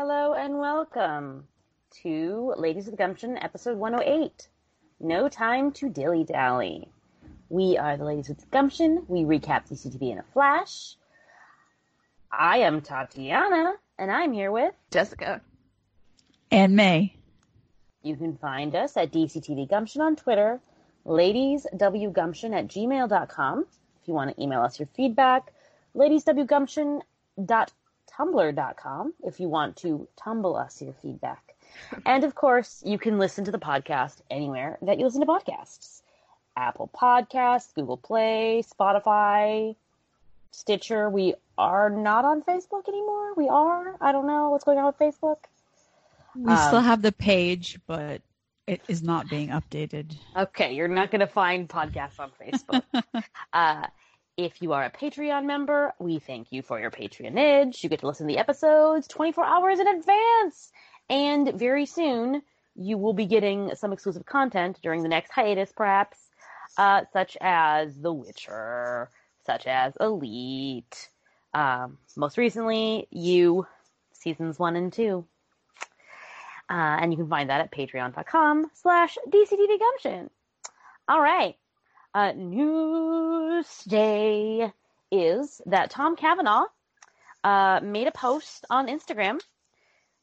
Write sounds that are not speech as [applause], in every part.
Hello and welcome to Ladies of Gumption, episode 108. No time to dilly dally. We are the Ladies with Gumption. We recap DCTV in a flash. I am Tatiana, and I'm here with Jessica. And May. You can find us at DCTV Gumption on Twitter, ladieswgumption at gmail.com. If you want to email us your feedback, ladieswgumption.tumblr.com if you want to tumble us your feedback. [laughs] And of course, you can listen to the podcast anywhere that you listen to podcasts. Apple Podcasts, Google Play, Spotify, Stitcher. We are not on Facebook anymore. We are. I don't know what's going on with Facebook. We um, still have the page, but it is not being updated. Okay, you're not going to find podcasts on Facebook. [laughs] uh, if you are a Patreon member, we thank you for your patronage. You get to listen to the episodes 24 hours in advance. And very soon, you will be getting some exclusive content during the next hiatus, perhaps, uh, such as The Witcher, such as Elite. Um, most recently, you, seasons one and two. Uh, and you can find that at patreon.com slash dctvgumption. All right. Uh, news day is that Tom Cavanagh uh, made a post on Instagram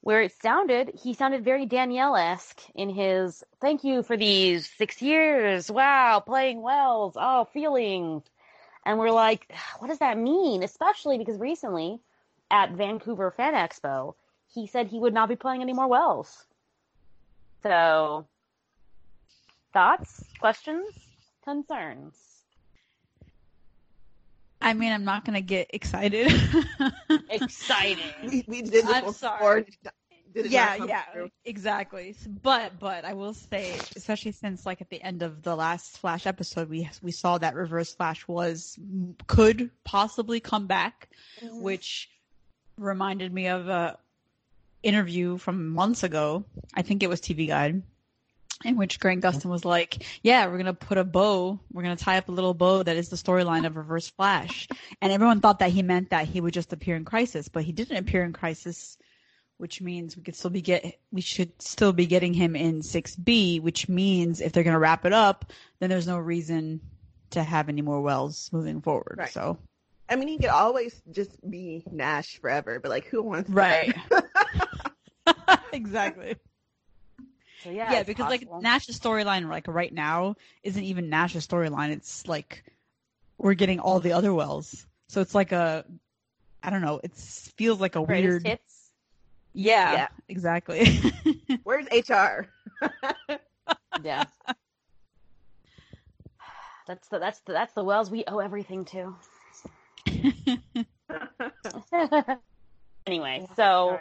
where it sounded, he sounded very Danielle-esque in his, thank you for these six years. Wow, playing Wells. Oh, feelings. And we're like, what does that mean? Especially because recently at Vancouver Fan Expo, he said he would not be playing any more Wells. So, thoughts, questions, concerns? I mean, I'm not gonna get excited. [laughs] Excited. We, we did this I'm before. sorry. Did it yeah, yeah, through? exactly. But but I will say, especially since like at the end of the last Flash episode, we we saw that Reverse Flash was could possibly come back, Mm-hmm. which reminded me of a interview from months ago. I think it was TV Guide. In which Grant Gustin was like, "Yeah, we're gonna put a bow. We're gonna tie up a little bow that is the storyline of Reverse Flash." And everyone thought that he meant that he would just appear in Crisis, but he didn't appear in Crisis which means we could still be get we should still be getting him in 6B, which means if they're going to wrap it up, then there's no reason to have any more wells moving forward. Right. So, I mean, he could always just be Nash forever, but like, who wants right. that? [laughs] [laughs] exactly. So yeah, Yeah, because possible. like Nash's storyline like right now isn't even Nash's storyline. It's like we're getting all the other wells. So it's like a I don't know, it feels like a Greatest weird hits. Yeah, Yeah. exactly. [laughs] Where's HR? [laughs] Yeah. That's the that's the that's the wells we owe everything to. [laughs] anyway, so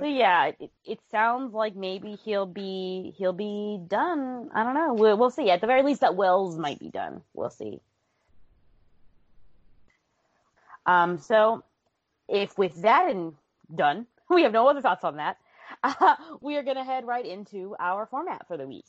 so yeah, it, it sounds like maybe he'll be he'll be done. I don't know. We'll, we'll see. At the very least, that Wells might be done. We'll see. Um. So, if with that and done, [laughs] we have no other thoughts on that. Uh, [laughs] we are going to head right into our format for the week.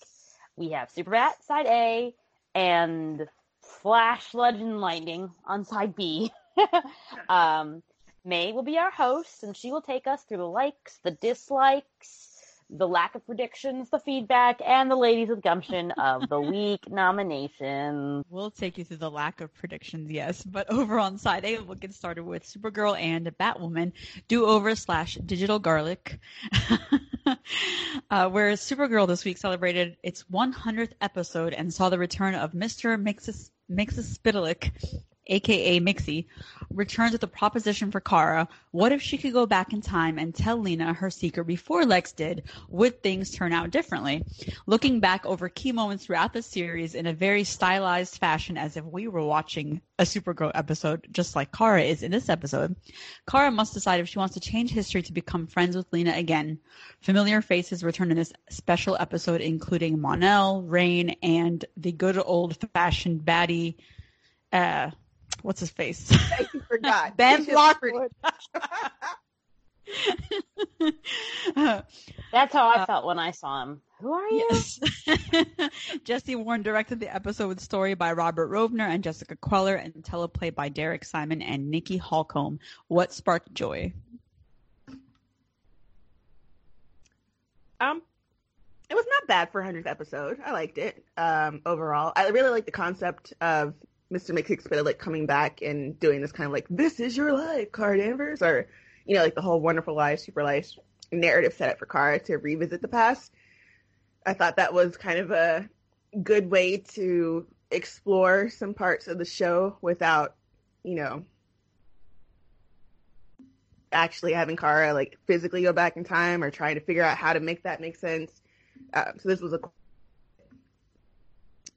We have Superbat side A and Flash Legend Lightning on side B. [laughs] um, May will be our host, and she will take us through the likes, the dislikes, the lack of predictions, the feedback, and the ladies with gumption of the [laughs] week nominations. We'll take you through the lack of predictions, yes. But over on side A, we'll get started with Supergirl and Batwoman, do over slash digital garlic. [laughs] uh, where Supergirl this week celebrated its 100th episode and saw the return of Mr. Mixus, Mixus Spitalik, aka Mixie, returns with a proposition for Kara. What if she could go back in time and tell Lena her secret before Lex did? Would things turn out differently? Looking back over key moments throughout the series in a very stylized fashion as if we were watching a Supergirl episode, just like Kara is in this episode, Kara must decide if she wants to change history to become friends with Lena again. Familiar faces return in this special episode, including Mon-El, Reign, and the good old fashioned baddie, uh, what's his face? I forgot. [laughs] Ben It's Lockwood. [laughs] That's how I Uh, felt when I saw him. Who are you? Yes. [laughs] Jesse Warn directed the episode with story by Robert Rovner and Jessica Queller and teleplay by Derek Simon and Nikki Holcomb. What sparked joy? Um, it was not bad for a hundredth episode. I liked it. Um, overall, I really like the concept of Mr. Mxyzptlk coming back and doing this kind of like "This is your life," Kara Danvers, or you know, like the whole Wonderful Life, Super Life narrative set up for Kara to revisit the past. I thought that was kind of a good way to explore some parts of the show without, you know, actually having Kara like physically go back in time or trying to figure out how to make that make sense. Uh, so this was a.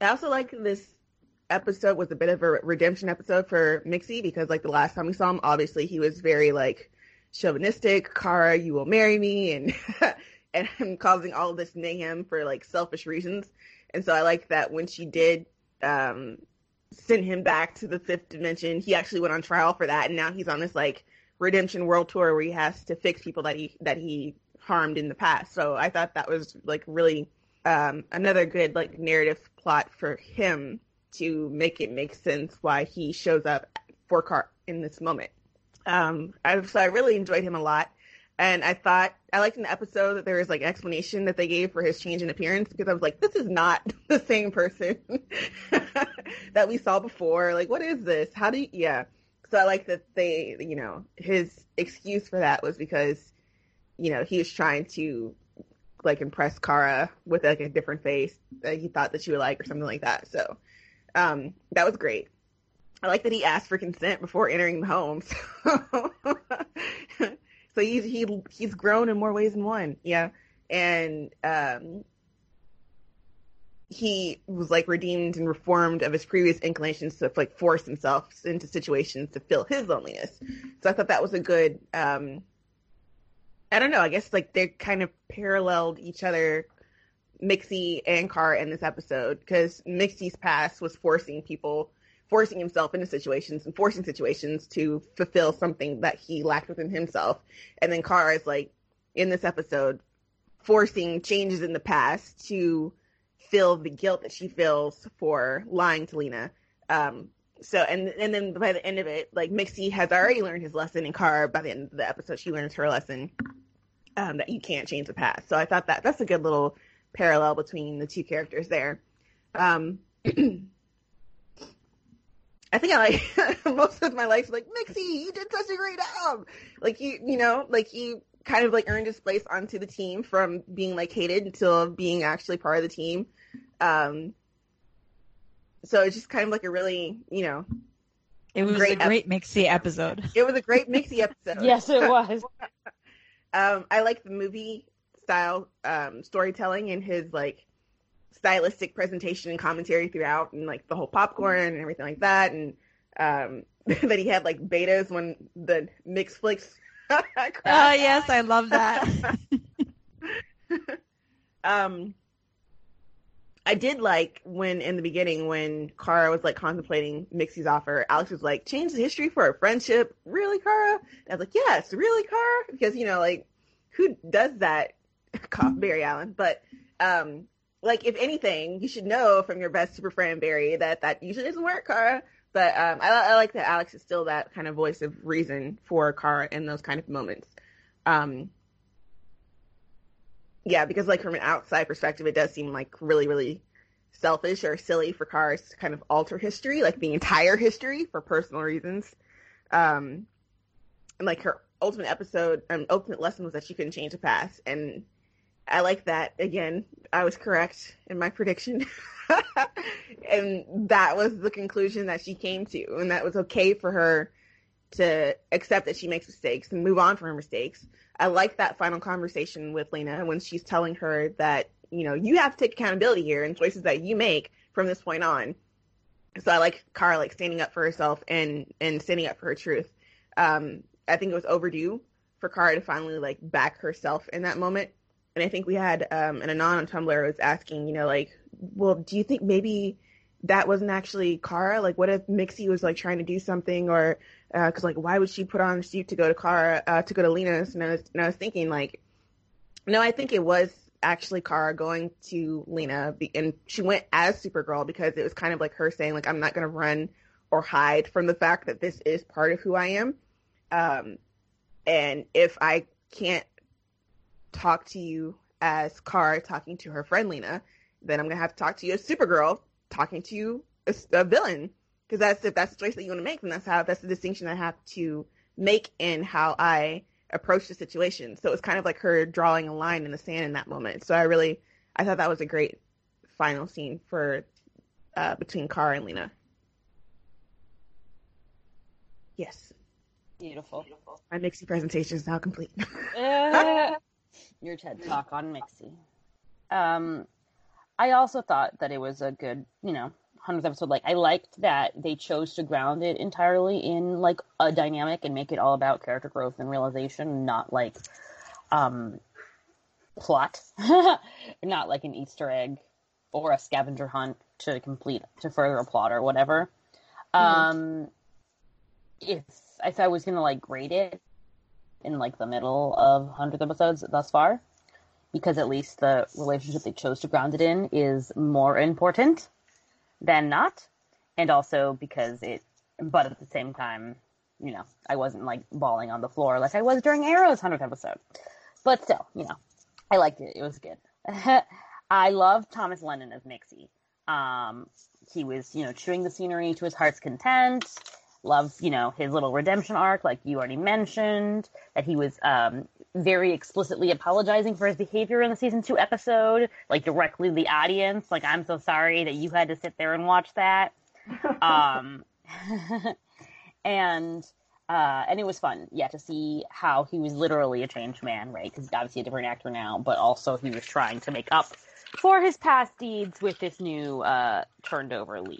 I also like this episode was a bit of a redemption episode for Mixie because like the last time we saw him, obviously he was very like chauvinistic, Kara, you will marry me, and [laughs] and causing all this mayhem for like selfish reasons. And so I like that when she did um, send him back to the fifth dimension, he actually went on trial for that, and now he's on this like redemption world tour where he has to fix people that he that he harmed in the past. So I thought that was like really um, another good like narrative plot for him to make it make sense why he shows up for Kara in this moment. Um, I, so I really enjoyed him a lot. And I thought I liked in the episode that there was like explanation that they gave for his change in appearance because I was like, this is not [laughs] the same person [laughs] that we saw before. Like, what is this? How do you, yeah. So I like that they, you know, his excuse for that was because, you know, he was trying to like impress Kara with like a different face that he thought that she would like or something like that. So um, that was great. I like that he asked for consent before entering the home. [laughs] So, so he's he he's grown in more ways than one. Yeah, and um, he was like redeemed and reformed of his previous inclinations to like force himself into situations to fill his loneliness. So I thought that was a good. Um, I don't know. I guess like they kind of paralleled each other Mixie and Kara in this episode because Mixie's past was forcing people forcing himself into situations and forcing situations to fulfill something that he lacked within himself. And then Kara is like in this episode forcing changes in the past to fill the guilt that she feels for lying to Lena. Um, so and and then by the end of it, like Mixie has already learned his lesson, and Kara by the end of the episode she learns her lesson um, that you can't change the past. So I thought that that's a good little parallel between the two characters there. Um, [clears throat] I think I like [laughs] most of my life like Mixie, you did such a great job. Like he, you know, like he kind of like earned his place onto the team from being like hated until being actually part of the team. Um, so it's just kind of like a really, you know, it was great a great ep- Mixie episode. It was a great Mixie episode. [laughs] yes, it was. [laughs] um, I like the movie style um, storytelling and his like stylistic presentation and commentary throughout, and like the whole popcorn and everything like that, and um, [laughs] that he had like betas when the mix flicks. [laughs] oh yes, I love that. [laughs] um, I did like when in the beginning when Kara was like contemplating Mixie's offer, Alex was like, change the history for a friendship. Really, Kara? And I was like, yes, really, Kara? Because, you know, like, who does that? [laughs] Barry Allen. But um, like if anything, you should know from your best super friend Barry that that usually doesn't work, Kara. But um, I, I, like that Alex is still that kind of voice of reason for Kara in those kind of moments. Um, yeah, because like from an outside perspective, it does seem like really, really selfish or silly for Kara to kind of alter history, like the entire history for personal reasons. Um, and like her ultimate episode, um, ultimate lesson was that she couldn't change the past, and I like that. Again, I was correct in my prediction. [laughs] and that was the conclusion that she came to. And that was okay for her to accept that she makes mistakes and move on from her mistakes. I like that final conversation with Lena when she's telling her that, you know, you have to take accountability here and choices that you make from this point on. So I like Kara like standing up for herself and and standing up for her truth. Um, I think it was overdue for Kara to finally like back herself in that moment and I think we had um, an anon on Tumblr was asking, you know, like, well, do you think maybe that wasn't actually Kara? Like, what if Mixie was like trying to do something, or because uh, like, why would she put on a suit to go to Kara uh, to go to Lena's? And I was, and I was thinking like, no, I think it was actually Kara going to Lena, and she went as Supergirl because it was kind of like her saying like, I'm not gonna run or hide from the fact that this is part of who I am. Um, and if I can't talk to you as Kara talking to her friend Lena, then I'm gonna have to talk to you as Supergirl talking to you as a villain. Because that's if that's the choice that you want to make, then that's how that's the distinction I have to make in how I approach the situation. So it's kind of like her drawing a line in the sand in that moment. So I really I thought that was a great final scene for uh, between Kara and Lena. Yes. Beautiful. My Mixie presentation is now complete. [laughs] Uh, your TED talk on Mixie. Um, I also thought that it was a good, you know, hundredth episode. Like I liked that they chose to ground it entirely in like a dynamic and make it all about character growth and realization, not like um plot, [laughs] not like an Easter egg or a scavenger hunt to complete to further a plot or whatever. Um, if if I was gonna like grade it in like the middle of 100 episodes thus far, because at least the relationship they chose to ground it in is more important than not, and also because it. But at the same time, you know, I wasn't like bawling on the floor like I was during Arrow's hundredth episode. But still, you know, I liked it. It was good. [laughs] I love Thomas Lennon as Mixie. Um, he was, you know, chewing the scenery to his heart's content. Love, you know, his little redemption arc, like you already mentioned. That he was um, very explicitly apologizing for his behavior in the season two episode, like directly to the audience. Like, I'm so sorry that you had to sit there and watch that. [laughs] um, [laughs] and uh, and it was fun, yeah, to see how he was literally a changed man, right? Because he's obviously a different actor now, but also he was trying to make up for his past deeds with this new uh, turned over leaf.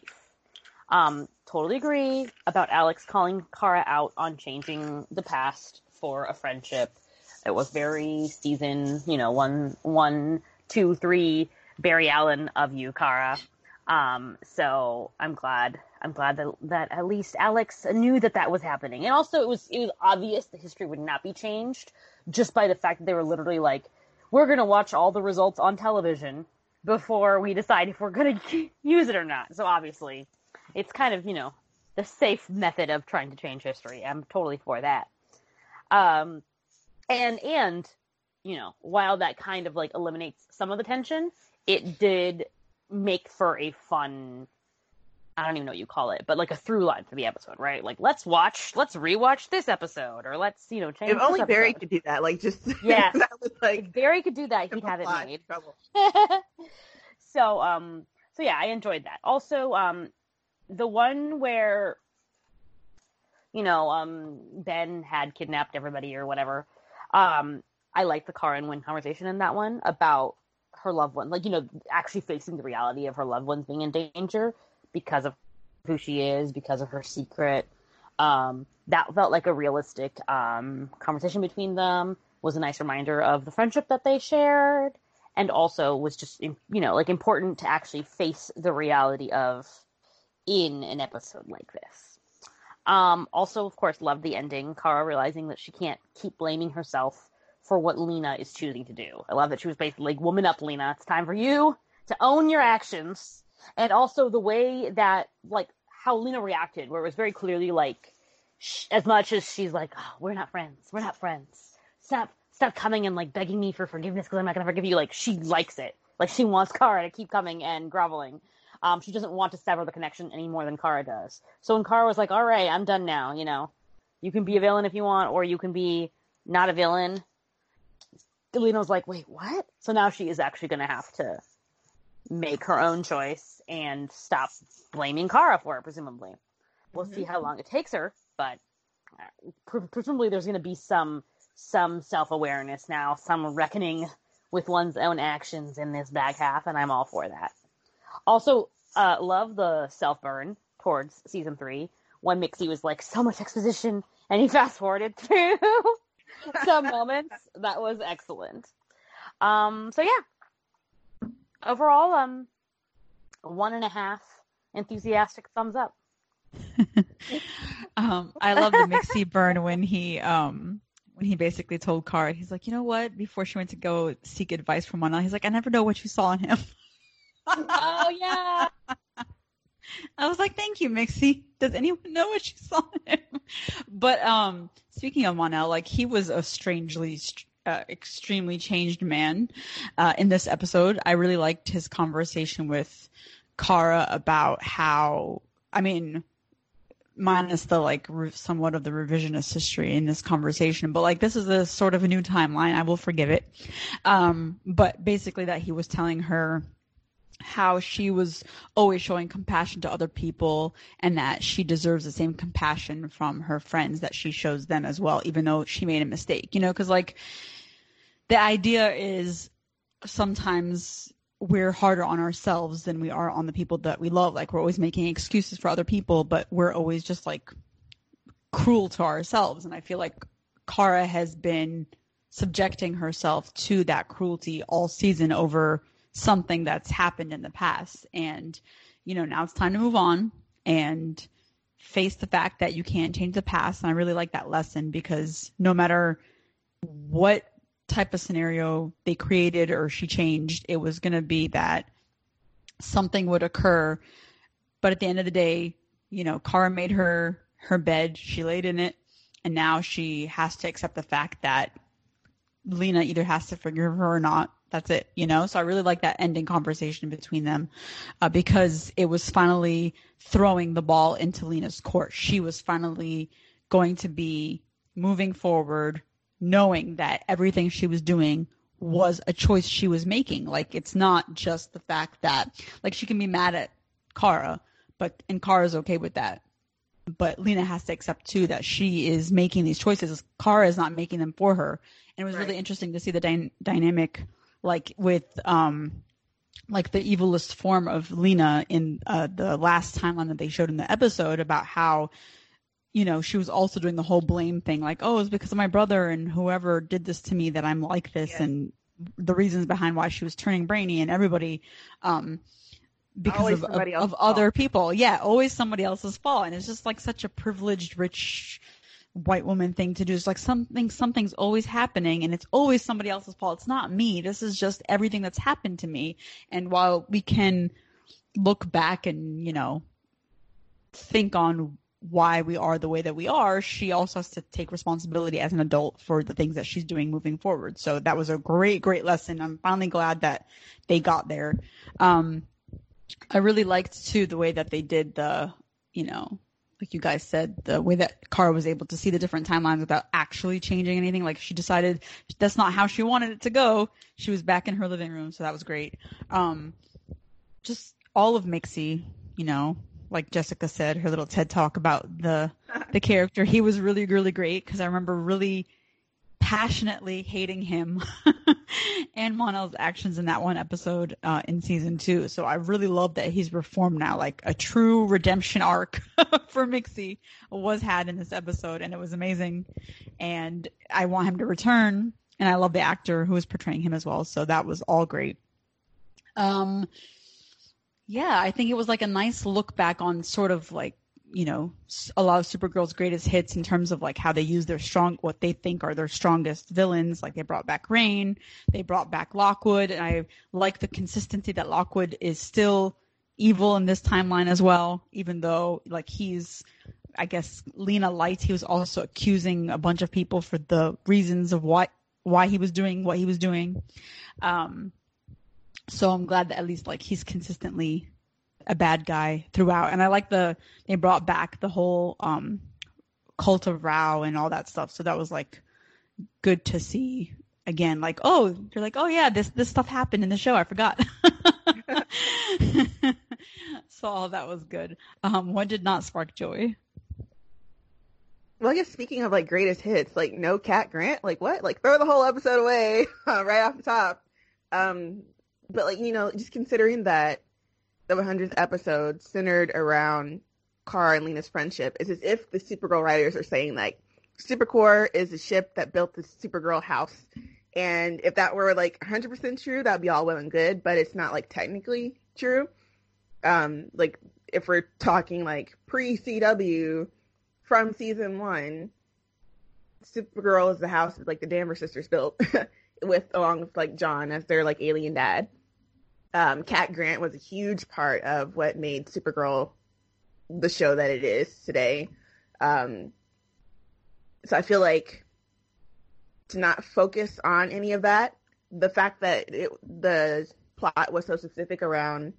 Um, totally agree about Alex calling Kara out on changing the past for a friendship. It was very season, you know, one, one, two, three, Barry Allen of you, Kara. Um, so I'm glad, I'm glad that that at least Alex knew that that was happening, and also it was it was obvious the history would not be changed just by the fact that they were literally like, we're gonna watch all the results on television before we decide if we're gonna [laughs] use it or not. So obviously, it's kind of you know the safe method of trying to change history. I'm totally for that. Um, and and you know while that kind of like eliminates some of the tension, it did make for a fun I don't even know what you call it, but like a through line for the episode, right? Like let's watch, let's rewatch this episode, or let's you know change. if only Barry could do that, like just [laughs] yeah, was If like Barry could do that, he'd have it made. trouble. [laughs] so um so yeah, I enjoyed that. Also, um the one where you know, um Ben had kidnapped everybody or whatever. Um I like the Kara and Winn conversation in that one about her loved one, like you know, actually facing the reality of her loved ones being in danger because of who she is, because of her secret. Um, that felt like a realistic um, conversation between them. Was a nice reminder of the friendship that they shared, and also was just you know like important to actually face the reality of in an episode like this. Um, also, of course, love the ending. Kara realizing that she can't keep blaming herself for what Lena is choosing to do. I love that she was basically like, "Woman up, Lena. It's time for you to own your actions." And also the way that like how Lena reacted, where it was very clearly like, sh- as much as she's like, oh, "We're not friends. We're not friends. Stop, stop coming and like begging me for forgiveness because I'm not gonna forgive you." Like she likes it. Like she wants Kara to keep coming and groveling. Um, she doesn't want to sever the connection any more than Kara does. So when Kara was like, "All right, I'm done now," you know, you can be a villain if you want, or you can be not a villain. Lena was like, "Wait, what?" So now she is actually going to have to make her own choice and stop blaming Kara for it. Presumably, we'll see how long it takes her, but uh, presumably there's going to be some some self awareness now, some reckoning with one's own actions in this back half, and I'm all for that. Also, uh, love the self burn towards season three when Mixie was like so much exposition, and he fast forwarded through [laughs] some moments. That was excellent. Um, so yeah, overall, um, one and a half enthusiastic thumbs up. [laughs] um, I love the Mixie burn when he um when he basically told Kara, he's like, you know what? Before she went to go seek advice from Mon-El, he's like, I never know what you saw in him. Oh yeah. [laughs] I was like, thank you, Mixie. Does anyone know what you saw him? But um, speaking of Mon-El, like he was a strangely, uh, extremely changed man uh, in this episode. I really liked his conversation with Kara about how, I mean, minus the like re- somewhat of the revisionist history in this conversation, but like this is a sort of a new timeline. I will forgive it. Um, but basically, that he was telling her how she was always showing compassion to other people and that she deserves the same compassion from her friends that she shows them as well, even though she made a mistake, you know, because like the idea is sometimes we're harder on ourselves than we are on the people that we love. Like we're always making excuses for other people, but we're always just like cruel to ourselves. And I feel like Kara has been subjecting herself to that cruelty all season over something that's happened in the past. And, you know, now it's time to move on and face the fact that you can't change the past. And I really like that lesson because no matter what type of scenario they created or she changed, it was going to be that something would occur. But at the end of the day, you know, Kara made her her bed, she laid in it, and now she has to accept the fact that Lena either has to forgive her or not. That's it, you know. So I really like that ending conversation between them uh, because it was finally throwing the ball into Lena's court. She was finally going to be moving forward, knowing that everything she was doing was a choice she was making. Like it's not just the fact that like she can be mad at Kara, but and Kara's okay with that. But Lena has to accept too that she is making these choices. Kara is not making them for her. And it was Right. really interesting to see the dy- dynamic like with um like the evilest form of Lena in uh, the last timeline that they showed in the episode about how you know she was also doing the whole blame thing like oh it's because of my brother and whoever did this to me that I'm like this Yeah. and the reasons behind why she was turning brainy and everybody um because of, of, of other people. Yeah always somebody else's fault. And it's just like such a privileged rich white woman thing to do. It's like something something's always happening and it's always somebody else's fault. It's not me. This is just everything that's happened to me. And while we can look back and you know think on why we are the way that we are she also has to take responsibility as an adult for the things that she's doing moving forward. So that was a great great lesson. I'm finally glad that they got there. Um i really liked too the way that they did the you know like you guys said, the way that Kara was able to see the different timelines without actually changing anything. Like she decided that's not how she wanted it to go. She was back in her living room, so that was great. Um, just all of Mixie, you know, like Jessica said, her little TED talk about the the character. He was really, really great because I remember really passionately hating him [laughs] and Mon-El's actions in that one episode uh, in season two. So I really love that he's reformed now. Like a true redemption arc [laughs] for Mixie was had in this episode, and it was amazing. And I want him to return, and I love the actor who is portraying him as well. So that was all great. Um, yeah, I think it was like a nice look back on sort of like you know a lot of Supergirl's greatest hits in terms of like how they use their strong what they think are their strongest villains. Like they brought back Reign, they brought back Lockwood, and I like the consistency that Lockwood is still evil in this timeline as well, even though like he's I guess Lena Light, he was also accusing a bunch of people for the reasons of what why he was doing what he was doing. Um, so I'm glad that at least like he's consistently a bad guy throughout. And I like the they brought back the whole um cult of Rao and all that stuff. So that was like good to see again. Like, oh, they're like, oh yeah, this this stuff happened in the show. I forgot. [laughs] so all that was good. Um, what did not spark joy? Well, I guess speaking of like greatest hits, like no Cat Grant, like what? Like throw the whole episode away [laughs] right off the top. Um, but like you know, just considering that the 100th episode centered around Kara and Lena's friendship, it's as if the Supergirl writers are saying like Supercorp is the ship that built the Supergirl house, and if that were like 100% true, that'd be all well and good. But it's not like technically true. Um, like if we're talking like pre CW from season one, Supergirl is the house that like the Danvers sisters built [laughs] with along with like J'onn as their like alien dad. Um, Cat Grant was a huge part of what made Supergirl the show that it is today. Um, so I feel like to not focus on any of that. The fact that it, the plot was so specific around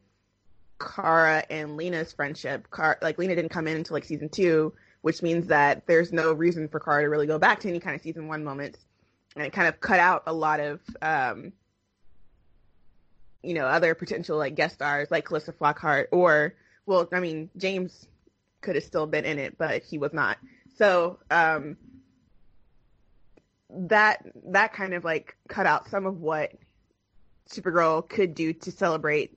Kara and Lena's friendship. Like Lena didn't come in until like season two, which means that there's no reason for Kara to really go back to any kind of season one moments, and it kind of cut out a lot of um, you know other potential like guest stars like Calista Flockhart or well, I mean James could have still been in it, but he was not. So um, that that kind of like cut out some of what Supergirl could do to celebrate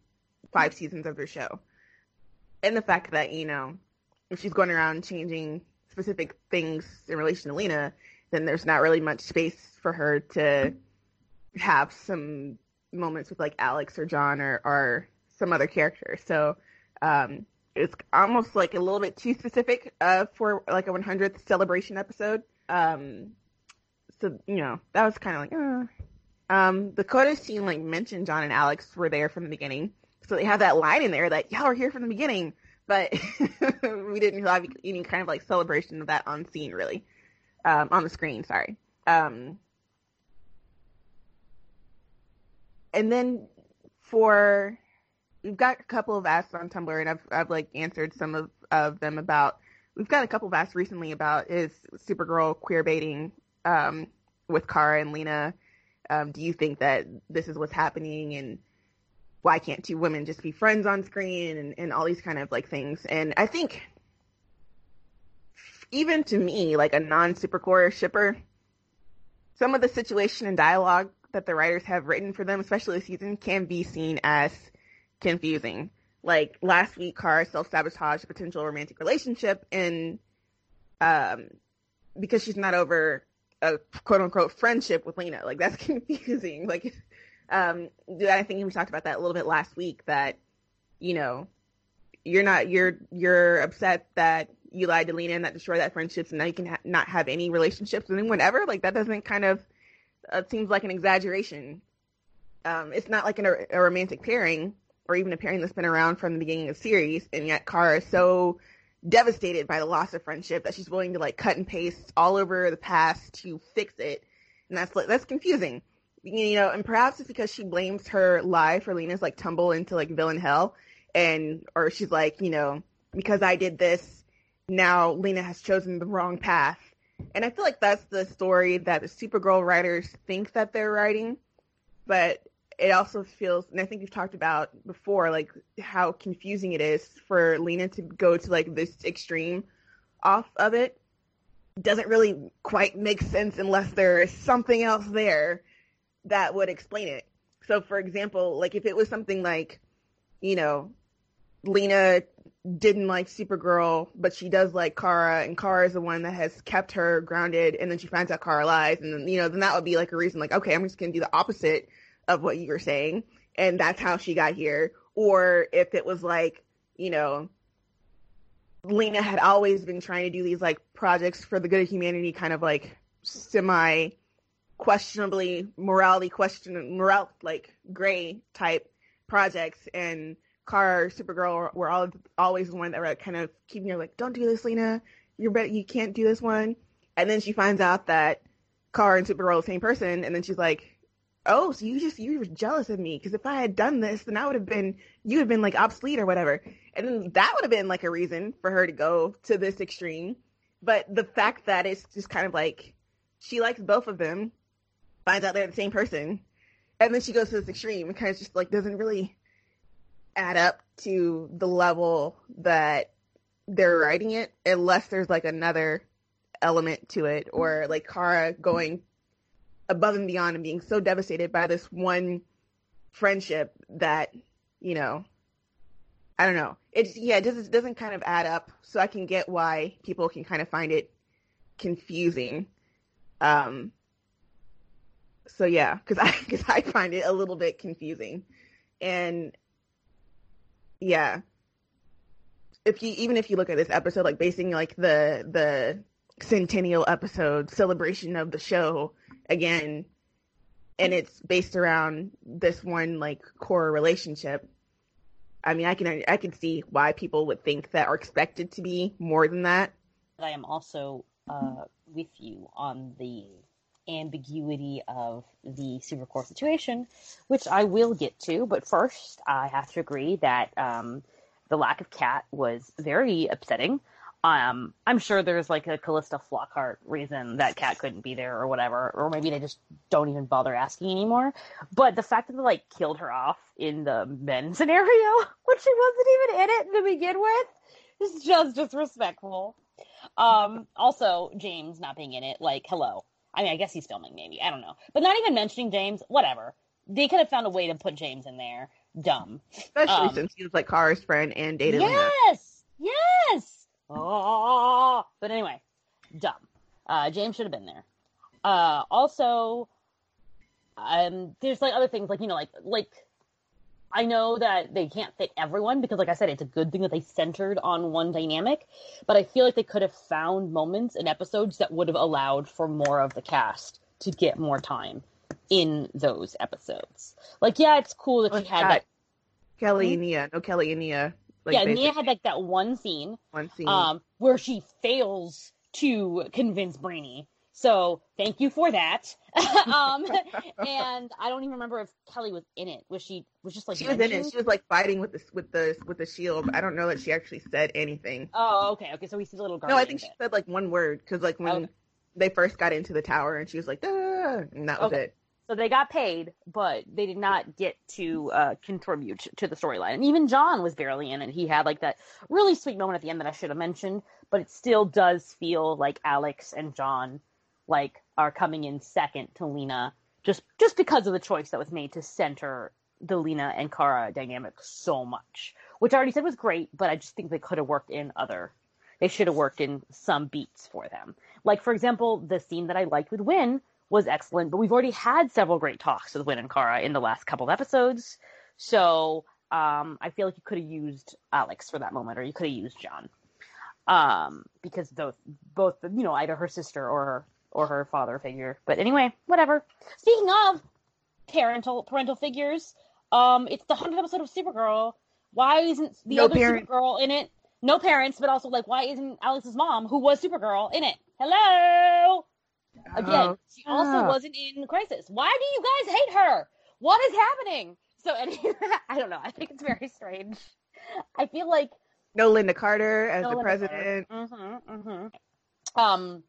five seasons of their show. And the fact that, you know, if she's going around changing specific things in relation to Lena, then there's not really much space for her to have some moments with like Alex or J'onn or, or some other character. So um, it's almost like a little bit too specific uh, for like a 100th celebration episode. Um, so you know that was kind of like. Uh. Um, the coda scene like mentioned J'onn and Alex were there from the beginning, so they have that line in there that y'all were here from the beginning, but [laughs] we didn't have any kind of like celebration of that on scene really, um, on the screen. Sorry. Um, and then for we've got a couple of asks on Tumblr, and I've I've like answered some of of them about. We've got a couple of asks recently about is Supergirl queer baiting um, with Kara and Lena. Um, do you think that this is what's happening and why can't two women just be friends on screen and, and all these kind of like things? And I think even to me, like a non Supercorp shipper, some of the situation and dialogue that the writers have written for them, especially this season, can be seen as confusing. Like last week, Kara self sabotaged a potential romantic relationship and um, because she's not over a quote unquote friendship with Lena. Like that's [laughs] confusing. Like, um, I think we talked about that a little bit last week. That you know, you're not you're you're upset that you lied to Lena and that destroyed that friendship, and now you can ha- not have any relationships with anyone ever. Like that doesn't kind of uh, seems like an exaggeration. Um, it's not like an, a romantic pairing or even a pairing that's been around from the beginning of the series, and yet Kara is so devastated by the loss of friendship that she's willing to like cut and paste all over the past to fix it, and that's that's confusing. You know, and perhaps it's because she blames her lie for Lena's like tumble into like villain hell, and or she's like, you know, because I did this, now Lena has chosen the wrong path. And I feel like that's the story that the Supergirl writers think that they're writing, but it also feels, and I think we've talked about before, like how confusing it is for Lena to go to like this extreme off of it. Doesn't really quite make sense unless there is something else there that would explain it. So, for example, like if it was something like, you know, Lena didn't like Supergirl, but she does like Kara, and Kara is the one that has kept her grounded, and then she finds out Kara lies, and then you know, then that would be like a reason, like, okay, I'm just gonna do the opposite of what you were saying, and that's how she got here. Or if it was like, you know, Lena had always been trying to do these like projects for the good of humanity, kind of like semi questionably morality question moral like gray type projects and Kara Supergirl were all always the one that were kind of keeping her like, Don't do this, Lena. You're bet you can't do this one. And then she finds out that Kara and Supergirl are the same person, and then she's like, oh, so you just you were jealous of me because if I had done this, then I would have been you would have been like obsolete or whatever, and then that would have been like a reason for her to go to this extreme. But the fact that it's just kind of like she likes both of them, finds out they're the same person, and then she goes to this extreme and kind of just like doesn't really add up to the level that they're writing it unless there's like another element to it or like Kara going above and beyond and being so devastated by this one friendship that you know i don't know. It yeah it doesn't, doesn't kind of add up so i can get why people can kind of find it confusing. Um so yeah because i [laughs] because i find it a little bit confusing. And yeah. If you even if you look at this episode like basing like the the centennial episode celebration of the show again and it's based around this one like core relationship i mean i can i can see why people would think that are expected to be more than that. I am also uh, with you on the ambiguity of the Supercorp situation, which I will get to. But first, I have to agree that um, the lack of Cat was very upsetting. Um, I'm sure there's like a Calista Flockhart reason that Cat couldn't be there or whatever, or maybe they just don't even bother asking anymore. But the fact that they like killed her off in the men [laughs] scenario when she wasn't even in it to begin with is just disrespectful. Um, also, James not being in it, like, hello. I mean, I guess he's filming, maybe. I don't know. But not even mentioning James, whatever. They could have found a way to put James in there. Dumb. Especially Um, since he was like Kara's friend and dated Lena. Yes! Yes! Oh, but anyway, dumb. Uh, James should have been there. Uh, also, um, there's like other things, like, you know, like, like, I know that they can't fit everyone because, like I said, it's a good thing that they centered on one dynamic. But I feel like they could have found moments and episodes that would have allowed for more of the cast to get more time in those episodes. Like, yeah, it's cool that she had that. Kelly and Nia. No Kelly and Nia. Like yeah, Nia had like that one scene one scene. um, where she fails to convince Brainy. So thank you for that. [laughs] um, and I don't even remember if Kelly was in it. Was she? Was just like she was in it. She was like fighting with the with the with the shield. I don't know that she actually said anything. Oh, okay, okay. So we see the little No. I think she said like one word because like when Okay. they first got into the tower and she was like, "Duh," and that was Okay. it. So they got paid, but they did not get to uh, contribute to the storyline. And even J'onn was barely in it. He had like that really sweet moment at the end that I should have mentioned, but it still does feel like Alex and J'onn like are coming in second to Lena just just because of the choice that was made to center the Lena and Kara dynamic so much, which I already said was great, but I just think they could have worked in other. They should have worked in some beats for them. Like for example, the scene that I liked with Winn was excellent, but we've already had several great talks with Winn and Kara in the last couple of episodes. So um, I feel like you could have used Alex for that moment, or you could have used J'onn, um, because those both you know either her sister or or her father figure. But anyway, whatever. Speaking of parental parental figures, um, it's the hundredth episode of Supergirl. Why isn't the No other parent. Supergirl in it? No parents, but also like why isn't Alex's mom, who was Supergirl, in it? Hello. Again, Oh, she also stop. wasn't in Crisis. Why do you guys hate her? What is happening? So, [laughs] anyway, I don't know. I think it's very strange. I feel like no Lynda Carter as no the Linda president. Mm-hmm, mm-hmm. Um,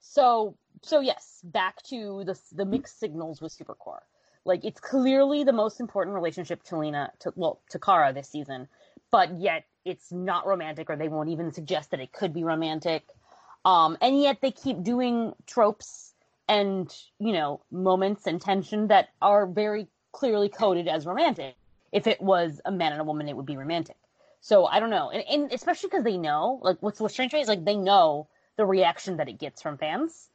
so so yes, back to the the mixed signals with Supercorp. Like it's clearly the most important relationship to Lena, to well, to Kara this season, but yet it's not romantic, or they won't even suggest that it could be romantic. Um, and yet they keep doing tropes and you know moments and tension that are very clearly coded as romantic. If it was a man and a woman, it would be romantic. So I don't know, and, and especially because they know, like, what's what's strange is like they know the reaction that it gets from fans,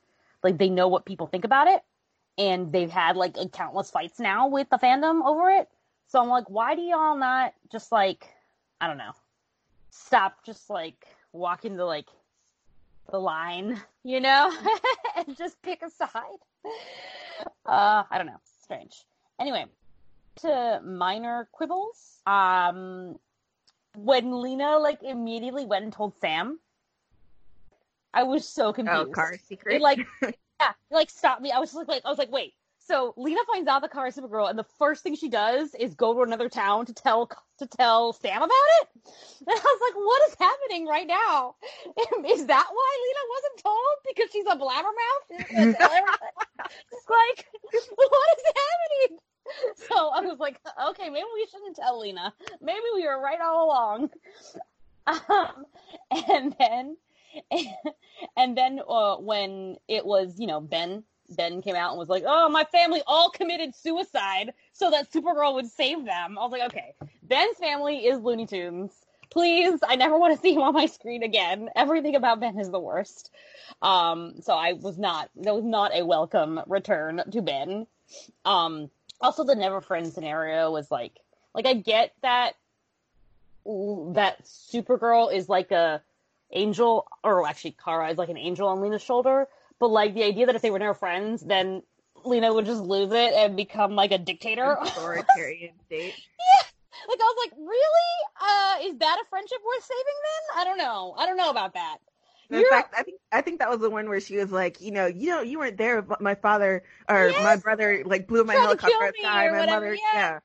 like they know what people think about it, and they've had like countless fights now with the fandom over it. So I'm like, why do y'all not just like, I don't know, stop just like walking the like the line, you know, [laughs] and just pick a side. Uh, I don't know, strange. Anyway, to minor quibbles. Um, when Lena like immediately went and told Sam, I was so confused. Oh, Kara's secret. It like [laughs] yeah, like stopped me. I was just like I was like, wait. So Lena finds out the Kara is Supergirl, and the first thing she does is go to another town to tell to tell Sam about it. [laughs] And I was like, what is happening right now? [laughs] Is that why Lena wasn't told because she's a blabbermouth? She's gonna tell everybody? It's like, what is happening? So I was like, okay, maybe we shouldn't tell Lena. Maybe we were right all along. Um, and then, [laughs] and then uh, when it was, you know, Ben, Ben came out and was like, "Oh, my family all committed suicide so that Supergirl would save them." I was like, "Okay, Ben's family is Looney Tunes. Please, I never want to [laughs] see him on my screen again. Everything about Ben is the worst." Um, so I was not. That was not a welcome return to Ben. Um, also, the Never Friend scenario was like, like I get that that Supergirl is like a angel, or actually Kara is like an angel on Lena's shoulder. But like the idea that if they were never friends, then Lena would just lose it and become like a dictator. [laughs] authoritarian state. yeah. like I was like, really? Uh, is that a friendship worth saving then? I don't know. I don't know about that. In fact, I think I think that was the one where she was like, you know, you know, you weren't there. But my father or Yes. my brother like blew my Tried helicopter at the time. My whatever, mother, yeah. yeah.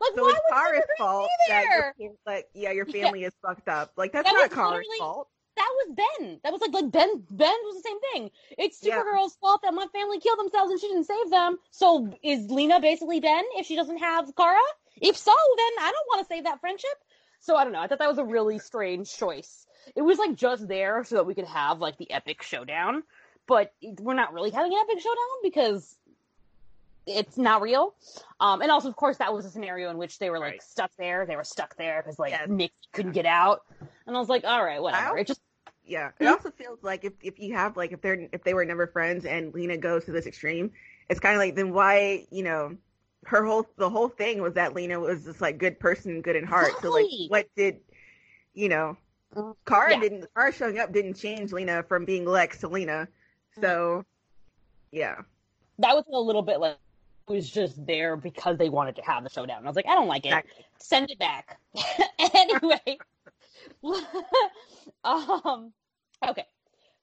Like, So why it's Kara's fault that your, like yeah, your Yeah. family is fucked up. Like that's That not Kara's fault. That was Ben. That was like like Ben. Ben was the same thing. It's Yeah. Supergirl's fault that my family killed themselves and she didn't save them. So is Lena basically Ben if she doesn't have Kara? If so, then I don't want to save that friendship. So I don't know. I thought that was a really strange choice. It was like just there so that we could have like the epic showdown, but we're not really having an epic showdown because it's not real. Um, and also, of course, that was a scenario in which they were like Right. stuck there. They were stuck there because like Yes. Nick couldn't get out. And I was like, all right, whatever. It just Yeah. It also feels like if if you have like if they're if they were never friends and Lena goes to this extreme, it's kind of like then why you know her whole the whole thing was that Lena was this like good person, good in heart. So like what did you know? Mm, Kara yeah. didn't Kara showing up didn't change Lena from being Lex to Lena. So yeah. that was a little bit like it was just there because they wanted to have the showdown. I was like, I don't like it. Send it back. [laughs] anyway. [laughs] um okay.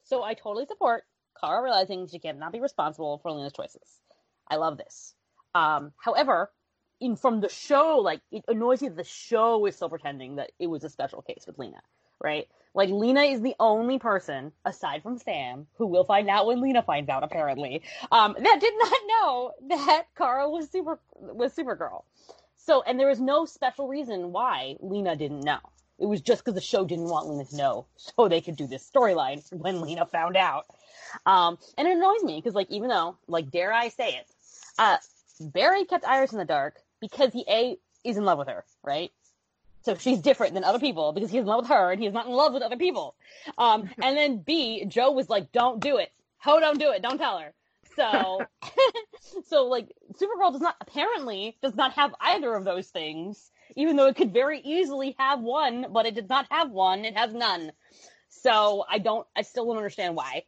So I totally support Kara realizing she cannot be responsible for Lena's choices. I love this. Um however, in from the show, like it annoys me that the show is still pretending that it was a special case with Lena, right? Like Lena is the only person, aside from Sam, who will find out when Lena finds out, apparently, um, that did not [laughs] know that Kara was super was Supergirl. So, and there was no special reason why Lena didn't know. It was just because the show didn't want Lena to know, [laughs] so they could do this storyline when Lena found out. Um, and it annoys me because, like, even though, like, dare I say it, uh, Barry kept Iris in the dark because he a is in love with her, right? So she's different than other people because he's in love with her and he's not in love with other people. Um, and then B, Joe was like, "Don't do it. Ho, don't do it. Don't tell her." So, [laughs] so like Supergirl does not apparently does not have either of those things, even though it could very easily have one, but it does not have one. It has none. So I don't. I still don't understand why.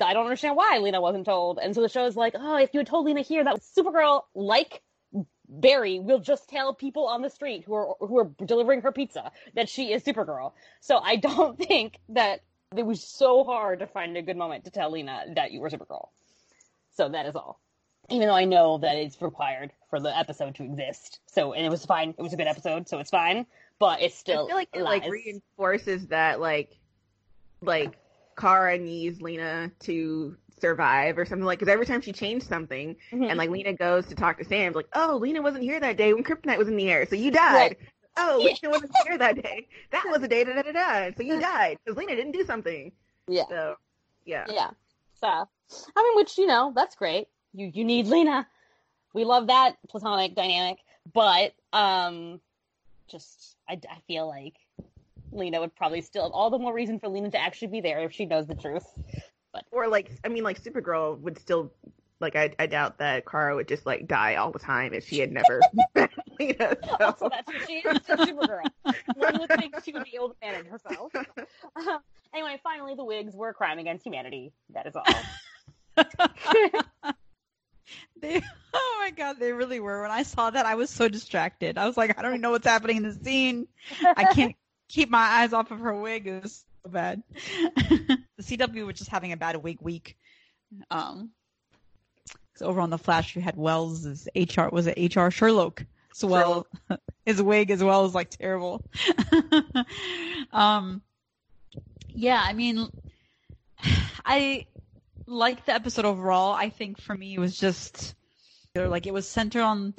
I don't understand why Lena wasn't told. And so the show is like, oh, if you had told Lena here that Supergirl, like Barry, will just tell people on the street who are who are delivering her pizza that she is Supergirl. So I don't [laughs] think that it was so hard to find a good moment to tell Lena that you were Supergirl. So that is all. Even though I know that it's required for the episode to exist. So and it was fine. It was a good episode, so it's fine. But it's still I feel like it like reinforces that like like Kara needs Lena to survive or something like because every time she changed something Mhm. and like Lena goes to talk to Sam like oh Lena wasn't here that day when Kryptonite was in the air so you died oh Yeah. Lena wasn't here that day that was a day da da da da so you [laughs] died because Lena didn't do something yeah. so yeah Yeah. So, I mean, which, you know, that's great. You, you need Lena. We love that platonic dynamic. But, um, just, I, I feel like Lena would probably still have all the more reason for Lena to actually be there if she knows the truth. But or like I mean like Supergirl would still like I, I doubt that Kara would just like die all the time if she had never [laughs] met Lena so. Also, that's what she is. Supergirl. One would think she would be able to manage herself. Uh, [laughs] anyway, finally, the wigs were a crime against humanity. That is all. [laughs] [laughs] They, oh my god, they really were. When I saw that, I was so distracted. I was like, I don't even know what's happening in the scene. I [laughs] can't keep my eyes off of her wig. It was so bad. [laughs] the CW was just having a bad wig week. Um, over on the Flash, you had Wells' HR was it HR Sherloque? So well, his wig as well is like terrible. um, yeah, I mean, [sighs] I like the episode overall. I think for me it was just like it was centered on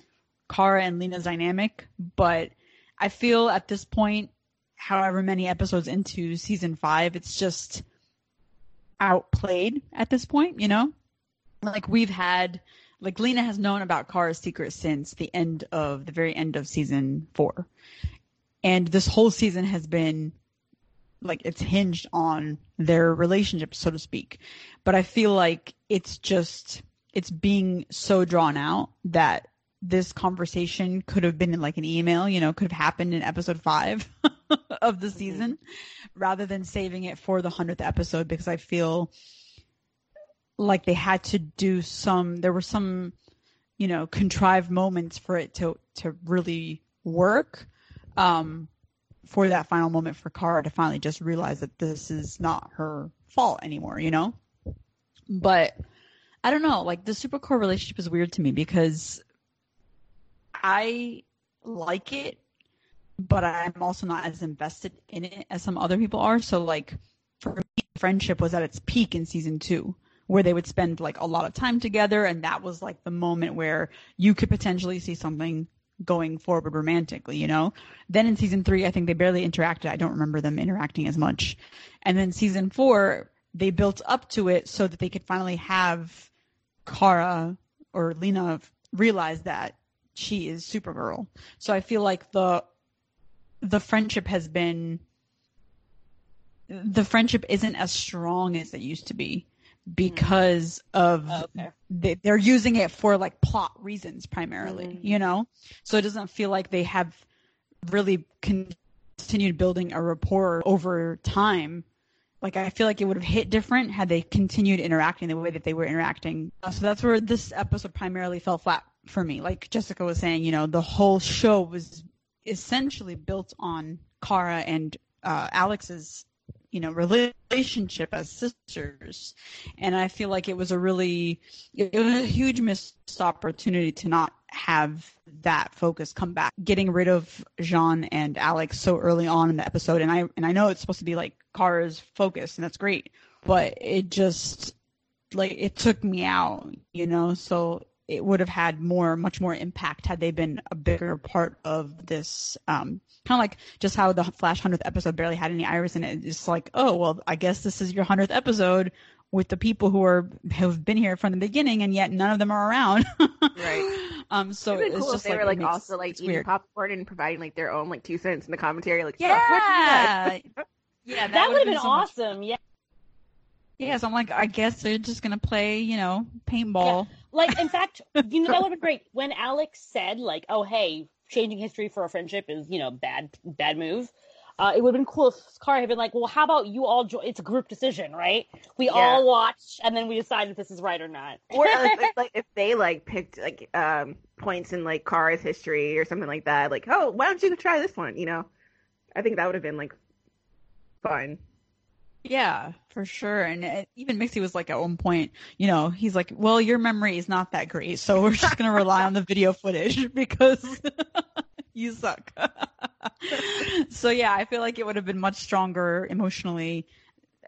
Kara and Lena's dynamic, but I feel at this point, however many episodes into season five, it's just outplayed at this point, you know? Like we've had like Lena has known about Kara's secret since the end of the very end of season four. And this whole season has been like it's hinged on their relationship, so to speak. But I feel like it's just it's being so drawn out that this conversation could have been in like an email, you know, could have happened in episode five [laughs] of the season rather than saving it for the hundredth episode because I feel like they had to do some there were some, you know, contrived moments for it to to really work. Um for that final moment for Kara to finally just realize that this is not her fault anymore, you know? But I don't know, like the super Supercorp relationship is weird to me because I like it, but I'm also not as invested in it as some other people are. So like for me, friendship was at its peak in season two, where they would spend like a lot of time together, and that was like the moment where you could potentially see something going forward romantically, you know? Then in season three, I think they barely interacted. I don't remember them interacting as much. And then season four, they built up to it so that they could finally have Kara or Lena realize that she is Supergirl. So I feel like the the friendship has been the friendship isn't as strong as it used to be because of Oh, okay. they, they're using it for like plot reasons primarily, Mhm. you know? So it doesn't feel like they have really continued building a rapport over time. Like I feel like it would have hit different had they continued interacting the way that they were interacting. Uh, So that's where this episode primarily fell flat for me. Like Jessica was saying, you know, the whole show was essentially built on Kara and uh, Alex's, you know, relationship as sisters, and I feel like it was a really, it was a huge missed opportunity to not have that focus come back. Getting rid of J'onn and Alex so early on in the episode, and I and I know it's supposed to be like Kara's focus, and that's great, but it just like it took me out, you know. So it would have had more, much more impact had they been a bigger part of this. Um, kind of like just how the Flash hundredth episode barely had any Iris in it. It's like, oh well, I guess this is your hundredth episode with the people who are have been here from the beginning, and yet none of them are around. Right. [laughs] Um. So It'd it's been cool just if they like were like makes- also like eating weird. popcorn and providing like their own like two cents in the commentary. Like, "So, what do you Yeah. guys?" [laughs] Yeah, That, would have been so much- awesome. Yeah. Yeah, so I'm like, I guess they're just gonna play, you know, paintball. Like, in fact, you know, that would have been [laughs] great. When Alex said, like, oh, hey, changing history for a friendship is, you know, bad, bad move. Uh, it would have been cool if Kara had been like, well, how about you all join? It's a group decision, right? We Yeah. all watch and then we decide if this is right or not. or if, if, [laughs] like if they like picked like um points in like Kara's history or something like that, like oh why don't you try this one? You know, I think that would have been like fun. Yeah, for sure. And uh, even Mixie was like at one point, you know, he's like, well, your memory is not that great, so we're just gonna rely on the video footage [laughs] because [laughs] you suck. [laughs] so yeah, I feel like it would have been much stronger emotionally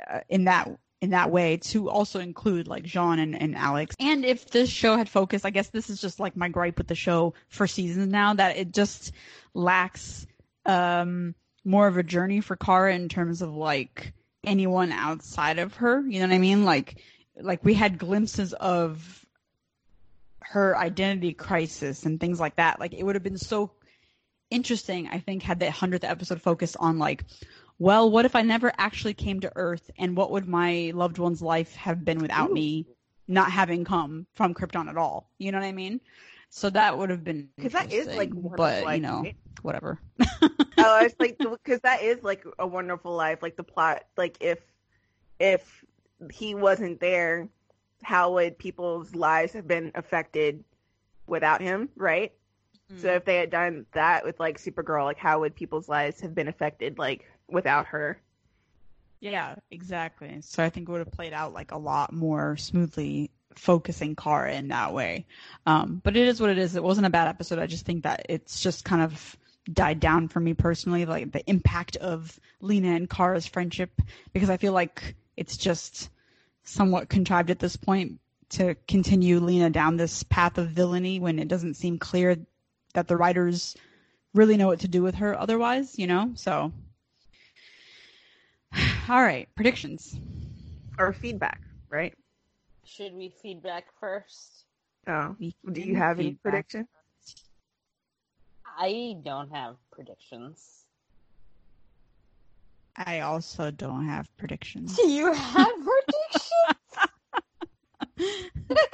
uh, in that in that way to also include like J'onn and, and Alex. And if this show had focused, I guess this is just like my gripe with the show for seasons now that it just lacks um more of a journey for Kara in terms of like anyone outside of her. You know what I mean? Like like we had glimpses of her identity crisis and things like that. Like it would have been so interesting, I think, had that hundredth episode focused on like, well, what if I never actually came to Earth and what would my loved one's life have been without Ooh. me not having come from Krypton at all? You know what I mean? So that would have been Because that is like but you know, right? whatever. oh, it's [laughs] like because that is like a wonderful life. Like the plot, like if if he wasn't there, how would people's lives have been affected without him? Right. So mm-hmm. if they had done that with like Supergirl, like how would people's lives have been affected like without her? Yeah, exactly. So I think it would have played out like a lot more smoothly, focusing Kara in that way. Um, but it is what it is. It wasn't a bad episode. I just think that it's just kind of died down for me personally, like the impact of Lena and Kara's friendship, because I feel like it's just somewhat contrived at this point to continue Lena down this path of villainy when it doesn't seem clear that the writers really know what to do with her otherwise, you know? So [sighs] all right, predictions. Or feedback, right? Should we feedback first? Oh, do you have any feedback. prediction? I don't have predictions. I also don't have predictions. Do you have predictions? [laughs]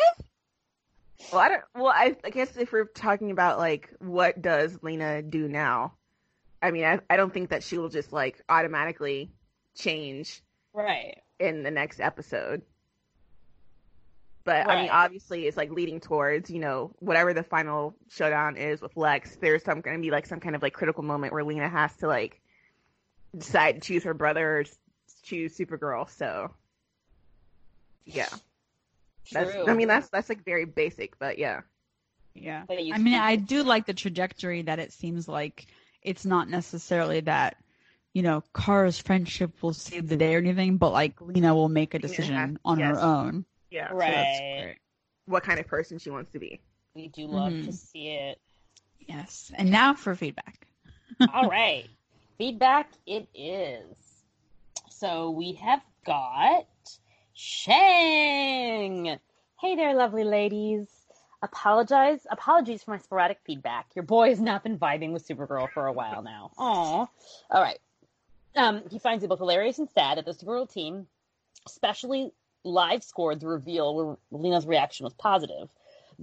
Well, I don't. Well, I, I guess if we're talking about like what does Lena do now, I mean, I, I don't think that she will just like automatically change right. in the next episode. But I mean, obviously, it's like leading towards you know whatever the final showdown is with Lex. There's some going to be like some kind of like critical moment where Lena has to like decide to choose her brother or choose Supergirl. So Yeah. That's, I mean, that's that's like very basic, but yeah. Yeah. I mean, I do like the trajectory that it seems like it's not necessarily that, you know, Kara's friendship will save the day or anything, but like Lena will make a decision has- on yes. her own. Yeah. Right. great. What kind of person she wants to be. We do love to Mhm. see it. Yes. And now for feedback. [laughs] All right. Feedback it is. So we have got Shang. Hey there, lovely ladies. Apologize, apologies for my sporadic feedback. Your boy has not been vibing with Supergirl for a while now. Aw. All right. Um, he finds it both hilarious and sad that the Supergirl team, especially live scored the reveal where Lena's reaction was positive,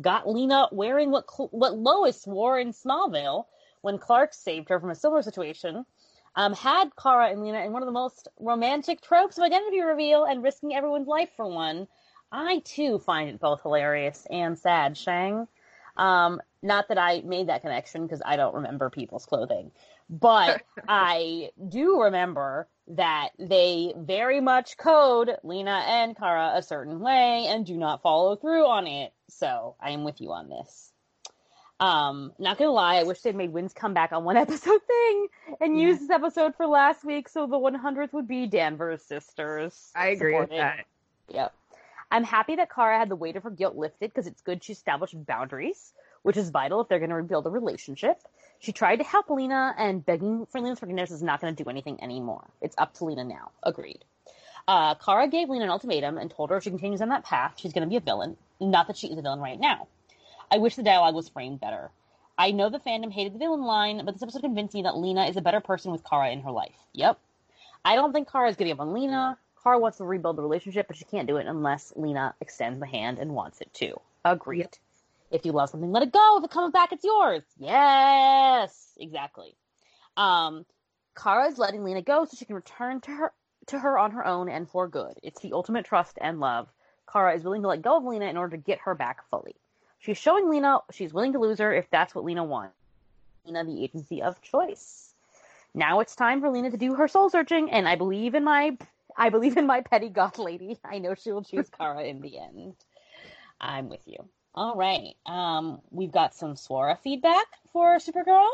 got Lena wearing what what Lois wore in Smallville when Clark saved her from a similar situation, um, had Kara and Lena in one of the most romantic tropes of identity reveal and risking everyone's life for one. I too find it both hilarious and sad, Shang. Um, not that I made that connection because I don't remember people's clothing, but [laughs] I do remember that they very much code Lena and Kara a certain way and do not follow through on it. So I am with you on this. Um, not gonna lie, I wish they'd made Wins come back on one [laughs] episode thing and Yeah. use this episode for last week, so the 100th would be Danvers sisters. I agree with that. Yep. I'm happy that Kara had the weight of her guilt lifted because it's good she established boundaries, which is vital if they're going to rebuild a relationship. She tried to help Lena, and begging for Lena's forgiveness is not going to do anything anymore. It's up to Lena now. Agreed. Uh, Kara gave Lena an ultimatum and told her if she continues on that path, she's going to be a villain. Not that she is a villain right now. I wish the dialogue was framed better. I know the fandom hated the villain line, but this episode convinced me that Lena is a better person with Kara in her life. Yep. I don't think Kara is give up on Lena. Kara wants to rebuild the relationship, but she can't do it unless Lena extends the hand and wants it too. Agreed. If you love something, let it go. If it comes back, it's yours. Yes, exactly. Um, Kara is letting Lena go so she can return to her to her on her own and for good. It's the ultimate trust and love. Kara is willing to let go of Lena in order to get her back fully. She's showing Lena she's willing to lose her if that's what Lena wants. Lena the agency of choice. Now it's time for Lena to do her soul searching, and I believe in my I believe in my petty goth lady. [laughs] I know she will choose Kara in the end. I'm with you. All right. Um, we've got some Swara feedback for Supergirl.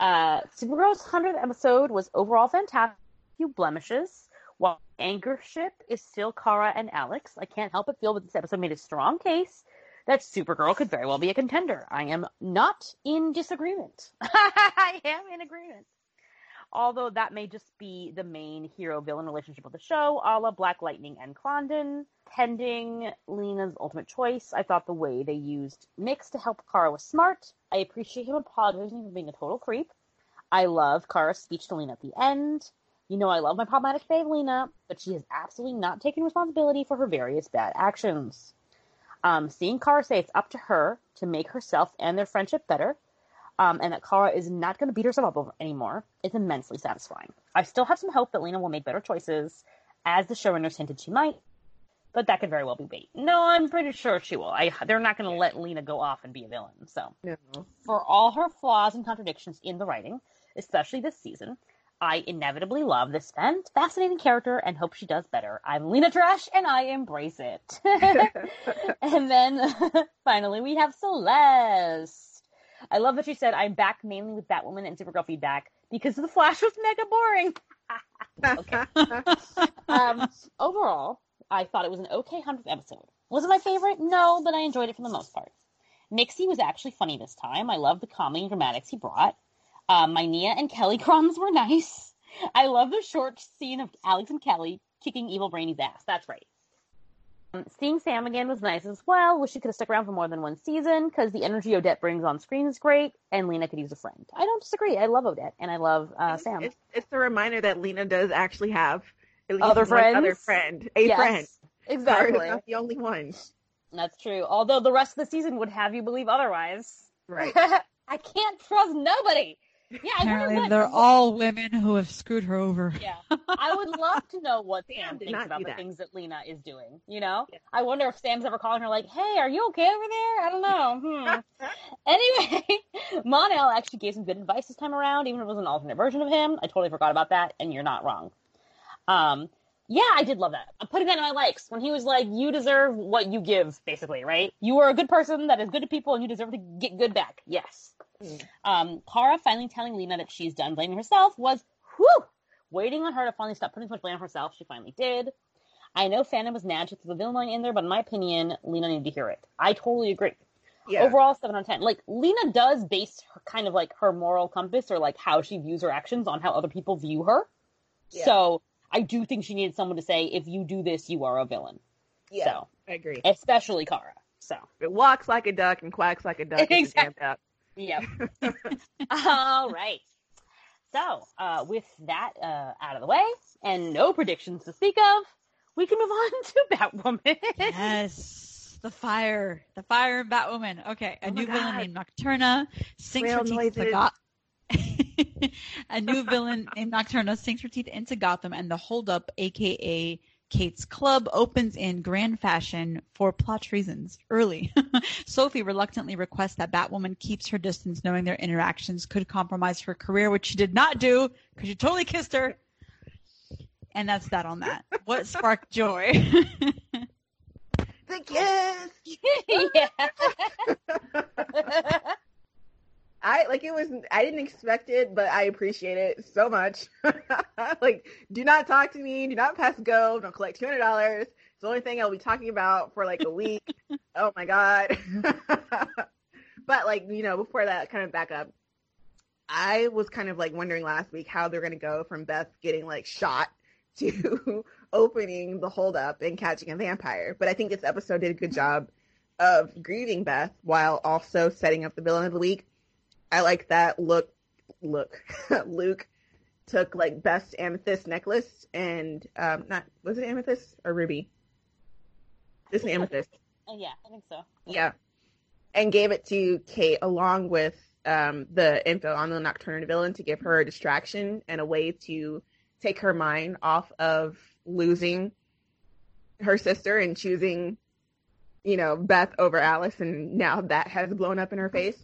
Uh, Supergirl's 100th episode was overall fantastic. Few blemishes. While anchor ship is still Kara and Alex, I can't help but feel that this episode made a strong case that Supergirl could very well be a contender. I am not in disagreement. [laughs] I am in agreement. Although that may just be the main hero villain relationship of the show, a la Black Lightning and Condon. Pending Lena's ultimate choice, I thought the way they used Mix to help Kara was smart. I appreciate him apologizing for being a total creep. I love Kara's speech to Lena at the end. You know, I love my problematic fave Lena, but she has absolutely not taken responsibility for her various bad actions. Um, seeing Kara say it's up to her to make herself and their friendship better, um, and that Kara is not going to beat herself up over anymore is immensely satisfying. I still have some hope that Lena will make better choices, as the showrunners hinted she might, but that could very well be bait. No, I'm pretty sure she will. I, they're not going to let Lena go off and be a villain. So, No. for all her flaws and contradictions in the writing, especially this season, I inevitably love this fascinating character and hope she does better. I'm Lena Trash and I embrace it. [laughs] [laughs] and then [laughs] finally we have Celeste. I love that she said, I'm back mainly with Batwoman and Supergirl feedback because The Flash was mega boring. Okay. um, overall, I thought it was an okay 100th episode. Was it my favorite? No, but I enjoyed it for the most part. Mixie was actually funny this time. I love the comedy and dramatics he brought. Um, my Nia and Kelly [laughs] crumbs were nice. I love the short scene of Alex and Kelly kicking Evil Brainy's ass. That's right. Um, seeing Sam again was nice as well. Wish she could have stuck around for more than one season because the energy Odette brings on screen is great, and Lena could use a friend. I don't disagree. I love Odette and I love uh, Sam. It's, it's a reminder that Lena does actually have Other one friends? other friend, a Yes, friend. Sorry, Exactly. not the only one. That's true. Although the rest of the season would have you believe otherwise. Right. [laughs] I can't trust nobody. Yeah, I Apparently, what, they're all women who have screwed her over. Yeah, I would love to know what [laughs] Sam Sam did thinks not about the that. things that Lena is doing. You know, Yeah. I wonder if Sam's ever calling her like, "Hey, are you okay over there?" I don't know. Hmm. [laughs] anyway, Mon-El actually gave some good advice this time around, even if it was an alternate version of him. I totally forgot about that, and you're not wrong. Um, Yeah, I did love that. I'm putting that in my likes when he was like, "You deserve what you give," basically, right? You are a good person that is good to people, and you deserve to get good back. Yes. Mm. Um, Kara finally telling Lena that she's done blaming herself was whew, waiting on her to finally stop putting so much blame on herself. She finally did. I know fandom was mad with the villain line in there, but in my opinion, Lena needed to hear it. I totally agree. Yeah. Overall, seven out of ten. Like Lena does base her kind of like her moral compass or like how she views her actions on how other people view her. Yeah. So I do think she needed someone to say, if you do this, you are a villain. yeah, So I agree. especially Kara. So It walks like a duck and quacks like a duck. It's a damn. Yep. [laughs] [laughs] All right. So, uh, with that uh, out of the way and no predictions to speak of, we can move [laughs] on to Batwoman. Yes. The fire. The fire in Batwoman. Okay. A Oh my new villain named Nocturna sinks Whale her teeth into noises. Gotham. [laughs] a new villain named Nocturna sinks her teeth into Gotham, and the holdup, aka Kate's Club, opens in grand fashion for plot reasons early. [laughs] Sophie reluctantly requests that Batwoman keeps her distance, knowing their interactions could compromise her career, which she did not do because she totally kissed her. And that's that on that. What sparked joy? [laughs] The kiss. yeah. I like it was. I didn't expect it, but I appreciate it so much. [laughs] like, do not talk to me. Do not pass go. Don't collect two hundred dollars. It's the only thing I'll be talking about for like a week. [laughs] oh my god. [laughs] but like you know, before that, kind of back up. I was kind of like wondering last week how they're gonna go from Beth getting like shot to opening the holdup and catching a vampire. But I think this episode did a good job of grieving Beth while also setting up the villain of the week. I like that look look [laughs] Luke took like best amethyst necklace and um not was it amethyst or ruby? It's an amethyst. Oh, yeah, I think so. Yeah. And gave it to Kate along with um, the info on the Nocturna villain to give her a distraction and a way to take her mind off of losing her sister and choosing, you know, Beth over Alice. And now that has blown up in her face.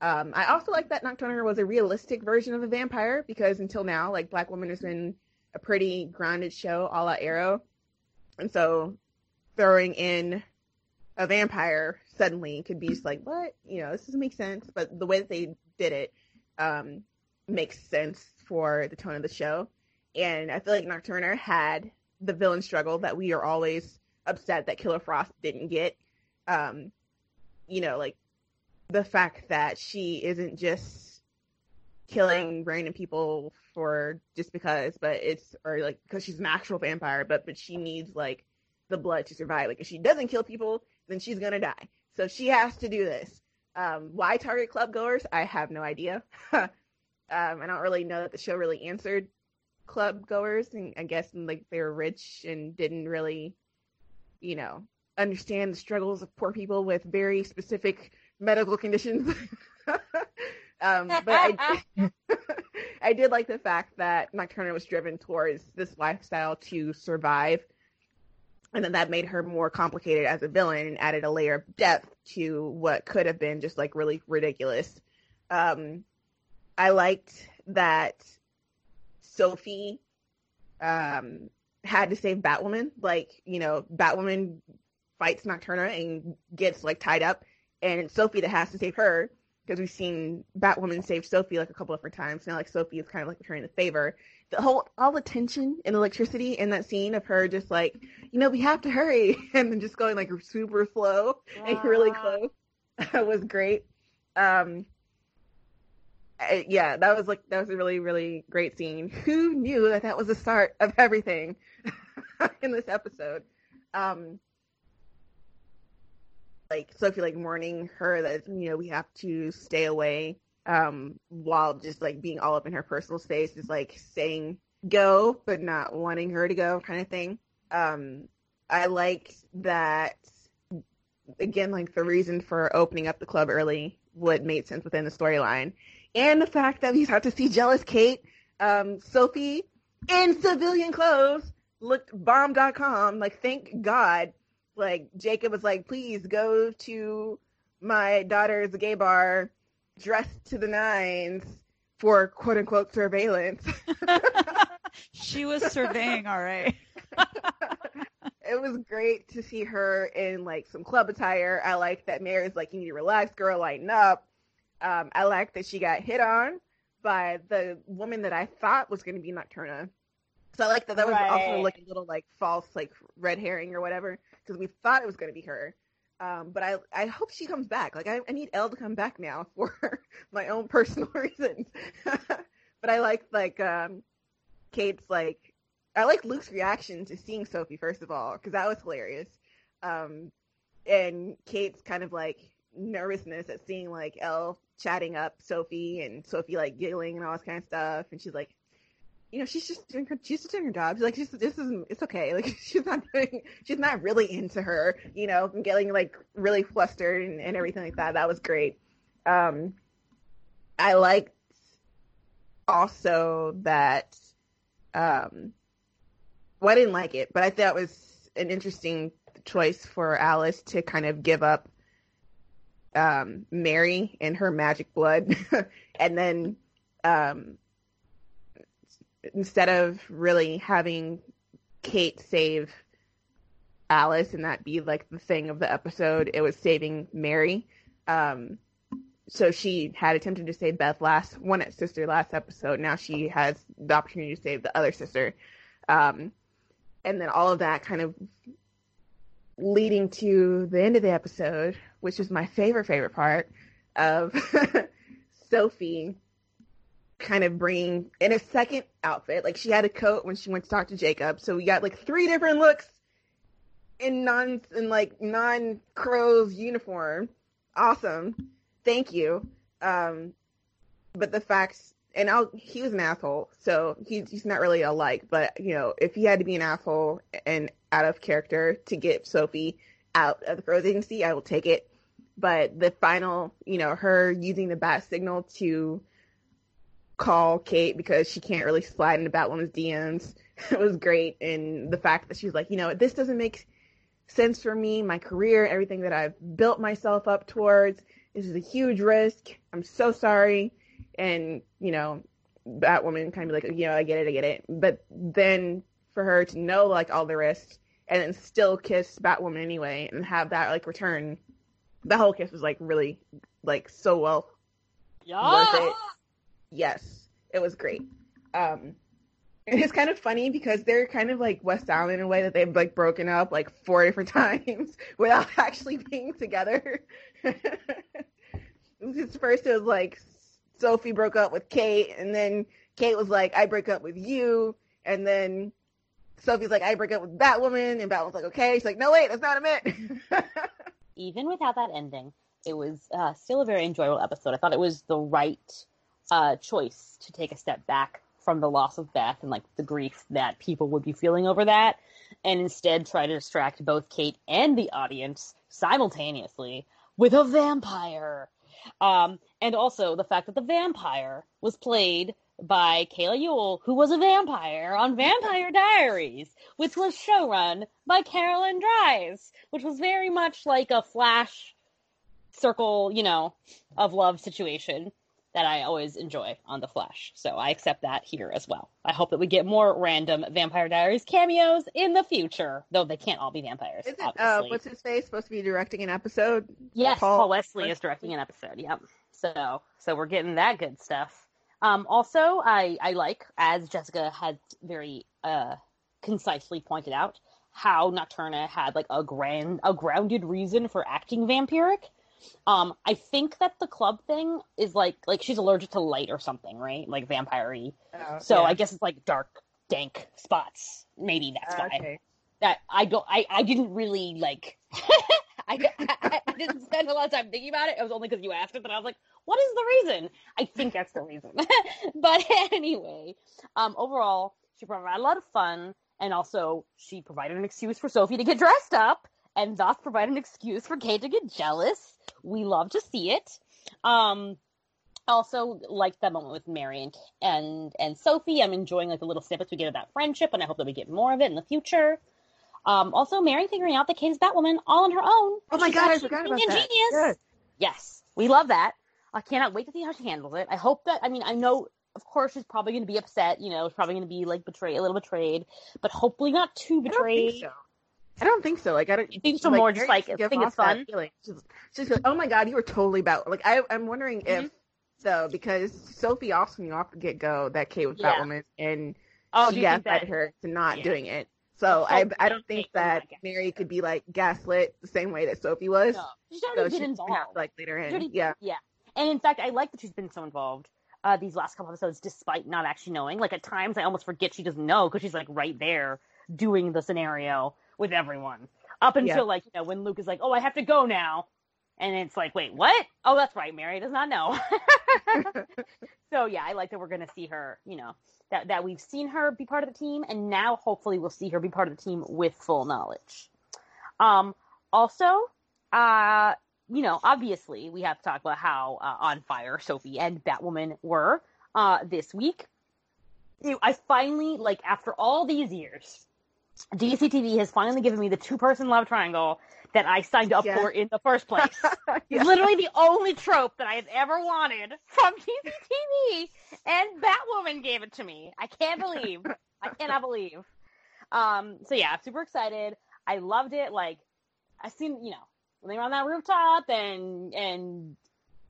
Um, I also like that Nocturna was a realistic version of a vampire because until now, like Batwoman has been a pretty grounded show a la Arrow. And so throwing in a vampire suddenly could be just like, what? You know, this doesn't make sense. But the way that they did it um, makes sense for the tone of the show. And I feel like Nocturna had the villain struggle that we are always upset that Killer Frost didn't get. Um, you know, like the fact that she isn't just killing random people for just because, but it's or like because she's an actual vampire, but but she needs like the blood to survive. Like if she doesn't kill people, then she's gonna die. So she has to do this. Um, why target club goers? I have no idea. [laughs] um, I don't really know that the show really answered club goers, and I guess like they were rich and didn't really, you know, understand the struggles of poor people with very specific medical conditions. [laughs] um, [laughs] but I, [laughs] I did like the fact that Nocturna was driven towards this lifestyle to survive and then that made her more complicated as a villain and added a layer of depth to what could have been just like really ridiculous. Um, I liked that Sophie um, had to save Batwoman. Like, you know, Batwoman fights Nocturna and gets like tied up, and Sophie that has to save her because we've seen Batwoman save Sophie like a couple different times. Now, like Sophie is kind of like returning the favor. The whole all the tension and electricity in that scene of her just like, you know, we have to hurry, [laughs] and then just going like super slow and really close [laughs] was great. Um, I- yeah, that was like that was a really really great scene. Who knew that that was the start of everything [laughs] in this episode? Um, like Sophie like warning her that you know we have to stay away um while just like being all up in her personal space is like saying go but not wanting her to go kind of thing. Um, I liked that again like the reason for opening up the club early would made sense within the storyline and the fact that we got to see jealous Kate, um, Sophie in civilian clothes looked bomb.com. Like, thank God. Like, Jacob was like, please go to my daughter's gay bar dressed to the nines for quote unquote surveillance. [laughs] she was surveying, all right. [laughs] it was great to see her in like some club attire. I like that Mary's like, you need to relax, girl, lighten up. Um, I like that she got hit on by the woman that I thought was going to be Nocturna. So I like that that was Right. also like a little like false like red herring or whatever because we thought it was going to be her. Um, but I I hope she comes back. Like I, I need Elle to come back now [laughs] for my own personal [laughs] reasons. [laughs] but I like like um, Kate's like I like Luke's reaction to seeing Sophie first of all because that was hilarious. Um, and Kate's kind of like nervousness at seeing like Elle chatting up Sophie and Sophie like giggling and all this kind of stuff, and she's like, you know, she's just doing her, she's just doing her job. She's like, she's, this is, it's okay. [laughs] Like, she's not doing, she's not really into her, you know, and getting like really flustered and, and everything like that. That was great. Um, I liked also that, um, well, I didn't like it, but I thought it was an interesting choice for Alice to kind of give up um, Mary and her magic blood, [laughs] and then um, instead of really having Kate save Alice and that be like the thing of the episode, it was saving Mary. Um, so she had attempted to save Beth last one at sister last episode. Now she has the opportunity to save the other sister. Um, and then all of that kind of leading to the end of the episode, which is my favorite favorite part of [laughs] Sophie kind of bringing in a second outfit. Like she had a coat when she went to talk to Jacob, so we got like three different looks in non in like non crow's uniform. Awesome, thank you. Um, but the facts and I'll, he was an asshole, so he's he's not really a like. But you know, if he had to be an asshole and out of character to get Sophie out of the Crow's agency, I will take it. But the final, you know, her using the bat signal to call Kate because she can't really slide into Batwoman's DMs, [laughs] it was great. And the fact that she was like, you know, this doesn't make sense for me, my career, everything that I've built myself up towards. This is a huge risk. I'm so sorry and you know batwoman kind of be like you know i get it i get it but then for her to know like all the risks and then still kiss batwoman anyway and have that like return the whole kiss was like really like so well worth it yes it was great um it's kind of funny because they're kind of like West Allen in a way that they've like broken up like four different [laughs] times without [laughs] actually being together. [laughs] It's first it was like Sophie broke up with Kate, and then Kate was like, I break up with you, and then Sophie's like, I break up with Batwoman, and Batwoman's like, okay. She's like, no, wait, that's not a it. even without that ending, it was uh, still a very enjoyable episode. I thought it was the right uh, choice to take a step back from the loss of Beth and like the grief that people would be feeling over that, and instead try to distract both Kate and the audience simultaneously with a vampire. Um, and also the fact that the vampire was played by Kayla Ewell, who was a vampire on Vampire Diaries, which was showrun by Caroline Dries, which was very much like a flash circle, you know, of love situation that I always enjoy on The Flash. So I accept that here as well. I hope that we get more random Vampire Diaries cameos in the future, though they can't all be vampires. Isn't uh, what's his face supposed to be directing an episode? Yes, Paul- Paul, Wesley is directing an episode. Yep. So so we're getting that good stuff. Um, also, I I like as Jessica had very uh, concisely pointed out how Nocturna had like a grand a grounded reason for acting vampiric. Um, I think that the club thing is like like she's allergic to light or something, right? Like vampire Oh, So yeah. I guess it's like dark, dank spots. Maybe that's Ah, why okay. that I don't I, I didn't really like [laughs] I, I I didn't spend a lot of time thinking about it. It was only because you asked it that I was like, what is the reason? I think that's the reason. [laughs] but anyway, um, overall, she provided a lot of fun, and also she provided an excuse for Sophie to get dressed up, and thus provide an excuse for Kate to get jealous. We love to see it. Um, also liked that moment with Mary and and and Sophie. I'm enjoying like the little snippets we get of that friendship, and I hope that we get more of it in the future. Um, also, Mary figuring out that Kate is Batwoman all on her own. Oh my god, I forgot about that. ingenious. Yes. We love that. I cannot wait to see how she handles it. I hope that. I mean, I know, of course, she's probably going to be upset. You know, she's probably going to be like betrayed, a little betrayed, but hopefully not too betrayed. so. I don't think so. Like I don't. You think so like, more just like, think it's fun? feeling. She's, she's like, oh my god, you were totally about. Like I, I'm wondering Mm-hmm. if so because Sophie also knew off the get go that Kate was Yeah. Batwoman, and Oh, she gaslighted that? her to not Yeah. doing it. So I, I don't think that Mary could be like gaslit the same way that Sophie was. No, she's already she's been involved. to like later in. already- Yeah. yeah. And in fact, I like that she's been so involved uh, these last couple episodes, despite not actually knowing. Like at times, I almost forget she doesn't know because she's like right there doing the scenario with everyone. Up until Yeah. like you know when Luke is like, "Oh, I have to go now," and it's like, "Wait, what? Oh, that's right, Mary does not know." [laughs] so yeah, I like that we're gonna see her. You know that that we've seen her be part of the team, and now hopefully we'll see her be part of the team with full knowledge. Um, also, uh, you know, obviously we have to talk about how uh, on fire Sophie and Batwoman were uh, this week. I finally, like, after all these years, DCTV has finally given me the two-person love triangle that I signed up Yeah. for in the first place. [laughs] Yeah. Literally the only trope that I have ever wanted from DCTV, and Batwoman gave it to me. I can't believe. I [laughs] cannot believe. Um, so yeah, I'm super excited. I loved it. Like, I seen, you know, when they were on that rooftop and, and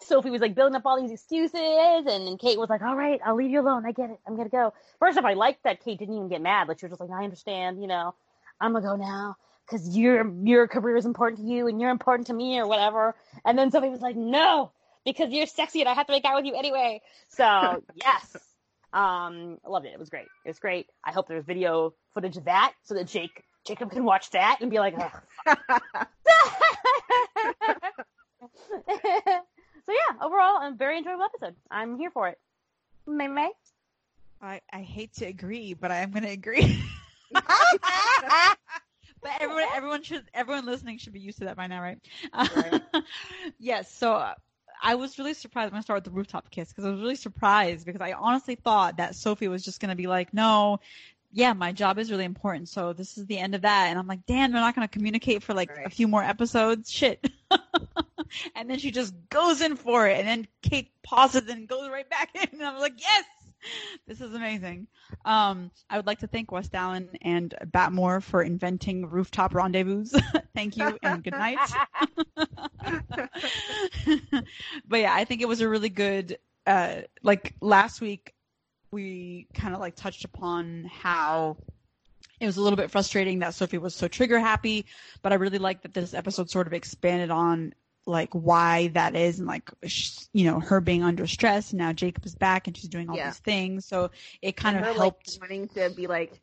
Sophie was like building up all these excuses and then Kate was like, all right, I'll leave you alone. I get it. I'm going to go. First off, I liked that Kate didn't even get mad. Like, she was just like, I understand, you know, I'm going to go now because your, your career is important to you and you're important to me or whatever. And then Sophie was like, no, because you're sexy and I have to make out with you anyway. So [laughs] yes. Um, I loved it. It was great. It was great. I hope there's video footage of that so that Jake Jacob can watch that and be like, "Ugh." [laughs] [laughs] so yeah, overall, a very enjoyable episode. I'm here for it. May May. I, I hate to agree, but I am going to agree. [laughs] but everyone, [laughs] everyone should, everyone listening should be used to that by now, right? Right. [laughs] yes. So uh, I was really surprised when I started the rooftop kiss because I was really surprised because I honestly thought that Sophie was just going to be like, no, yeah, my job is really important. So this is the end of that. And I'm like, damn, they're not going to communicate for like a few more episodes. Shit. And then she just goes in for it. And then Kate pauses and goes right back in. And I'm like, yes, this is amazing. Um, I would like to thank West Allen and Batmore for inventing rooftop rendezvous. [laughs] thank you and good night. [laughs] but yeah, I think it was a really good. Uh, like last week, we kind of like touched upon how it was a little bit frustrating that Sophie was so trigger happy, but I really like that this episode sort of expanded on like why that is and like sh- you know her being under stress and now Jacob is back and she's doing all Yeah. these things so it kind And of her, helped like, wanting to be like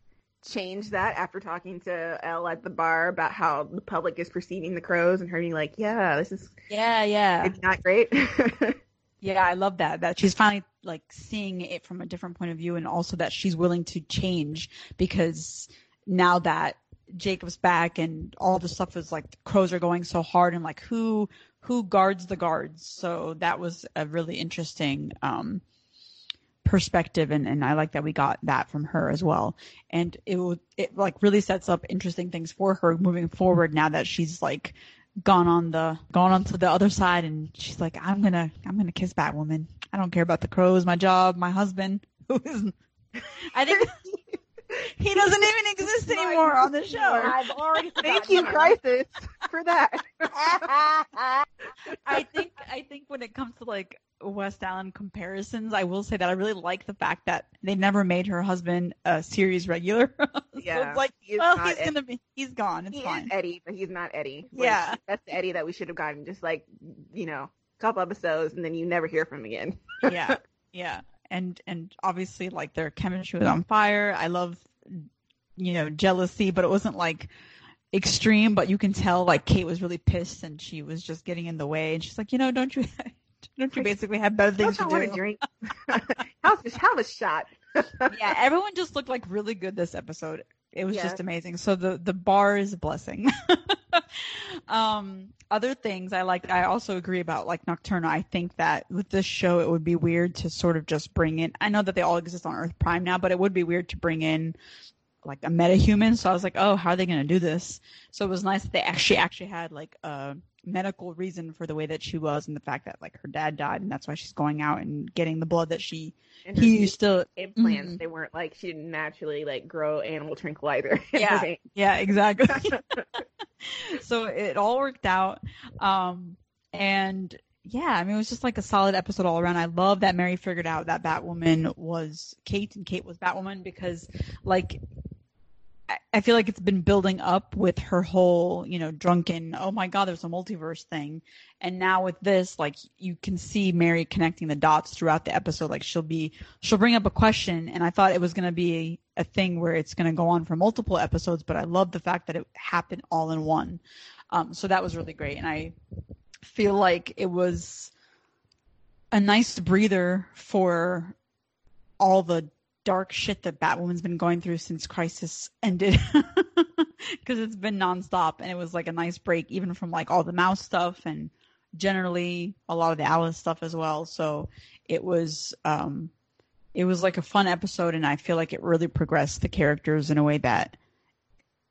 change that after talking to Elle at the bar about how the public is perceiving the crows and her being like, yeah, this is yeah yeah it's not great. [laughs] Yeah, I love that. That she's finally like seeing it from a different point of view and also that she's willing to change because now that Jacob's back and all the stuff is like the crows are going so hard and like who who guards the guards. So that was a really interesting um perspective and, and I like that we got that from her as well. And it would it like really sets up interesting things for her moving forward now that she's like gone on the gone on to the other side and she's like i'm gonna i'm gonna kiss batwoman i don't care about the crows my job my husband [laughs] who is i think [laughs] [laughs] he doesn't even exist anymore on the show. [laughs] I've already [laughs] Thank you. Crisis, for that. i think i think when it comes to like west allen comparisons i will say that i really like the fact that they never made her husband a series regular so Yeah, it's like he well he's Ed- gonna be he's gone it's he fine is Eddie, but he's not Eddie. Like, Yeah. that's the Eddie that we should have gotten. Just like you know, a couple episodes, and then you never hear from him again. yeah yeah and and obviously like their chemistry was on fire. I love you know jealousy but it wasn't like extreme but you can tell like kate was really pissed and she was just getting in the way. And she's like you know don't you [laughs] don't you basically have better things Don't to you want do? a drink? have, a- have a shot. [laughs] yeah everyone just looked like really good this episode. It was Yeah. just amazing. So the the bar is a blessing [laughs] [laughs] um other things i like i also agree about like nocturna. I think that with this show it would be weird to sort of just bring in i know that they all exist on earth prime now but it would be weird to bring in like a metahuman. So i was like oh how are they going to do this? So it was nice that they actually actually had like a medical reason for the way that she was and the fact that like her dad died and that's why she's going out and getting the blood that she And he used to implants, Mhm. they weren't like she didn't naturally like grow animal tranquilizer. [laughs] Yeah. Yeah, exactly. [laughs] [laughs] so it all worked out. Um, and yeah, I mean, it was just like a solid episode all around. I love that Mary figured out that Batwoman was Kate and Kate was Batwoman because, like, I- feel like it's been building up with her whole, you know, drunken, oh my God, there's a multiverse thing. And now with this, like, you can see Mary connecting the dots throughout the episode. Like, she'll be, she'll bring up a question, and I thought it was going to be a thing where it's going to go on for multiple episodes, but I love the fact that it happened all in one. Um, so that was really great. And I feel like it was a nice breather for all the dark shit that Batwoman's been going through since Crisis ended. [laughs] Because it's been nonstop, and it was like a nice break, even from like all the mouse stuff and generally a lot of the Alice stuff as well. So it was um, it was like a fun episode, and I feel like it really progressed the characters in a way that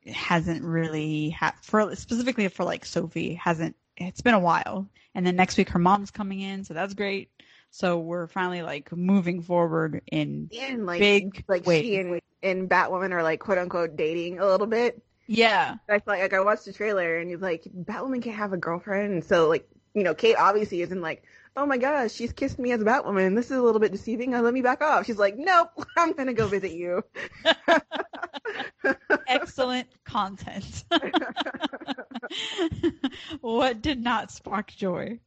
hasn't really had for specifically for like Sophie hasn't. It's been a while, and then next week her mom's coming in, so that's great. So we're finally like moving forward in And like big like ways. she and, and Batwoman are like quote unquote dating a little bit. yeah, I feel like, like I watched the trailer and he's like, Batwoman can't have a girlfriend, and so like you know, Kate obviously isn't like, oh my gosh, she's kissed me as a Batwoman. This is a little bit deceiving. Let me back off. She's like, nope, [laughs] I'm gonna go visit you. [laughs] excellent content. [laughs] what did not spark joy?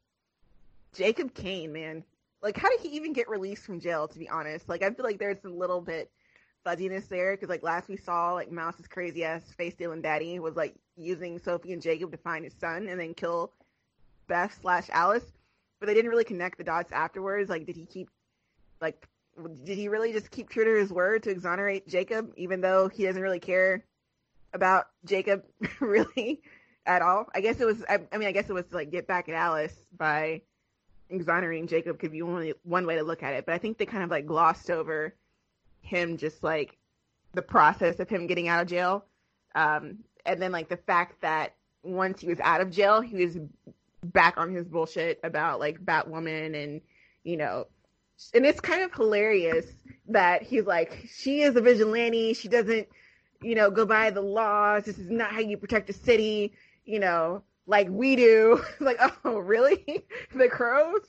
Jacob Kane, man, like how did he even get released from jail? To be honest, like I feel like there's a little bit fuzziness there because like last we saw like Mouse's crazy ass face stealing daddy was like using Sophie and Jacob to find his son and then kill Beth slash Alice, but they didn't really connect the dots afterwards. Like, did he keep like did he really just keep true to his word to exonerate Jacob, even though he doesn't really care about Jacob [laughs] really at all? I guess it was. I, I mean, I guess it was to, like get back at Alice by exonerating Jacob could be only one way to look at it, but I think they kind of like glossed over him just like the process of him getting out of jail, um, and then like the fact that once he was out of jail, he was back on his bullshit about like Batwoman and you know, and it's kind of hilarious that he's like, she is a vigilante, she doesn't, you know, go by the laws. This is not how you protect a city, you know like we do. [laughs] like, oh, really? [laughs] the crows?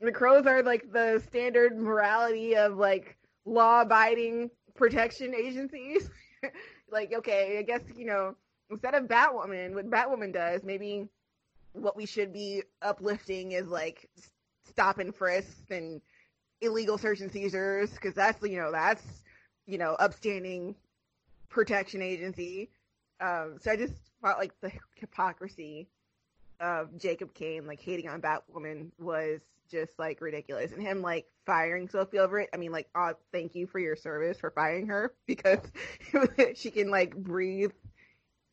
The crows are like the standard morality of like law abiding protection agencies. [laughs] like, okay, I guess, you know, instead of Batwoman, what Batwoman does, maybe what we should be uplifting is like stop and frisk and illegal search and seizures, because that's, you know, that's, you know, upstanding protection agency. Um, so I just felt like the hypocrisy of Jacob Kane like hating on Batwoman was just like ridiculous, and him like firing Sophie over it. I mean, like, oh, thank you for your service for firing her [laughs] because [laughs] she can like breathe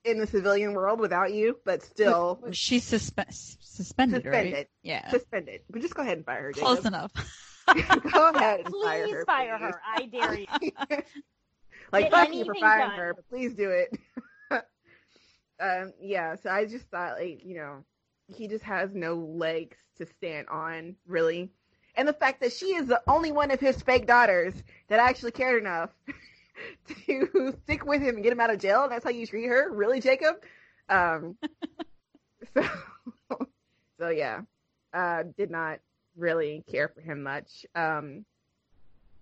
in the civilian world without you, but still She's suspe- suspended, right? Suspended. Yeah, suspended. But just go ahead and fire her. close enough. [laughs] go ahead and fire Please her. fire please. her. I dare you. like Get fuck you for firing done. her, but please do it. um, yeah, so I just thought like, you know, he just has no legs to stand on, really. And the fact that she is the only one of his fake daughters that actually cared enough [laughs] to stick with him and get him out of jail, and that's how you treat her? Really, Jacob? Um [laughs] so [laughs] so yeah. Uh did not really care for him much. Um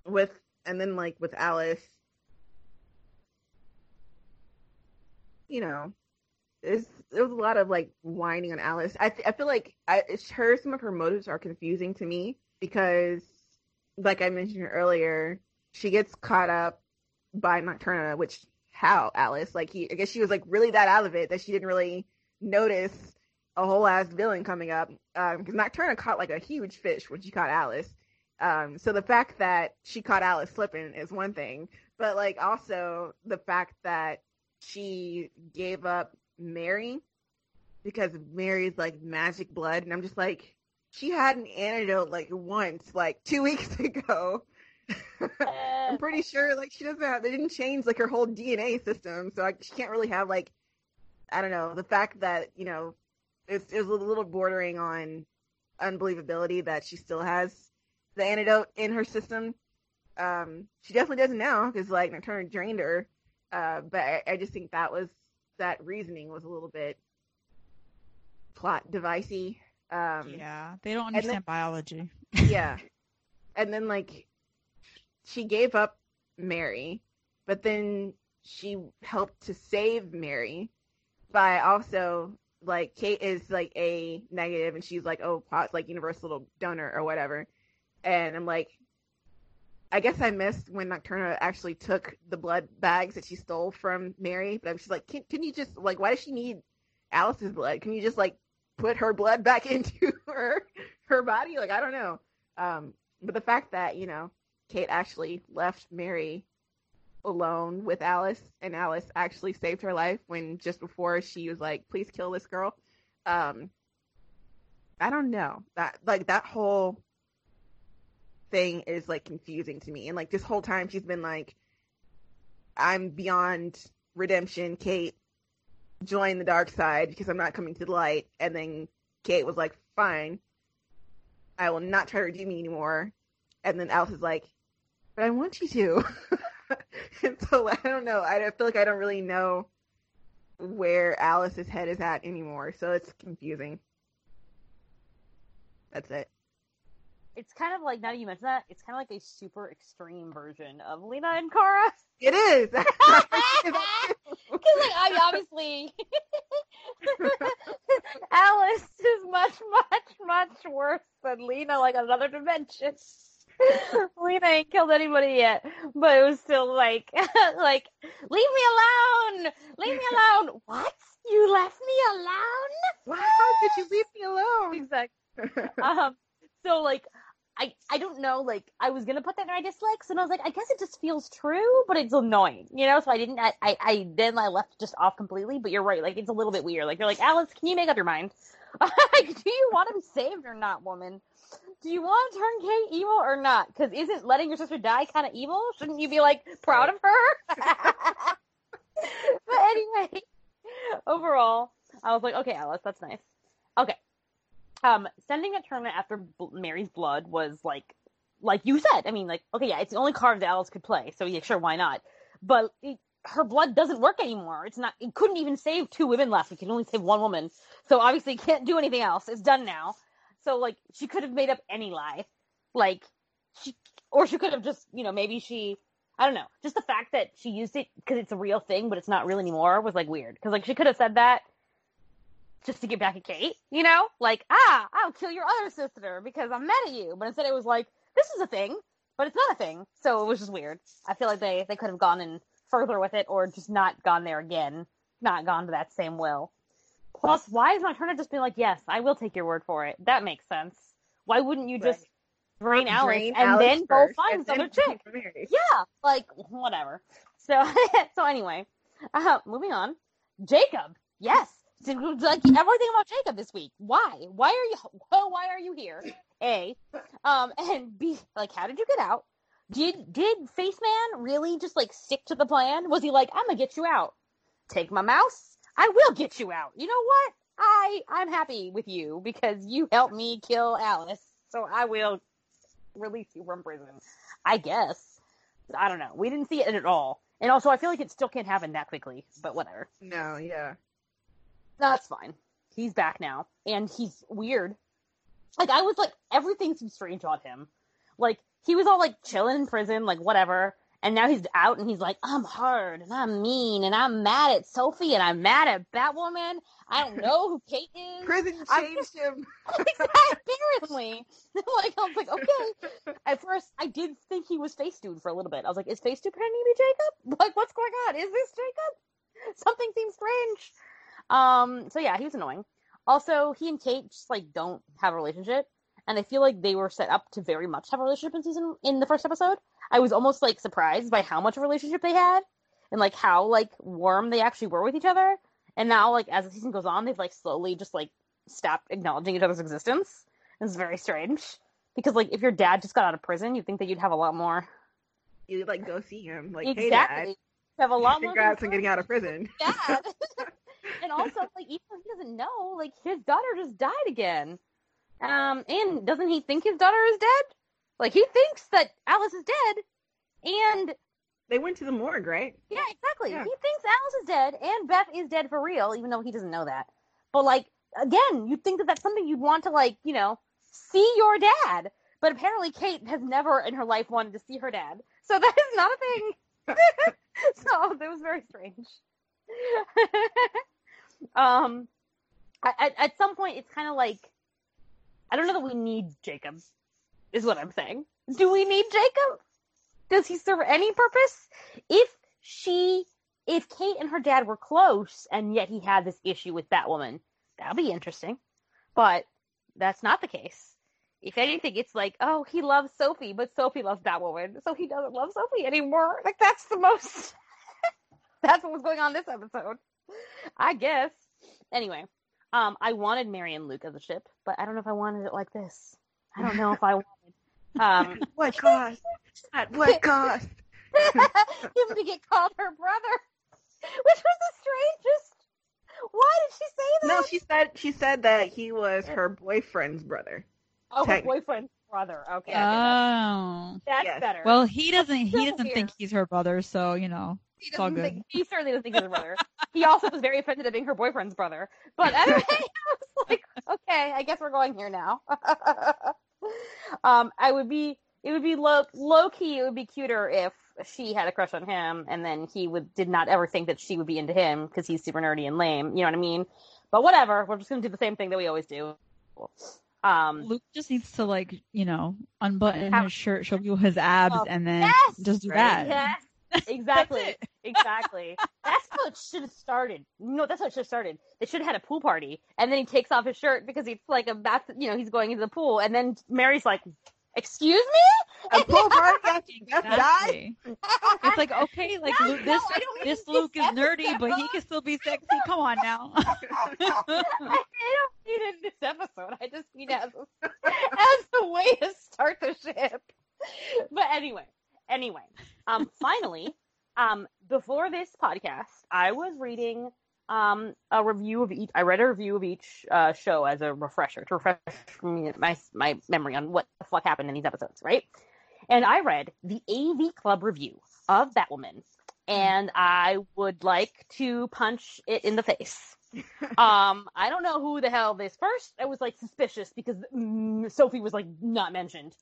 with and then like with Alice, you know, there's there was a lot of like whining on Alice. I th- I feel like I it's her some of her motives are confusing to me because like I mentioned earlier, she gets caught up by Nocturna, which how Alice like he I guess she was like really that out of it that she didn't really notice a whole ass villain coming up because Nocturna caught like a huge fish when she caught Alice. Um, so the fact that she caught Alice slipping is one thing, but like also the fact that she gave up Mary because Mary's like magic blood, and I'm just like, she had an antidote like once, like two [laughs] weeks ago. [laughs] I'm pretty sure like she doesn't have they didn't change like her whole DNA system, so like, she can't really have like I don't know the fact that you know it's, it was a little bordering on unbelievability that she still has the antidote in her system. Um, she definitely doesn't now because like Nocturna drained her. Uh, but I, I just think that was that reasoning was a little bit plot devicey. Um, yeah, they don't then- understand biology. yeah. [laughs] And then like she gave up Mary, but then she helped to save Mary by also like Kate is like a negative and she's like, oh, pot's like universal donor or whatever. And I'm like, I guess I missed when Nocturna actually took the blood bags that she stole from Mary. But I'm just like, can, can you just like, why does she need Alice's blood? Can you just like put her blood back [laughs] into her her body? Like, I don't know. Um, but the fact that you know Kate actually left Mary alone with Alice, and Alice actually saved her life when just before she was like, "Please kill this girl." Um, I don't know that like that whole thing is like confusing to me, and like this whole time she's been like, "I'm beyond redemption, Kate." Join the dark side because I'm not coming to the light, and then Kate was like, "Fine, I will not try to redeem you anymore." And then Alice is like, "But I want you to." [laughs] and so I don't know. I feel like I don't really know where Alice's head is at anymore, so it's confusing. That's it. It's kind of like now that you mentioned that, it's kind of like a super extreme version of Lena and Kara. It is. [laughs] [laughs] Because like I obviously [laughs] Alice is much, much, much worse than Lena, like another dimension. Lena ain't killed anybody yet, but it was still like, like, leave me alone, leave me alone. What? You left me alone? Wow, how did you leave me alone? Exactly. Um. So like, I I don't know. Like, I was gonna put that in my dislikes, and I was like, I guess it just feels true, but it's annoying, you know. So I didn't. I I, I then I left just off completely. But you're right. Like, it's a little bit weird. Like, you're like, Alice, can you make up your mind? [laughs] Like, do you want to be saved or not, woman? Do you want to turn Kate evil or not? Because isn't letting your sister die kind of evil? Shouldn't you be like proud of her? [laughs] but anyway, overall, I was like, okay, Alice, that's nice. Okay. Um, sending a tournament after B- Mary's blood was like, like you said. I mean, like, okay, yeah, it's the only card that Alice could play, so yeah, sure, why not? But it, her blood doesn't work anymore. It's not. It couldn't even save two women left. It can only save one woman. So obviously, it can't do anything else. It's done now. So like, she could have made up any lie, like she, or she could have just, you know, maybe she. I don't know. Just the fact that she used it because it's a real thing, but it's not real anymore was like weird. Because like she could have said that just to get back at Kate, you know? Like, ah, I'll kill your other sister because I'm mad at you. But instead it was like, this is a thing, but it's not a thing. So it was just weird. I feel like they, they could have gone in further with it or just not gone there again. Not gone to that same will. Plus, why is Nocturna just being like, yes, I will take your word for it? That makes sense. Why wouldn't you just drain Alice Drain and Alice then go find this other chick? [laughs] Yeah, like whatever. So [laughs] so anyway, uh, moving on. Jacob, yes. [laughs] Like everything about Jacob this week. Why? Why are you? [laughs] Well, why are you here? A, um, [laughs] and B, like, how did you get out? Did did Face Man really just like stick to the plan? Was he like, I'm gonna get you out? Take my mouse. I will get you out. You know what? I I'm happy with you because you helped me kill Alice, so I will release you from prison. I guess. I don't know. We didn't see it at all. And also, I feel like it still can't happen that quickly, but whatever. No, yeah. That's fine. He's back now, and he's weird. Like, I was like, everything seems strange on him. Like, he was all like chilling in prison, like, whatever. And now he's out and he's like, I'm hard and I'm mean and I'm mad at Sophie and I'm mad at Batwoman. I don't know who [laughs] Kate is. Prison I'm changed him. [laughs] Apparently. [laughs] like, I was like, okay. At first, I did think he was Face Dude for a little bit. I was like, is Face Dude pretending to be Jacob? Like, what's going on? Is this Jacob? Something seems strange. Um, so yeah, he was annoying. Also, he and Kate just like don't have a relationship, and I feel like they were set up to very much have a relationship in season in the first episode. I was almost like surprised by how much of a relationship they had, and like how like warm they actually were with each other. And now, like as the season goes on, they've like slowly just like stopped acknowledging each other's existence. It's very strange because like if your dad just got out of prison, you'd think that you'd have a lot more. You'd like go see him. Like, exactly. hey You have a dad, lot [laughs] more. congrats on getting out of prison. dad. [laughs] and also, like, even if he doesn't know, like, his daughter just died again. Um, and doesn't he think his daughter is dead? Like, he thinks that Alice is dead, and They went to the morgue, right? yeah, exactly. Yeah. He thinks Alice is dead, and Beth is dead for real, even though he doesn't know that. But like, again, you'd think that that's something you'd want to like, you know, see your dad. But apparently, Kate has never in her life wanted to see her dad, so [laughs] that is not a thing. [laughs] [laughs] so that was very strange. Um, at, at some point, it's kind of like I don't know that we need Jacob. Is what I'm saying. Do we need Jacob? Does he serve any purpose? If she, if Kate and her dad were close, and yet he had this issue with Batwoman, that'd be interesting. But that's not the case. If anything, it's like, oh, he loves Sophie, but Sophie loves Batwoman, so he doesn't love Sophie anymore. Like that's the most. [laughs] that's what was going on this episode, I guess. Anyway, um, I wanted Mary and Luke as a ship, but I don't know if I wanted it like this. I don't know if I wanted. Um, [laughs] What cost? At what [laughs] cost? him to get called her brother, which was the strangest. Why did she say that? No, she said she said that he was her boyfriend's brother. oh, her boyfriend's brother. Okay, okay, that's, Oh. that's yes. better. Well, he doesn't. He doesn't think he's her brother, so you know. He it's all doesn't good. think he certainly doesn't think he's her brother. he also was very offended at being her boyfriend's brother. But anyway, [laughs] I was like, okay, I guess we're going here now. [laughs] um, I would be. It would be low low key. It would be cuter if she had a crush on him, and then he would did not ever think that she would be into him because he's super nerdy and lame. You know what I mean? But whatever. We're just gonna do the same thing that we always do. Um, Luke just needs to like you know unbutton Have- his shirt, show you his abs, Oh, and then yes! just do that. Yes, exactly, That's [laughs] exactly. That's how it should have started. No, that's how it should have started. They should have had a pool party, and then he takes off his shirt because he's like a bath. You know, he's going into the pool, and then Mary's like, "Excuse me." A pool party after Beth died? It's like okay, like No, Luke, no, this I don't mean this this Luke is nerdy, episode. but he can still be sexy. Come on now. [laughs] I don't mean in this episode. I just mean as a, [laughs] as a way to start the ship. But anyway, anyway, um, [laughs] finally, um, before this podcast, I was reading um a review of each. I read a review of each uh, show as a refresher to refresh my my memory on what the fuck happened in these episodes, right? And I read the AV Club review of Batwoman, and I would like to punch it in the face [laughs] um, I don't know who the hell this first. I was like suspicious because mm, Sophie was like not mentioned,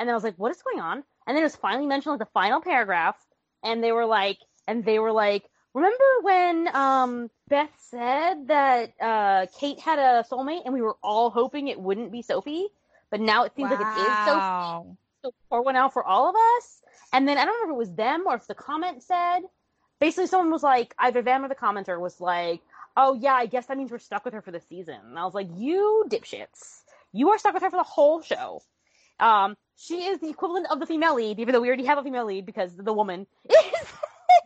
and then I was like, "What is going on?" And then it was finally mentioned like the final paragraph, and they were like, and they were like, "Remember when um Beth said that uh Kate had a soulmate, and we were all hoping it wouldn't be Sophie, but now it seems like it is Sophie." So pour one out for all of us. And then I don't remember if it was them or if the comment said, basically someone was like, either them or the commenter was like, oh yeah, I guess that means we're stuck with her for the season. And I was like, you dipshits, you are stuck with her for the whole show. Um, she is the equivalent of the female lead, even though we already have a female lead because the woman [laughs] is,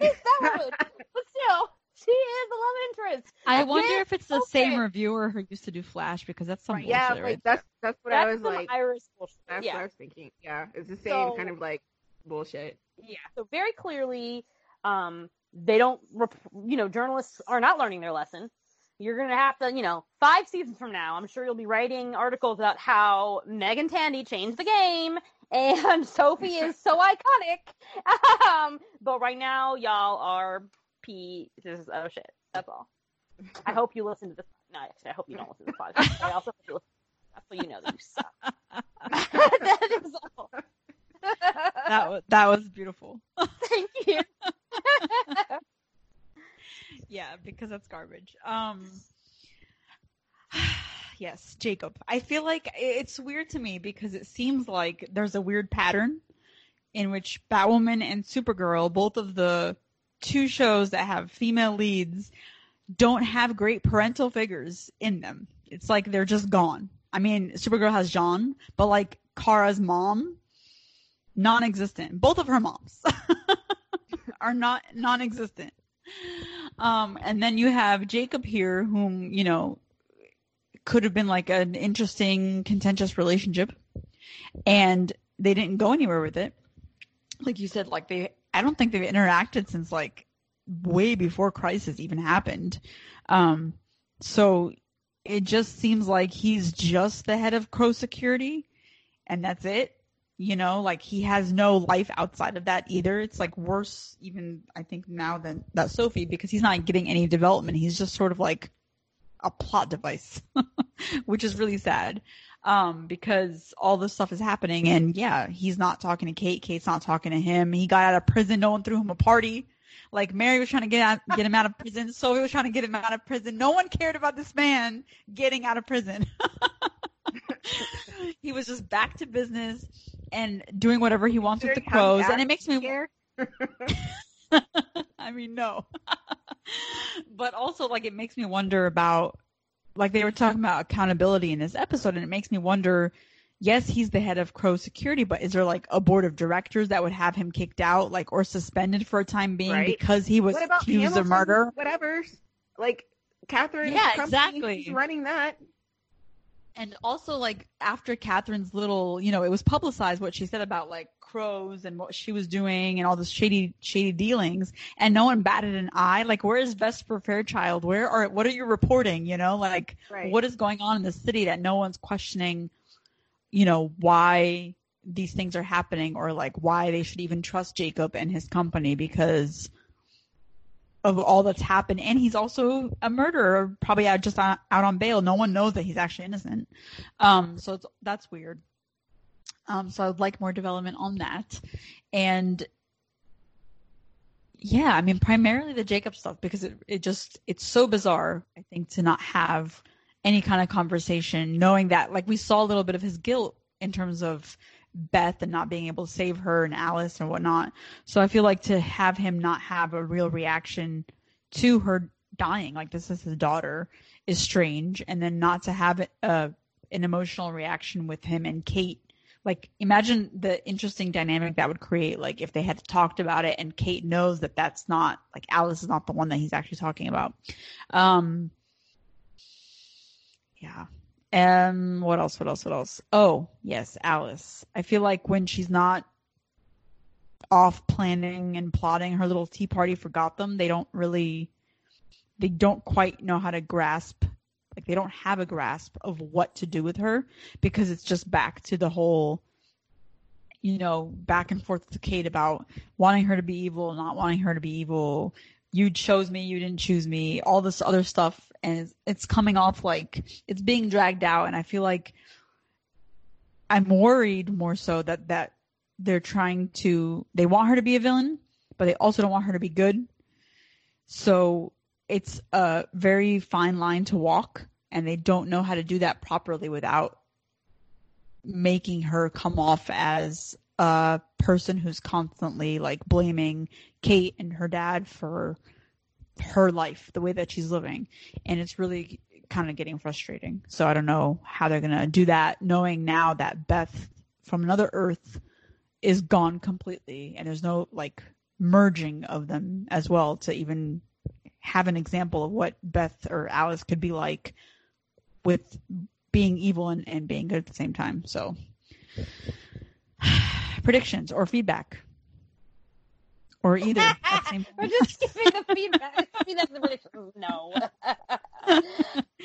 is that woman. [laughs] But still, she is the love interest. I Again, wonder if it's the same reviewer who used to do Flash because that's some Right. Yeah, like right? that's that's what That's I was some like. Irish bullshit. That's yeah. what I was thinking. Yeah, it's the same So- kind of like bullshit. Yeah. So very clearly, um, they don't, rep- you know, journalists are not learning their lesson. You're going to have to, you know, five seasons from now, I'm sure you'll be writing articles about how Meagan Tandy changed the game [laughs] and Sophie is so [laughs] iconic. Um, but right now, y'all are pieces of shit. That's all. I hope you listen to this. No, actually, I hope you don't listen to this podcast. I also hope you listen. That's so you know that you suck. [laughs] that is all. that was that was beautiful. Thank you. yeah, because that's garbage. Um [sighs] yes, Jacob. I feel like it's weird to me because it seems like there's a weird pattern in which Batwoman and Supergirl, both of the two shows that have female leads, don't have great parental figures in them. It's like they're just gone. I mean, Supergirl has J'onn, but like Kara's mom, non-existent. Both of her moms [laughs] are not non-existent. Um, and then you have Jacob here, whom you know could have been like an interesting, contentious relationship, and they didn't go anywhere with it. Like you said, like they, I don't think they've interacted since like way before Crisis even happened. Um, so it just seems like he's just the head of Crow Security, and that's it. You know, like he has no life outside of that either. It's like worse, even I think now than that Sophie because he's not getting any development. He's just sort of like a plot device, [laughs] which is really sad. Um, because all this stuff is happening and yeah, he's not talking to Kate. Kate's not talking to him. He got out of prison. No one threw him a party. Like Mary was trying to get out, get him out of prison. Sophie was trying to get him out of prison. No one cared about this man getting out of prison. [laughs] he was just back to business and doing whatever he wants with the crows. And it makes me. [laughs] I mean, no. [laughs] but also, like, it makes me wonder about, like, they were talking about accountability in this episode, and it makes me wonder yes, he's the head of Crow Security, but is there like a board of directors that would have him kicked out, like or suspended for a time being right. because he was accused Hamilton, of murder? Whatever. Like Catherine, yeah, company, exactly. running that. And also, like after Catherine's little, you know, it was publicized what she said about like crows and what she was doing and all this shady, shady dealings, and no one batted an eye. Like, where is Vesper Fairchild? Where are what are you reporting? You know, like right. what is going on in the city that no one's questioning? you know, why these things are happening or like why they should even trust Jacob and his company because of all that's happened. And he's also a murderer, probably out just out on bail. No one knows that he's actually innocent. Um, so that's weird. Um, so I'd like more development on that. And yeah, I mean, primarily the Jacob stuff because it, it just, it's so bizarre, I think, to not have any kind of conversation, knowing that like we saw a little bit of his guilt in terms of Beth and not being able to save her and Alice and whatnot. So I feel like to have him not have a real reaction to her dying, like this is his daughter, is strange, and then not to have a, uh, an emotional reaction with him and Kate. Like imagine the interesting dynamic that would create, like if they had talked about it and Kate knows that that's not like Alice is not the one that he's actually talking about. Um, yeah. And what else? What else? What else? Oh, yes, Alice. I feel like when she's not off planning and plotting her little tea party for Gotham, they don't really, they don't quite know how to grasp, like they don't have a grasp of what to do with her because it's just back to the whole, you know, back and forth to Kate about wanting her to be evil, not wanting her to be evil. You chose me, you didn't choose me, all this other stuff. And it's, it's coming off like it's being dragged out. And i feel like i'm worried more so that that they're trying to they want her to be a villain but they also don't want her to be good. So it's a very fine line to walk and they don't know how to do that properly without making her come off as a person who's constantly like blaming Kate and her dad for her life, the way that she's living. And it's really kind of getting frustrating. So I don't know how they're going to do that, knowing now that Beth from another Earth is gone completely and there's no like merging of them as well to even have an example of what Beth or Alice could be like with being evil and, and being good at the same time. So predictions or feedback or either. [laughs] We're just giving the feedback. [laughs] no.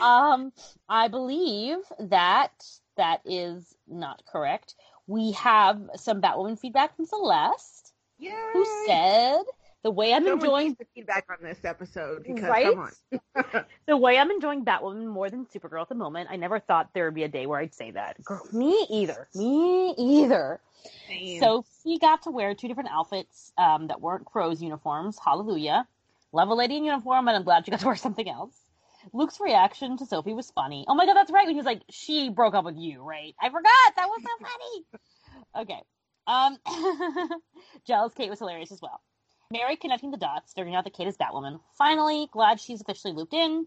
[laughs] um, I believe that that is not correct. We have some Batwoman feedback from Celeste, Yay! who said the way I'm no enjoying the feedback on this episode because right? come on. the way I'm enjoying Batwoman more than Supergirl at the moment. I never thought there would be a day where I'd say that. Girl, me either. Me either. Same. Sophie got to wear two different outfits um, that weren't Crow's uniforms. Hallelujah. Love a lady in uniform, and I'm glad she got to wear [laughs] something else. Luke's reaction to Sophie was funny. Oh my god, that's right. When he was like, "She broke up with you," right? I forgot. That was so funny. okay. Um, [laughs] jealous Kate was hilarious as well. Mary connecting the dots, figuring out that Kate is Batwoman. Finally, glad she's officially looped in.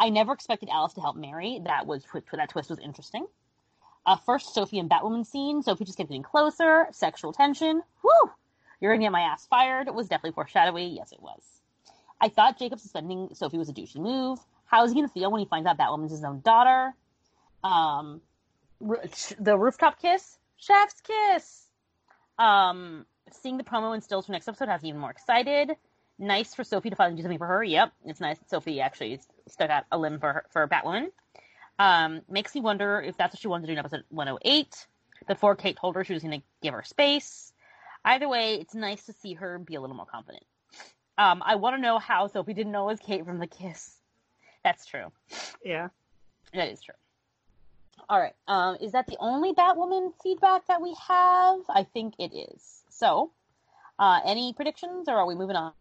I never expected Alice to help Mary. That was that twist was interesting. Uh, first, Sophie and Batwoman scene. Sophie just kept getting closer. Sexual tension. Woo! You're gonna get my ass fired. It was definitely foreshadowing. Yes, it was. I thought Jacob suspending Sophie was a douchey move. How is he gonna feel when he finds out Batwoman's his own daughter? Um, the rooftop kiss, chef's kiss. Um, seeing the promo and stills for next episode has me even more excited. nice for Sophie to finally do something for her. Yep, it's nice Sophie actually stuck out a limb for her, for Batwoman. Um, makes me wonder if that's what she wanted to do in episode 108 before Kate told her she was going to give her space. Either way, it's nice to see her be a little more confident. Um, I want to know how Sophie didn't know it was Kate from the kiss. That's true. Yeah. That is true. All right. Um, is that the only Batwoman feedback that we have? I think it is. So, uh, any predictions, or are we moving on?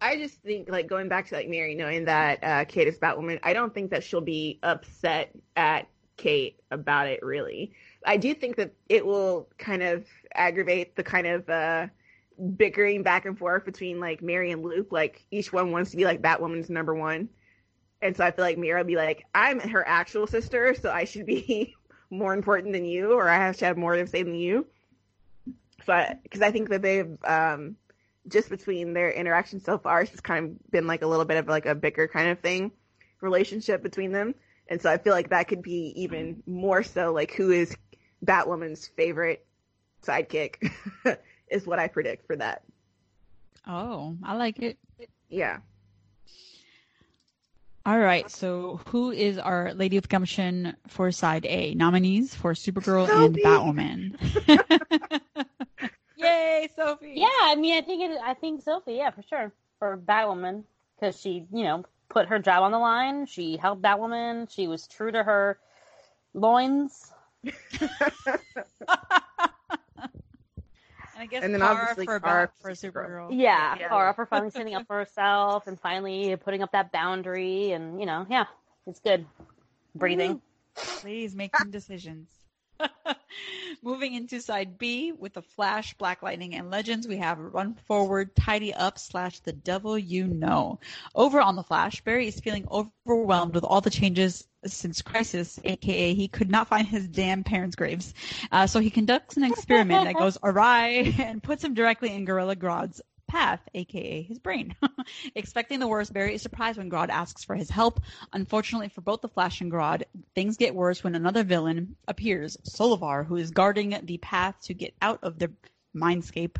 I just think, like, going back to like Mary knowing that uh, Kate is Batwoman, I don't think that she'll be upset at Kate about it. Really, I do think that it will kind of aggravate the kind of uh, bickering back and forth between like Mary and Luke. Like, each one wants to be like Batwoman's number one, and so I feel like Mary will be like, "I'm her actual sister, so I should be [laughs] more important than you, or I have to have more to say than you." So, because I, I think that they've um, just between their interaction so far, it's kind of been like a little bit of like a bicker kind of thing relationship between them. And so I feel like that could be even more so like who is Batwoman's favorite sidekick [laughs] is what I predict for that. Oh, I like it. Yeah. All right. So, who is our Lady of Gumption for side A? Nominees for Supergirl and! Batwoman. [laughs] [laughs] Yay, Sophie! Yeah, I mean, I think it. I think Sophie, yeah, for sure, for Batwoman, because she, you know, put her job on the line. She helped Batwoman. She was true to her loins. [laughs] And I guess And then Kara obviously for, Kara Bat- for for Supergirl. Yeah, Yeah. Kara for finally standing up for herself and finally putting up that boundary, and you know, yeah, it's good. Breathing. Please making decisions. [laughs] Moving into side B with the Flash, Black Lightning, and Legends, we have Run Forward, Tidy Up slash The Devil You Know. Over on the Flash, Barry is feeling overwhelmed with all the changes since Crisis, aka he could not find his damn parents' graves. Uh, so he conducts an experiment that goes [laughs] awry and puts him directly in Gorilla Grodd's path, aka his brain. [laughs] Expecting the worst, Barry is surprised when Grodd asks for his help. Unfortunately for both the Flash and Grodd, things get worse when another villain appears, Solovar, who is guarding the path to get out of the mindscape.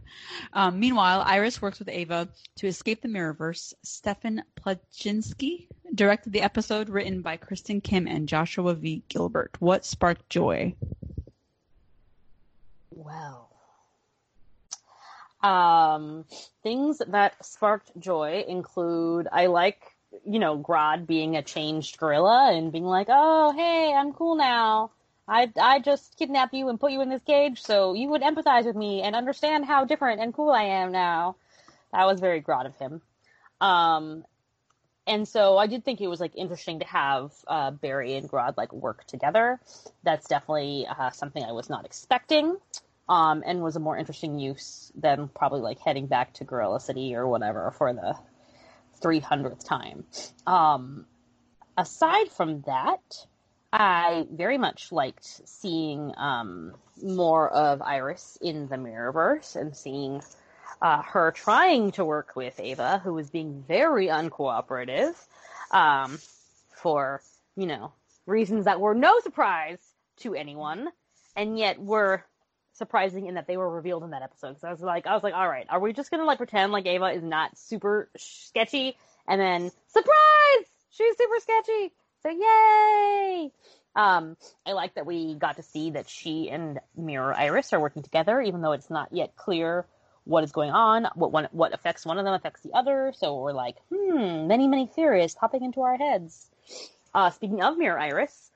Um, meanwhile, Iris works with Ava to escape the Mirrorverse. Stefan Pleszczynski directed the episode written by Kristen Kim and Joshua V. Gilbert. What sparked joy? Well, um, things that sparked joy include I like, you know, Grodd being a changed gorilla and being like, "Oh, hey, I'm cool now. I I just kidnapped you and put you in this cage so you would empathize with me and understand how different and cool I am now." That was very Grodd of him. Um, and so I did think it was like interesting to have uh, Barry and Grodd like work together. That's definitely uh, something I was not expecting, um, and was a more interesting use than probably like heading back to Gorilla City or whatever for the three hundredth time. Um, aside from that, I very much liked seeing um, more of Iris in the Mirrorverse and seeing uh, her trying to work with Ava, who was being very uncooperative um, for, you know, reasons that were no surprise to anyone, and yet were surprising in that they were revealed in that episode. So I was like, I was like, all right, are we just gonna like pretend like Ava is not super sketchy, and then surprise, she's super sketchy. So yay! Um, I like that we got to see that she and Mirror Iris are working together, even though it's not yet clear what is going on, what one, what affects one of them affects the other. So we're like, hmm, many many theories popping into our heads. Uh, speaking of Mirror Iris,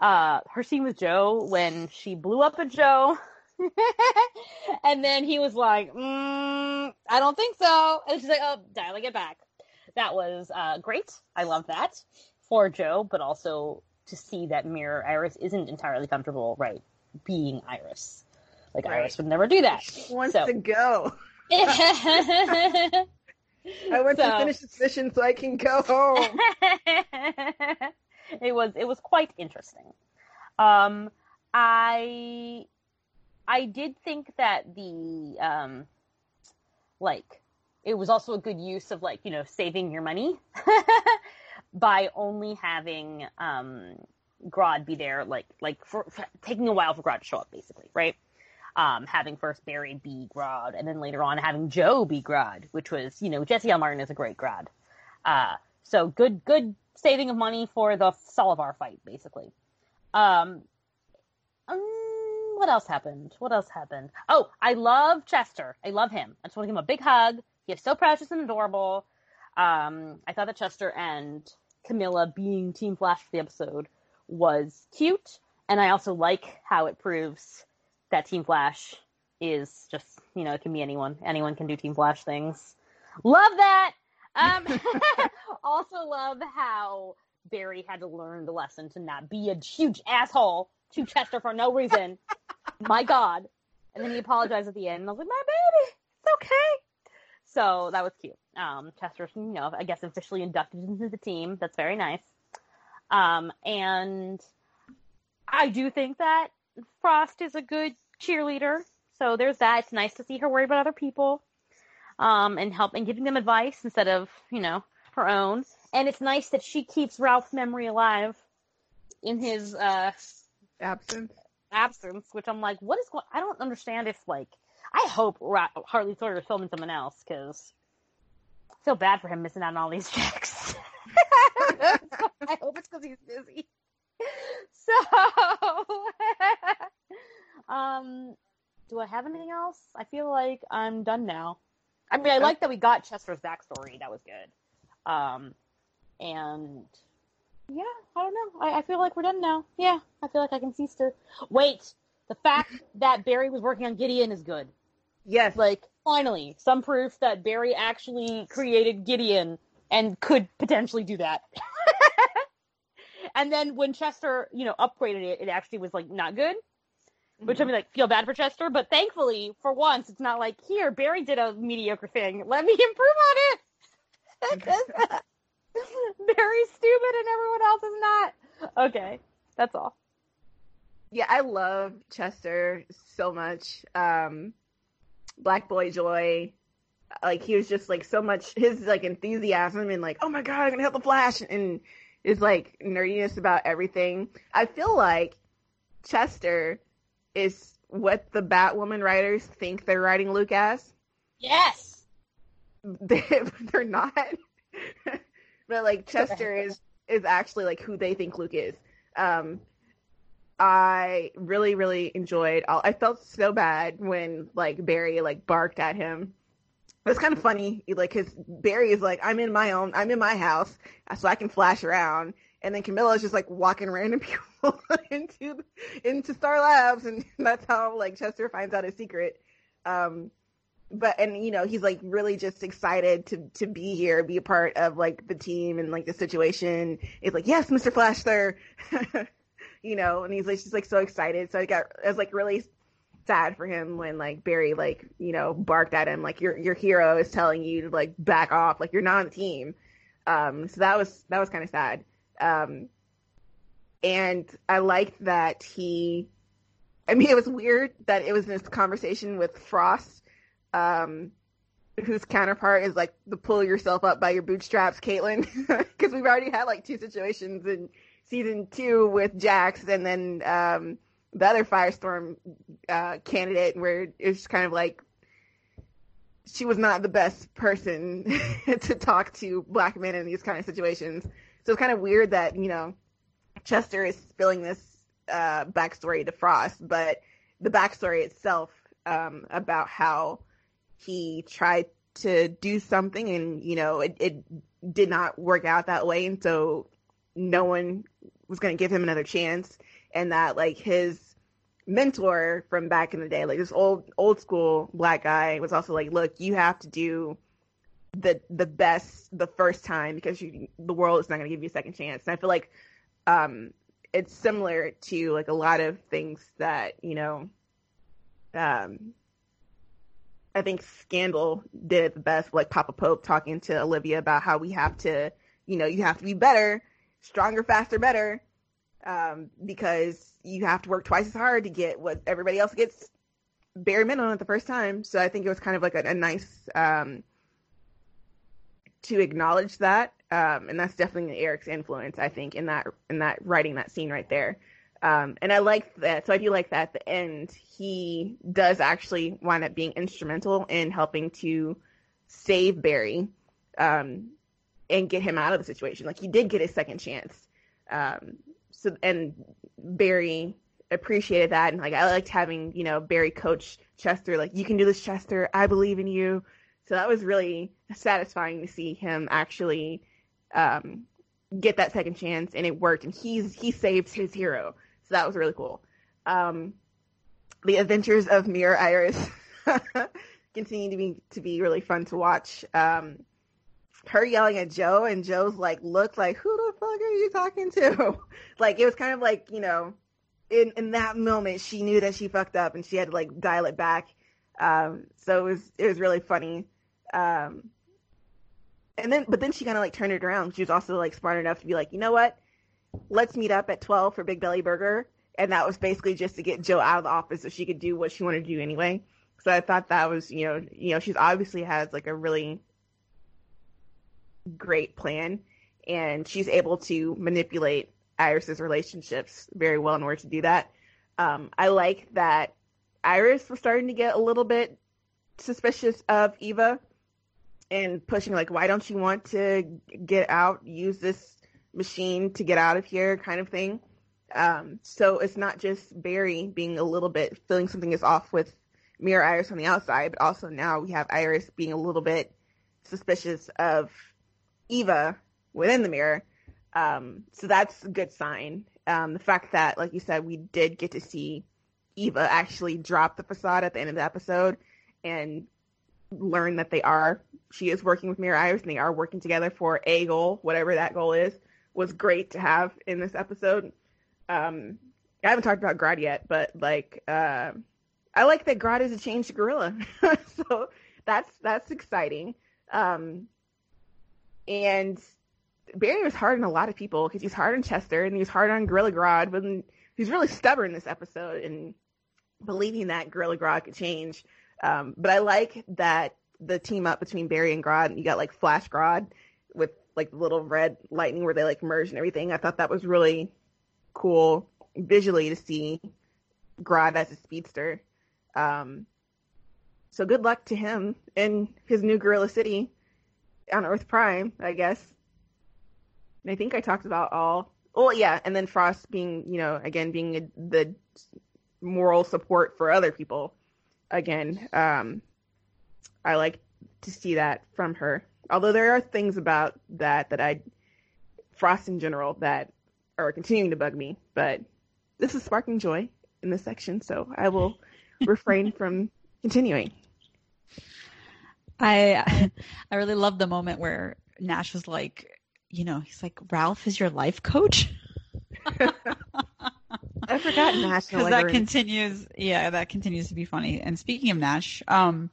uh, her scene with Joe when she blew up at Joe, [laughs] [laughs] and then he was like, mm, I don't think so, and she's like, oh, dialing it back. That was uh, great. I love that for Joe, but also to see that Mirror Iris isn't entirely comfortable, right, being Iris. Like Right. Iris would never do that. She wants So- to go. [laughs] I want So- to finish this mission so I can go home. [laughs] it was it was quite interesting. Um, I I did think that the um, like it was also a good use of like you know saving your money [laughs] by only having um Grodd be there like like for, for taking a while for Grodd to show up basically right. Um, having first Barry be Grodd, and then later on having Joe be Grodd, which was, you know, Jesse L. Martin is a great Grodd. Uh, so good, good saving of money for the Solovar fight, basically. Um, um, what else happened? What else happened? Oh, I love Chester. I love him. I just want to give him a big hug. He is so precious and adorable. Um, I thought that Chester and Camilla being Team Flash for the episode was cute, and I also like how it proves that Team Flash is just you know it can be anyone. Anyone can do Team Flash things. Love that. Um, [laughs] [laughs] also love how Barry had to learn the lesson to not be a huge asshole to Chester for no reason. My God. And then he apologized at the end, and I was like, my baby, it's okay. So that was cute. Um, Chester's, you know, I guess officially inducted into the team. That's very nice. Um, and I do think that Frost is a good cheerleader. So there's that. It's nice to see her worry about other people, um, and help and giving them advice instead of, you know, her own. And it's nice that she keeps Ralph's memory alive in his uh, Absence. absence, which I'm like, what is going? I don't understand if like, I hope Ra- Hartley Sawyer is filming someone else because I feel bad for him missing out on all these checks. [laughs] I hope it's because he's busy. So, [laughs] um, do I have anything else? I feel like I'm done now. I mean, I like that we got Chester's backstory. That was good. Um, and yeah, I don't know. I, I feel like we're done now. Yeah, I feel like I can cease to wait. The fact that Barry was working on Gideon is good. Yes. Like, finally, some proof that Barry actually created Gideon and could potentially do that. [laughs] and then when Chester, you know, upgraded it, it actually was like not good. Which mm-hmm. I mean, like, feel bad for Chester, but thankfully, for once, it's not like here Barry did a mediocre thing. Let me [laughs] improve on it. [laughs] Uh, [laughs] Because Barry's stupid and everyone else is not. Okay, that's all. Yeah, I love Chester so much. Um, Black Boy Joy, like he was just like so much his like enthusiasm and like, oh my god, I'm gonna help the Flash, and his like nerdiness about everything. I feel like Chester is what the Batwoman writers think they're writing Luke as. Yes. [laughs] They, they're not. But like Chester is is actually like who they think Luke is. Um, I really really enjoyed. All, I felt so bad when like Barry like barked at him. It was kind of funny, like because Barry is like, I'm in my own, I'm in my house, so I can flash around, and then Camilla is just like walking random [laughs] people into into Star Labs, and that's how like Chester finds out his secret. Um, but and you know he's like really just excited to to be here, be a part of like the team and like the situation. It's like yes, Mr. Flash, sir. [laughs] you know, and he's like just like so excited. So I got I was like really sad for him when like Barry like you know barked at him like your your hero is telling you to like back off, like you're not on the team. Um, so that was that was kind of sad. Um, and I liked that he. I mean, it was weird that it was this conversation with Frost, um, whose counterpart is like the pull yourself up by your bootstraps, Caitlin, [laughs] because we've already had like two situations in season two with Jax, and then um, the other Firestorm uh, candidate where it's kind of like she was not the best person [laughs] to talk to black men in these kind of situations. So it's kind of weird that you know Chester is spilling this uh, backstory to Frost, but the backstory itself um, about how he tried to do something and you know it, it did not work out that way, and so no one was going to give him another chance, and that like his mentor from back in the day, like this old old school black guy, was also like, look, you have to do the the best the first time because you, the world is not going to give you a second chance. And I feel like um, it's similar to like a lot of things that you know. Um, I think Scandal did it the best, like Papa Pope talking to Olivia about how we have to, you know, you have to be better, stronger, faster, better, um, because you have to work twice as hard to get what everybody else gets bare minimum at the first time. So I think it was kind of like a, a nice um, to acknowledge that, um, and that's definitely Eric's influence. I think in that in that writing that scene right there. Um, and I like that. So I do like that at the end, he does actually wind up being instrumental in helping to save Barry um, and get him out of the situation. Like he did get a second chance. Um, so and Barry appreciated that, and like I liked having you know Barry coach Chester. Like you can do this, Chester. I believe in you. So that was really satisfying to see him actually um, get that second chance, and it worked. And he's he saved his hero. So that was really cool. Um, the Adventures of Mirror Iris [laughs] continue to be to be really fun to watch. Um, her yelling at Joe and Joe's like look like who the fuck are you talking to? [laughs] like it was kind of like, you know, in in that moment she knew that she fucked up and she had to like dial it back. Um, so it was it was really funny. Um, and then but then she kind of like turned it around. She was also like smart enough to be like, you know what? Let's meet up at 12 for Big Belly Burger. And that was basically just to get Joe out of the office so she could do what she wanted to do anyway. So I thought that was, you know, you know, she's obviously has like a really great plan and she's able to manipulate Iris's relationships very well in order to do that. Um, I like that Iris was starting to get a little bit suspicious of Eva and pushing like, why don't you want to get out, use this machine to get out of here kind of thing. Um, so it's not just Barry being a little bit feeling something is off with Mirror Iris on the outside, but also now we have Iris being a little bit suspicious of Eva within the mirror. Um, so that's a good sign. Um, the fact that, like you said, we did get to see Eva actually drop the facade at the end of the episode and learn that they are, she is working with Mirror Iris and they are working together for a goal, whatever that goal is was great to have in this episode. Um, I haven't talked about Grodd yet, but like uh, I like that Grodd is a changed gorilla, [laughs] so that's that's exciting. Um, and Barry was hard on a lot of people because he's hard on Chester and he's hard on Gorilla Grodd, but he's really stubborn this episode and believing that Gorilla Grodd could change. Um, but I like that the team up between Barry and Grodd. You got like Flash Grodd with like the little red lightning where they like merge and everything. I thought that was really cool visually to see Grodd as a speedster. Um, so good luck to him in his new Gorilla City on Earth Prime, I guess. And I think I talked about all. Oh yeah, and then Frost being, you know, again being a, the moral support for other people. Again, um, I like to see that from her. Although there are things about that that I, Frost in general, that are continuing to bug me. But this is sparking joy in this section, so I will [laughs] refrain from continuing. I I really love the moment where Nash was like, you know, he's like, Ralph is your life coach. I forgot Nash [laughs] because that continues. Yeah, that continues to be funny. And speaking of Nash, um,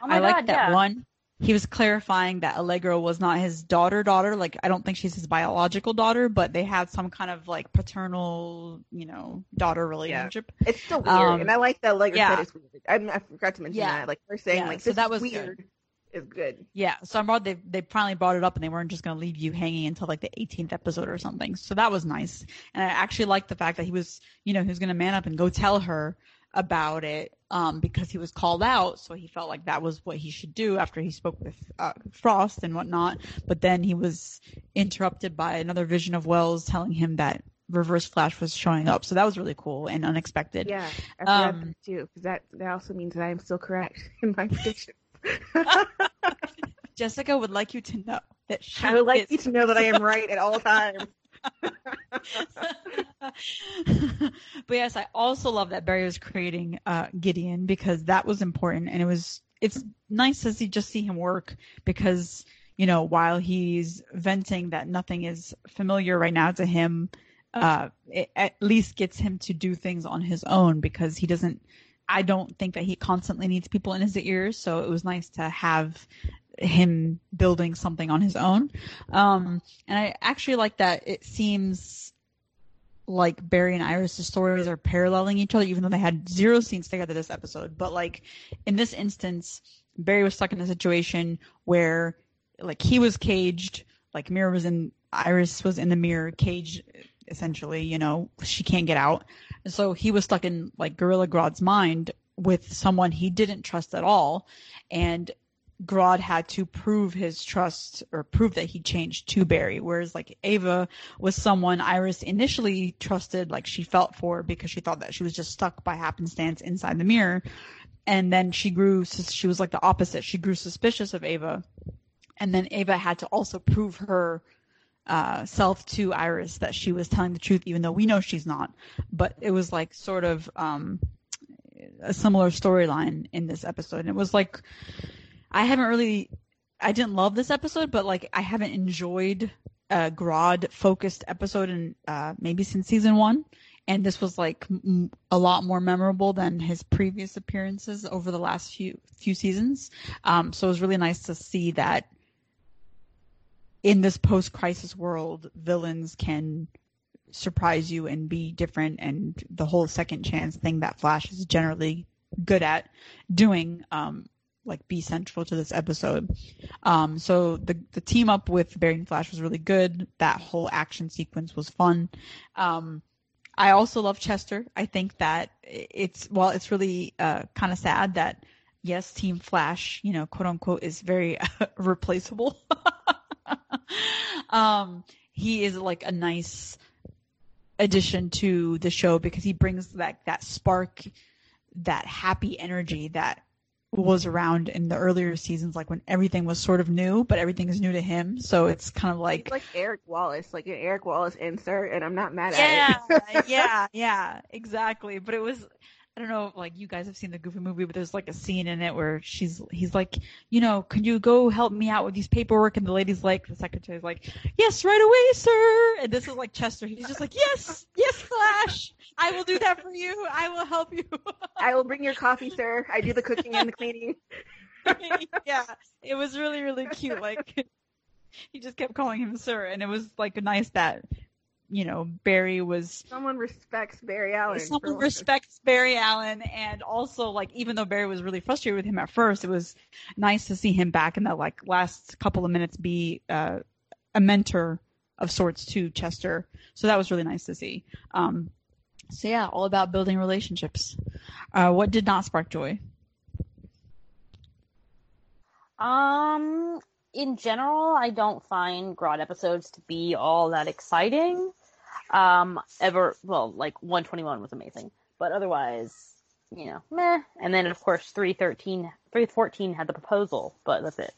Oh I my like that yeah. one. He was clarifying that Allegro was not his daughter daughter. Like I don't think she's his biological daughter, but they had some kind of like paternal, you know, daughter relationship. It's still weird, Um, and I like that Legger yeah. said it's weird. I, I forgot to mention Yeah. that. Like we're saying, Yeah, like so this that is was good. weird is good. Yeah, so I'm glad they they finally brought it up and they weren't just going to leave you hanging until like the 18th episode or something. So that was nice, and I actually liked the fact that he was, you know, he was going to man up and go tell her about it um, because he was called out. So he felt like that was what he should do after he spoke with uh, Frost and whatnot. But then he was interrupted by another vision of Wells telling him that Reverse Flash was showing up. So that was really cool and unexpected. Yeah, I forgot Um, that too because that that also means that I am still correct [laughs] in my [laughs] prediction. Jessica would like you to know that she I would like is you to know that I am right at all times. But yes, I also love that Barry was creating uh, Gideon because that was important, and it was it's nice to see just see him work because you know while he's venting that nothing is familiar right now to him, uh, it at least gets him to do things on his own because he doesn't. I don't think that he constantly needs people in his ears, so it was nice to have him building something on his own. Um, and I actually like that it seems like Barry and Iris' stories are paralleling each other, even though they had zero scenes together this episode. But like in this instance, Barry was stuck in a situation where like he was caged, like Mirror was in Iris was in the mirror, caged essentially. You know, she can't get out, and so he was stuck in like Gorilla Grodd's mind with someone he didn't trust at all, and Grodd had to prove his trust or prove that he changed to Barry. Whereas like Ava was someone Iris initially trusted, like she felt for because she thought that she was just stuck by happenstance inside the mirror. And then she grew, she was like the opposite. She grew suspicious of Ava. And then Ava had to also prove her uh, self to Iris that she was telling the truth, even though we know she's not. But it was like sort of um, a similar storyline in this episode. And it was like, I haven't really, I didn't love this episode, but like I haven't enjoyed a Grodd focused episode in uh, maybe since season one. And this was like m- a lot more memorable than his previous appearances over the last few few seasons. Um, so it was really nice to see that in this post crisis world, villains can surprise you and be different and the whole second chance thing that Flash is generally good at doing um, like be central to this episode. Um, so the the team up with Barry and Flash was really good. That whole action sequence was fun. Um, I also love Chester. I think that it's well, it's really uh, kind of sad that yes, Team Flash, you know, quote unquote, is very [laughs] replaceable. [laughs] um, he is like a nice addition to the show because he brings that that spark, that happy energy that was around in the earlier seasons, like when everything was sort of new, but everything is new to him. So it's kind of like He's like Eric Wallace, like an Eric Wallace insert, and I'm not mad yeah, at it. yeah, [laughs] yeah, yeah. exactly. But it was, I don't know, like you guys have seen the Goofy movie, but there's like a scene in it where she's, he's like, you know, can you go help me out with these paperwork? And the lady's like, the secretary's like, yes, right away, sir. And this is like Chester. He's just like, yes, yes, Flash. I will do that for you. I will help you. [laughs] I will bring your coffee, sir. I do the cooking and the cleaning. [laughs] yeah, it was really, really cute. Like, [laughs] he just kept calling him sir. And it was like nice that, you know, Barry was Someone respects Barry Allen. someone respects Barry Allen, and also like even though Barry was really frustrated with him at first, it was nice to see him back in that like last couple of minutes be uh, a mentor of sorts to Chester. So that was really nice to see. Um, so yeah, all about building relationships. Uh, what did not spark joy? Um, in general, I don't find Grodd episodes to be all that exciting. Um, ever, well, like 121 was amazing, but otherwise, you know, meh. And then, of course, 313, 314 had the proposal, but that's it.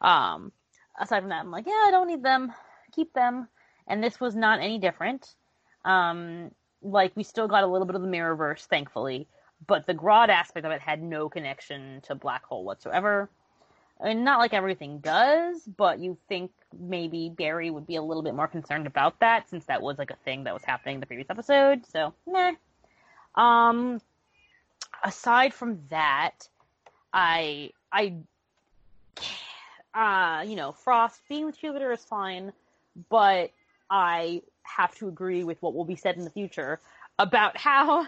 Um, aside from that, I'm like, yeah, I don't need them. Keep them. And this was not any different. Um, like, we still got a little bit of the Mirrorverse, thankfully, but the Grodd aspect of it had no connection to Black Hole whatsoever. I mean, not like everything does, but you think maybe Barry would be a little bit more concerned about that since that was like a thing that was happening in the previous episode. So, meh. Um, aside from that, I, I, uh, you know, Frost being with Jupiter is fine, but I have to agree with what will be said in the future about how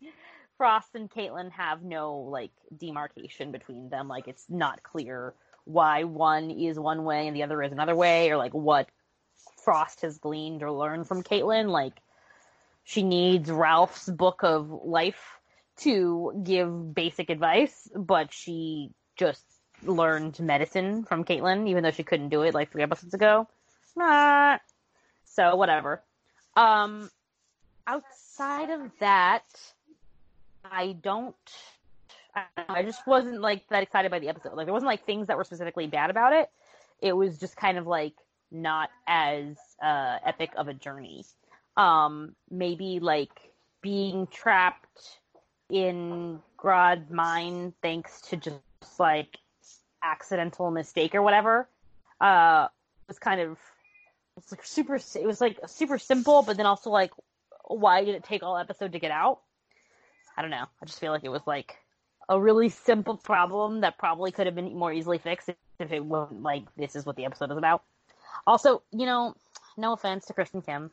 [laughs] Frost and Caitlin have no like demarcation between them. Like it's not clear why one is one way and the other is another way, or like what Frost has gleaned or learned from Caitlin. Like she needs Ralph's book of life to give basic advice, but she just learned medicine from Caitlin, even though she couldn't do it like three episodes ago. Nah. So whatever. Um, outside of that, I don't. I, don't know, I just wasn't like that excited by the episode. Like there wasn't like things that were specifically bad about it. It was just kind of like not as uh, epic of a journey. Um, maybe like being trapped in Grodd's mind thanks to just like accidental mistake or whatever. Uh, was kind of it's like super. It was like super simple, but then also like, why did it take all episode to get out? I don't know. I just feel like it was like a really simple problem that probably could have been more easily fixed if it wasn't like this is what the episode is about. Also, you know, no offense to Kristen Kim,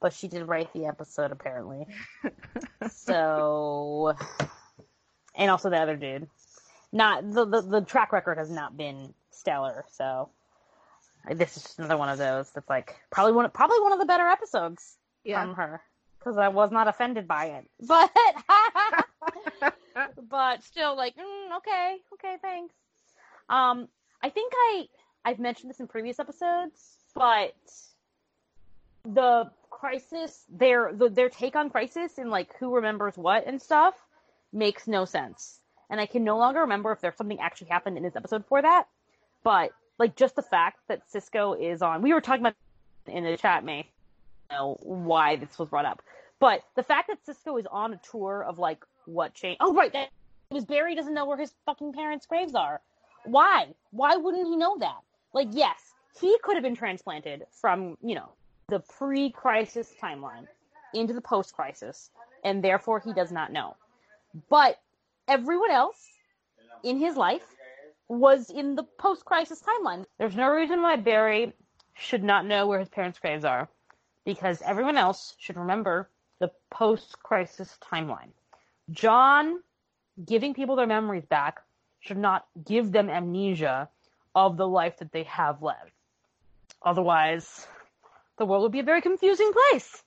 but she did write the episode apparently. [laughs] so, and also the other dude. Not the, the the track record has not been stellar. So, this is just another one of those that's like probably one probably one of the better episodes Yeah. from her because I was not offended by it, [laughs] but [laughs] but still like mm, okay, okay, thanks. Um, I think I I've mentioned this in previous episodes, but the crisis their the, their take on crisis and like who remembers what and stuff makes no sense, and I can no longer remember if there's something actually happened in this episode for that, but like just the fact that Cisco is on. We were talking about in the chat, May know why this was brought up. But the fact that Cisco is on a tour of like what changed. Oh, right. That was Barry doesn't know where his fucking parents' graves are. Why? Why wouldn't he know that? Like, yes, he could have been transplanted from, you know, the pre crisis timeline into the post crisis, and therefore he does not know. But everyone else in his life was in the post crisis timeline. There's no reason why Barry should not know where his parents' graves are because everyone else should remember the post crisis timeline. J'onn giving people their memories back should not give them amnesia of the life that they have lived. Otherwise, the world would be a very confusing place.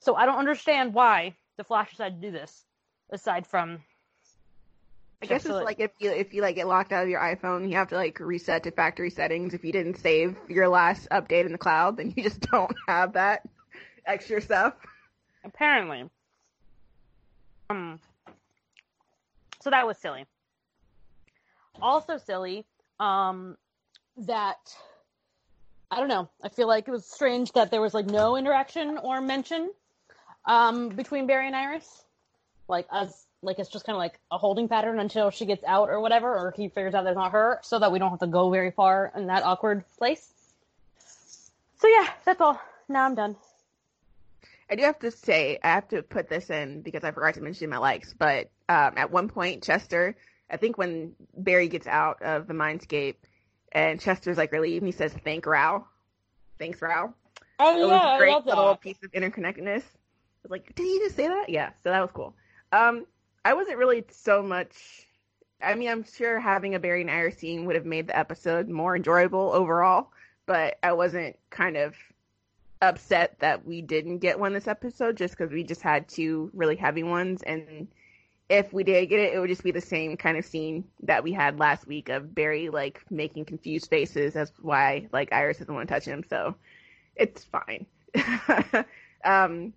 So I don't understand why the Flash decided to do this, aside from. I guess it's like if you if you like get locked out of your iPhone, you have to like reset to factory settings. If you didn't save your last update in the cloud, then you just [laughs] don't have that extra stuff. apparently. Um, so that was silly. Also silly, um, that I don't know. I feel like it was strange that there was like no interaction or mention um, between Barry and Iris. Like us, like it's just kind of like a holding pattern until she gets out or whatever, or he figures out that's not her, so that we don't have to go very far in that awkward place. So yeah, that's all. Now I'm done. I do have to say, I have to put this in because I forgot to mention my likes, but um, at one point, Chester, I think when Barry gets out of the mindscape and Chester's like relieved, and he says, Thank Rao. Thanks, Rao. Oh It yeah, was a I great little piece of interconnectedness. I was like, did he just say that? Yeah, so that was cool. Um, I wasn't really so much. I mean, I'm sure having a Barry and Iris scene would have made the episode more enjoyable overall, but I wasn't kind of upset that we didn't get one this episode just because we just had two really heavy ones. And if we did get it, it would just be the same kind of scene that we had last week of Barry like making confused faces. That's why like Iris doesn't want to touch him. So it's fine. [laughs] um,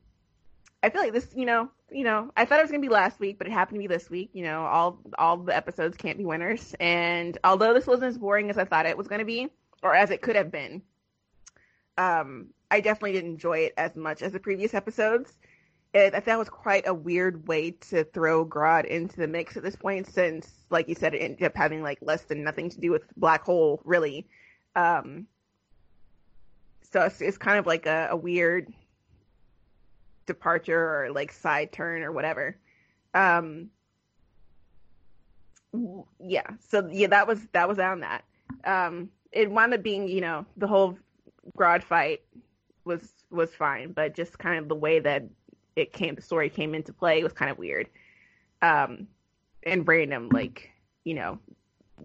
I feel like this, you know, you know, I thought it was gonna be last week, but it happened to be this week. You know, all all the episodes can't be winners. And although this wasn't as boring as I thought it was gonna be, or as it could have been, um, I definitely didn't enjoy it as much as the previous episodes. It, I thought was quite a weird way to throw Grodd into the mix at this point, since, like you said, it ended up having like less than nothing to do with Black Hole, really. Um, so it's, it's kind of like a, a weird departure or like side turn or whatever. Um, yeah, so yeah, that was that was on that. Um, it wound up being, you know, the whole Grodd fight was was fine, but just kind of the way that it came, the story came into play was kind of weird. Um, and random, like you know,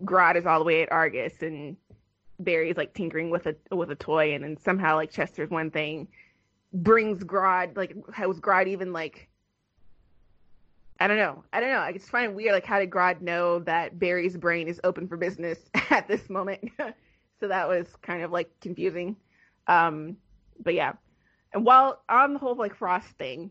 Grodd is all the way at Argus, and Barry's like tinkering with a with a toy, and then somehow like Chester's one thing brings Grodd like how was Grodd even like I don't know. I don't know. I just find it weird like how did Grodd know that Barry's brain is open for business [laughs] at this moment? [laughs] so that was kind of like confusing. Um but yeah. And while on the whole like Frost thing,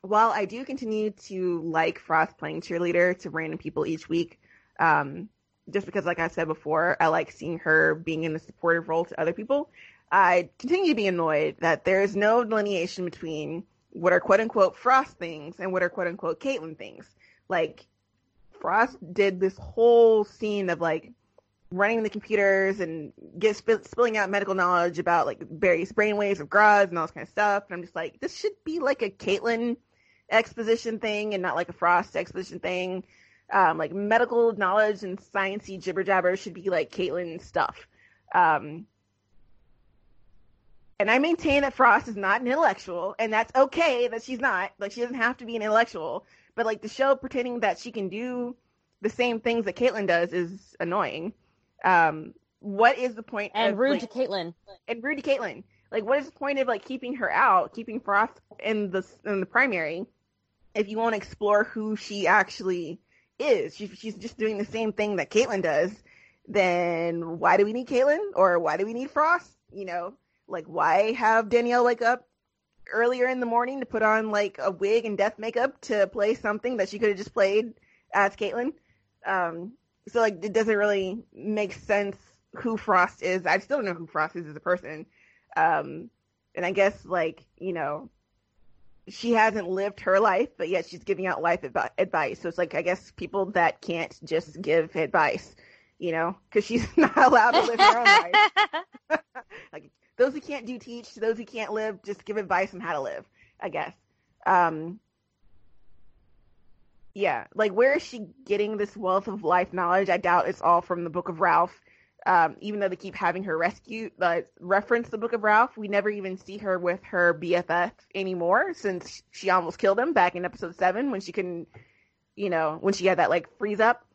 while I do continue to like Frost playing cheerleader to random people each week, um, just because like I said before, I like seeing her being in a supportive role to other people. I continue to be annoyed that there is no delineation between what are quote unquote Frost things and what are quote unquote Caitlin things. Like Frost did this whole scene of like running the computers and get spill, spilling out medical knowledge about like various brainwaves of Grodd and all this kind of stuff. And I'm just like, this should be like a Caitlin exposition thing and not like a Frost exposition thing. Um, like medical knowledge and sciencey jibber jabber should be like Caitlin stuff. Um, and I maintain that Frost is not an intellectual, and that's okay that she's not. Like she doesn't have to be an intellectual, but like the show pretending that she can do the same things that Caitlin does is annoying. Um, what is the point and of, rude like, to Caitlin. and rude to Caitlin. Like, what is the point of like keeping her out, keeping Frost in the in the primary, if you won't explore who she actually is? She, she's just doing the same thing that Caitlin does. Then why do we need Caitlin, or why do we need Frost? You know, like why have Danielle wake up earlier in the morning to put on like a wig and death makeup to play something that she could have just played as Caitlin? Um, so like it doesn't really make sense who Frost is. I still don't know who Frost is as a person. Um, and I guess like, you know, she hasn't lived her life, but yet she's giving out life advi- advice. So it's like, I guess people that can't just give advice, you know, cause she's [laughs] not allowed to live her own life. [laughs] [laughs] like those who can't do teach, to those who can't live, just give advice on how to live, I guess. Um, yeah, like where is she getting this wealth of life knowledge? I doubt it's all from the Book of Ralph. Um, even though they keep having her rescue, uh, reference the Book of Ralph, we never even see her with her BFF anymore since she almost killed him back in episode seven when she couldn't, you know, when she had that like freeze up.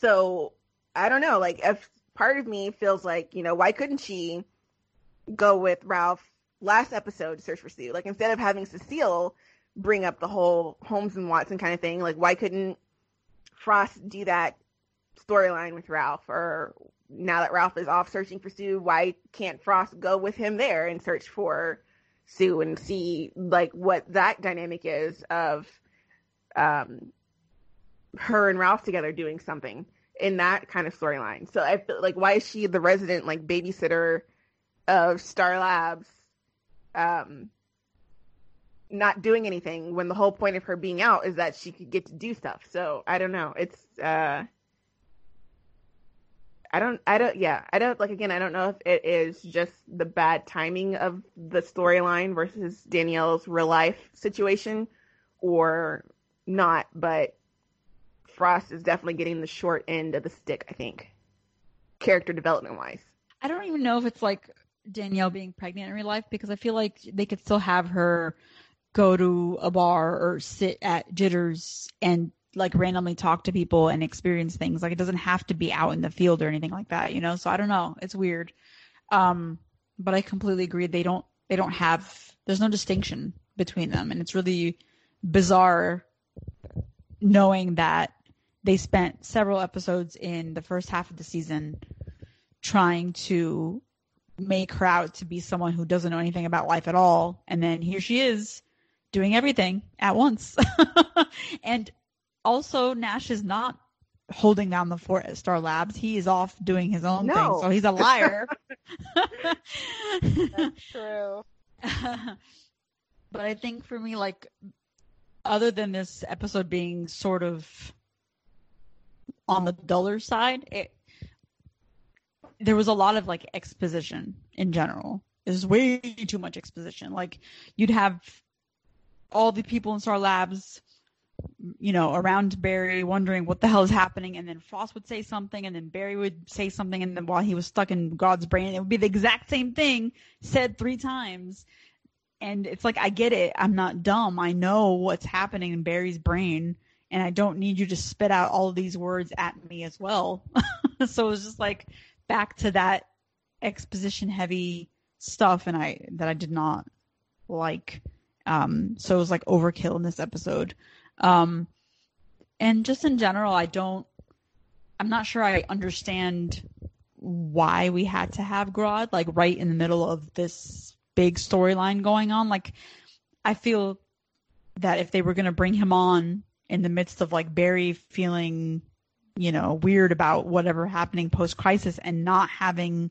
So I don't know, like if part of me feels like, you know, why couldn't she go with Ralph last episode search for Sue? Like instead of having Cecile bring up the whole Holmes and Watson kind of thing, like why couldn't Frost do that storyline with Ralph or now that Ralph is off searching for Sue, why can't Frost go with him there and search for Sue and see like what that dynamic is of um her and Ralph together doing something in that kind of storyline. So I feel like why is she the resident like babysitter of Star Labs um not doing anything when the whole point of her being out is that she could get to do stuff. So I don't know. It's uh I don't, I don't, yeah, I don't, like, again, I don't know if it is just the bad timing of the storyline versus Danielle's real life situation or not, but Frost is definitely getting the short end of the stick, I think, character development wise. I don't even know if it's like Danielle being pregnant in real life because I feel like they could still have her go to a bar or sit at Jitters and like randomly talk to people and experience things. Like it doesn't have to be out in the field or anything like that, you know? So I don't know. It's weird. Um, but I completely agree. They don't, they don't have, there's no distinction between them. And it's really bizarre knowing that they spent several episodes in the first half of the season trying to make her out to be someone who doesn't know anything about life at all. And then here she is doing everything at once. [laughs] and also Nash is not holding down the fort at Star Labs. He is off doing his own No. thing. So he's a liar. [laughs] [laughs] That's true. but I think for me, like, other than this episode being sort of on the duller side, it there was a lot of like exposition in general. There's way too much exposition. Like you'd have all the people in Star Labs, you know, around Barry wondering what the hell is happening, and then Frost would say something, and then Barry would say something, and then while he was stuck in Grodd's brain, it would be the exact same thing said three times. And it's like I get it. I'm not dumb. I know what's happening in Barry's brain, and I don't need you to spit out all of these words at me as well. [laughs] so it was just like back to that exposition heavy stuff and I that I did not like. Um so it was like overkill in this episode. Um and just in general I don't I'm not sure I understand why we had to have Grodd like right in the middle of this big storyline going on. Like I feel that if they were going to bring him on in the midst of like Barry feeling you know, weird about whatever happening post crisis and not having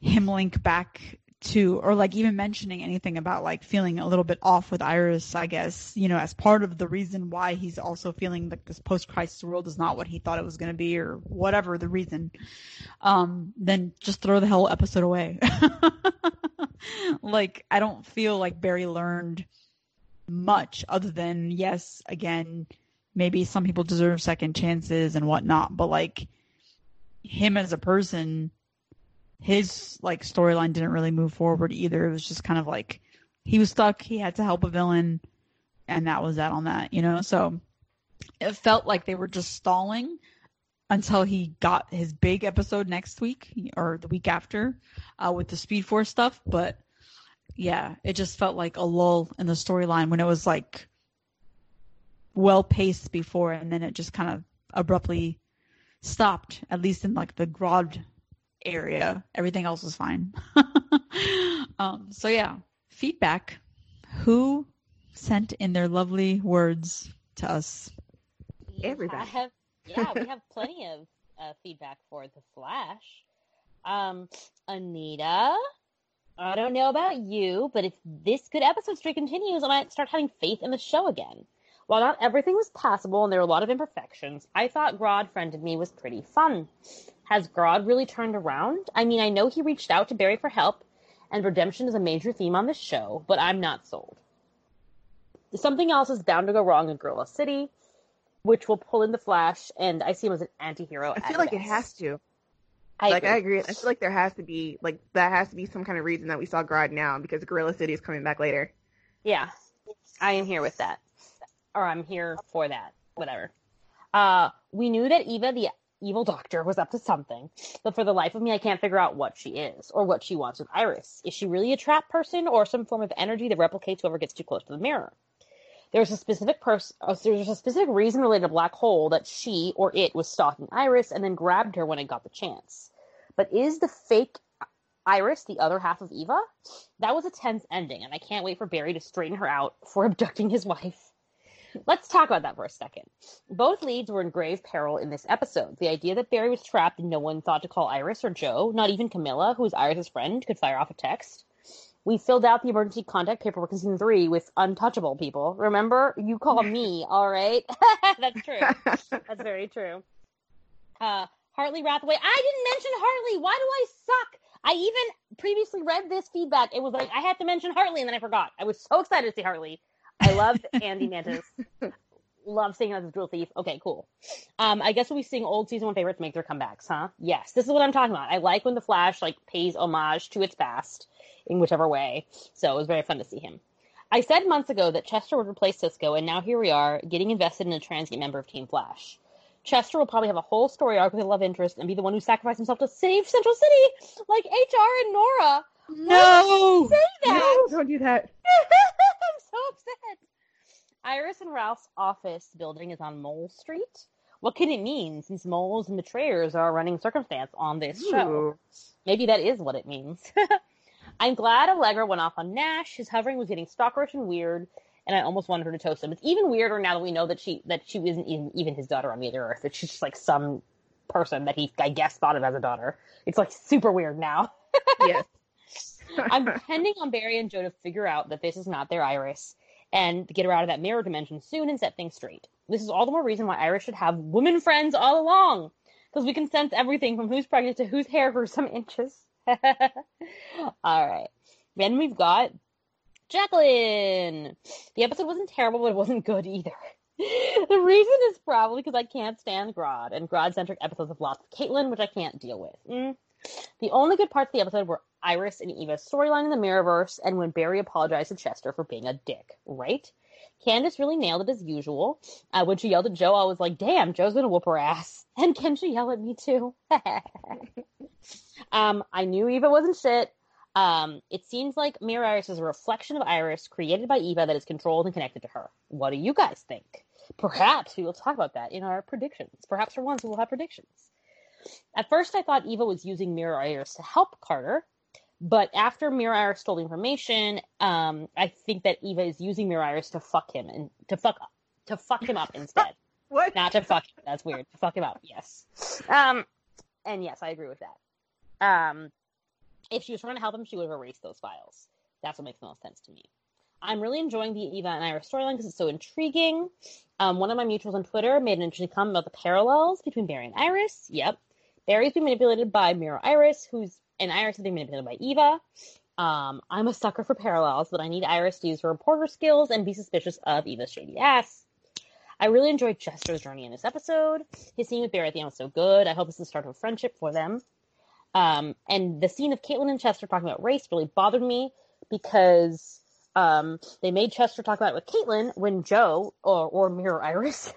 him link back to, or like even mentioning anything about like feeling a little bit off with Iris, I guess, you know, as part of the reason why he's also feeling like this post crisis world is not what he thought it was going to be or whatever the reason, um, then just throw the whole episode away. [laughs] like, I don't feel like Barry learned much other than, yes, again, maybe some people deserve second chances and whatnot, but like him as a person, his like storyline didn't really move forward either. It was just kind of like he was stuck, he had to help a villain, and that was that on that, you know? So it felt like they were just stalling until he got his big episode next week or the week after uh, with the Speed Force stuff. But yeah, it just felt like a lull in the storyline when it was like well paced before, and then it just kind of abruptly stopped. At least in like the Grodd area, everything else was fine. [laughs] um, so yeah, feedback. Who sent in their lovely words to us? Everybody. have, yeah, we have plenty of uh, feedback for the Flash. Um, Anita, I don't know about you, but if this good episode streak continues, I might start having faith in the show again. While not everything was possible and there were a lot of imperfections, I thought Grodd friended me was pretty fun. Has Grodd really turned around? I mean, I know he reached out to Barry for help, and redemption is a major theme on this show, but I'm not sold. Something else is bound to go wrong in Gorilla City, which will pull in the Flash, and I see him as an anti-hero. I feel like it has to. I like agree. I agree. I feel like there has to be like that has to be some kind of reason that we saw Grodd now because Gorilla City is coming back later. Yeah, I am here with that, or I'm here for that. Whatever. Uh, we knew that Eva, the evil doctor, was up to something, but for the life of me, I can't figure out what she is or what she wants with Iris. Is she really a trap person or some form of energy that replicates whoever gets too close to the mirror? There's a specific person. Uh, there's a specific reason related to black hole that she or it was stalking Iris and then grabbed her when it got the chance. But is the fake Iris the other half of Eva? That was a tense ending, and I can't wait for Barry to straighten her out for abducting his wife. Let's talk about that for a second. Both leads were in grave peril in this episode. The idea that Barry was trapped and no one thought to call Iris or Joe, not even Camilla, who is Iris's friend, could fire off a text. We filled out the emergency contact paperwork in season three with untouchable people. Remember? You call me, [laughs] all right? [laughs] That's true. That's very true. Uh, Hartley Rathaway. I didn't mention Hartley. Why do I suck? I even previously read this feedback. It was like I had to mention Hartley, and then I forgot. I was so excited to see Hartley. I loved Andy Mientus. Love seeing him as a dual thief. Okay, cool. Um, I guess we'll be seeing old season one favorites make their comebacks, huh? Yes, this is what I'm talking about. I like when the Flash like pays homage to its past in whichever way. So it was very fun to see him. I said months ago that Chester would replace Cisco, and now here we are, getting invested in a transient member of Team Flash. Chester will probably have a whole story arc with a love interest and be the one who sacrificed himself to save Central City, like HR and Nora. No! Say that. No, don't do that. [laughs] So upset. Iris and Ralph's office building is on Mole Street. What can it mean since moles and betrayers are a running circumstance on this show? Maybe that is what it means. [laughs] I'm glad Allegra went off on Nash. His hovering was getting stalkerish and weird, and I almost wanted her to toast him. It's even weirder now that we know that she that she isn't even, even his daughter on the other Earth. That she's just like some person that he I guess thought of as a daughter. It's like super weird now. [laughs] yes. I'm [laughs] depending on Barry and Joe to figure out that this is not their Iris and get her out of that mirror dimension soon and set things straight. This is all the more reason why Iris should have women friends all along. Because we can sense everything from who's pregnant to whose hair grew some inches. [laughs] all right. Then we've got Jacqueline. The episode wasn't terrible, but it wasn't good either. [laughs] the reason is probably because I can't stand Grodd, and Grodd-centric episodes have lots of Caitlin, which I can't deal with. Mm. The only good parts of the episode were Iris and Eva's storyline in the Mirrorverse, and when Barry apologized to Chester for being a dick, right? Candace really nailed it as usual. Uh, when she yelled at Joe, I was like, damn, Joe's gonna whoop her ass. [laughs] And can she yell at me too? [laughs] um, I knew Eva wasn't shit. Um, it seems like Mirror Iris is a reflection of Iris created by Eva that is controlled and connected to her. What do you guys think? Perhaps we will talk about that in our predictions. Perhaps for once we will have predictions. At first, I thought Eva was using Mirror Iris to help Carter, but after Mirror Iris stole the information, um, I think that Eva is using Mirror Iris to fuck him and to fuck up, to fuck him up [laughs] instead. What? Not to fuck him. That's weird. To fuck him up. Yes. Um, and yes, I agree with that. Um, if she was trying to help him, she would have erased those files. That's what makes the most sense to me. I'm really enjoying the Eva and Iris storyline because it's so intriguing. Um, one of my mutuals on Twitter made an interesting comment about the parallels between Barry and Iris. Yep. Barry's being manipulated by Mirror Iris, who's and Iris is being manipulated by Eva. Um, I'm a sucker for parallels, but I need Iris to use her reporter skills and be suspicious of Eva's shady ass. I really enjoyed Chester's journey in this episode. His scene with Barry at the end was so good. I hope it's the start of a friendship for them. Um, and the scene of Caitlin and Chester talking about race really bothered me because Um, they made Chester talk about it with Caitlin when Joe or or Mirror Iris,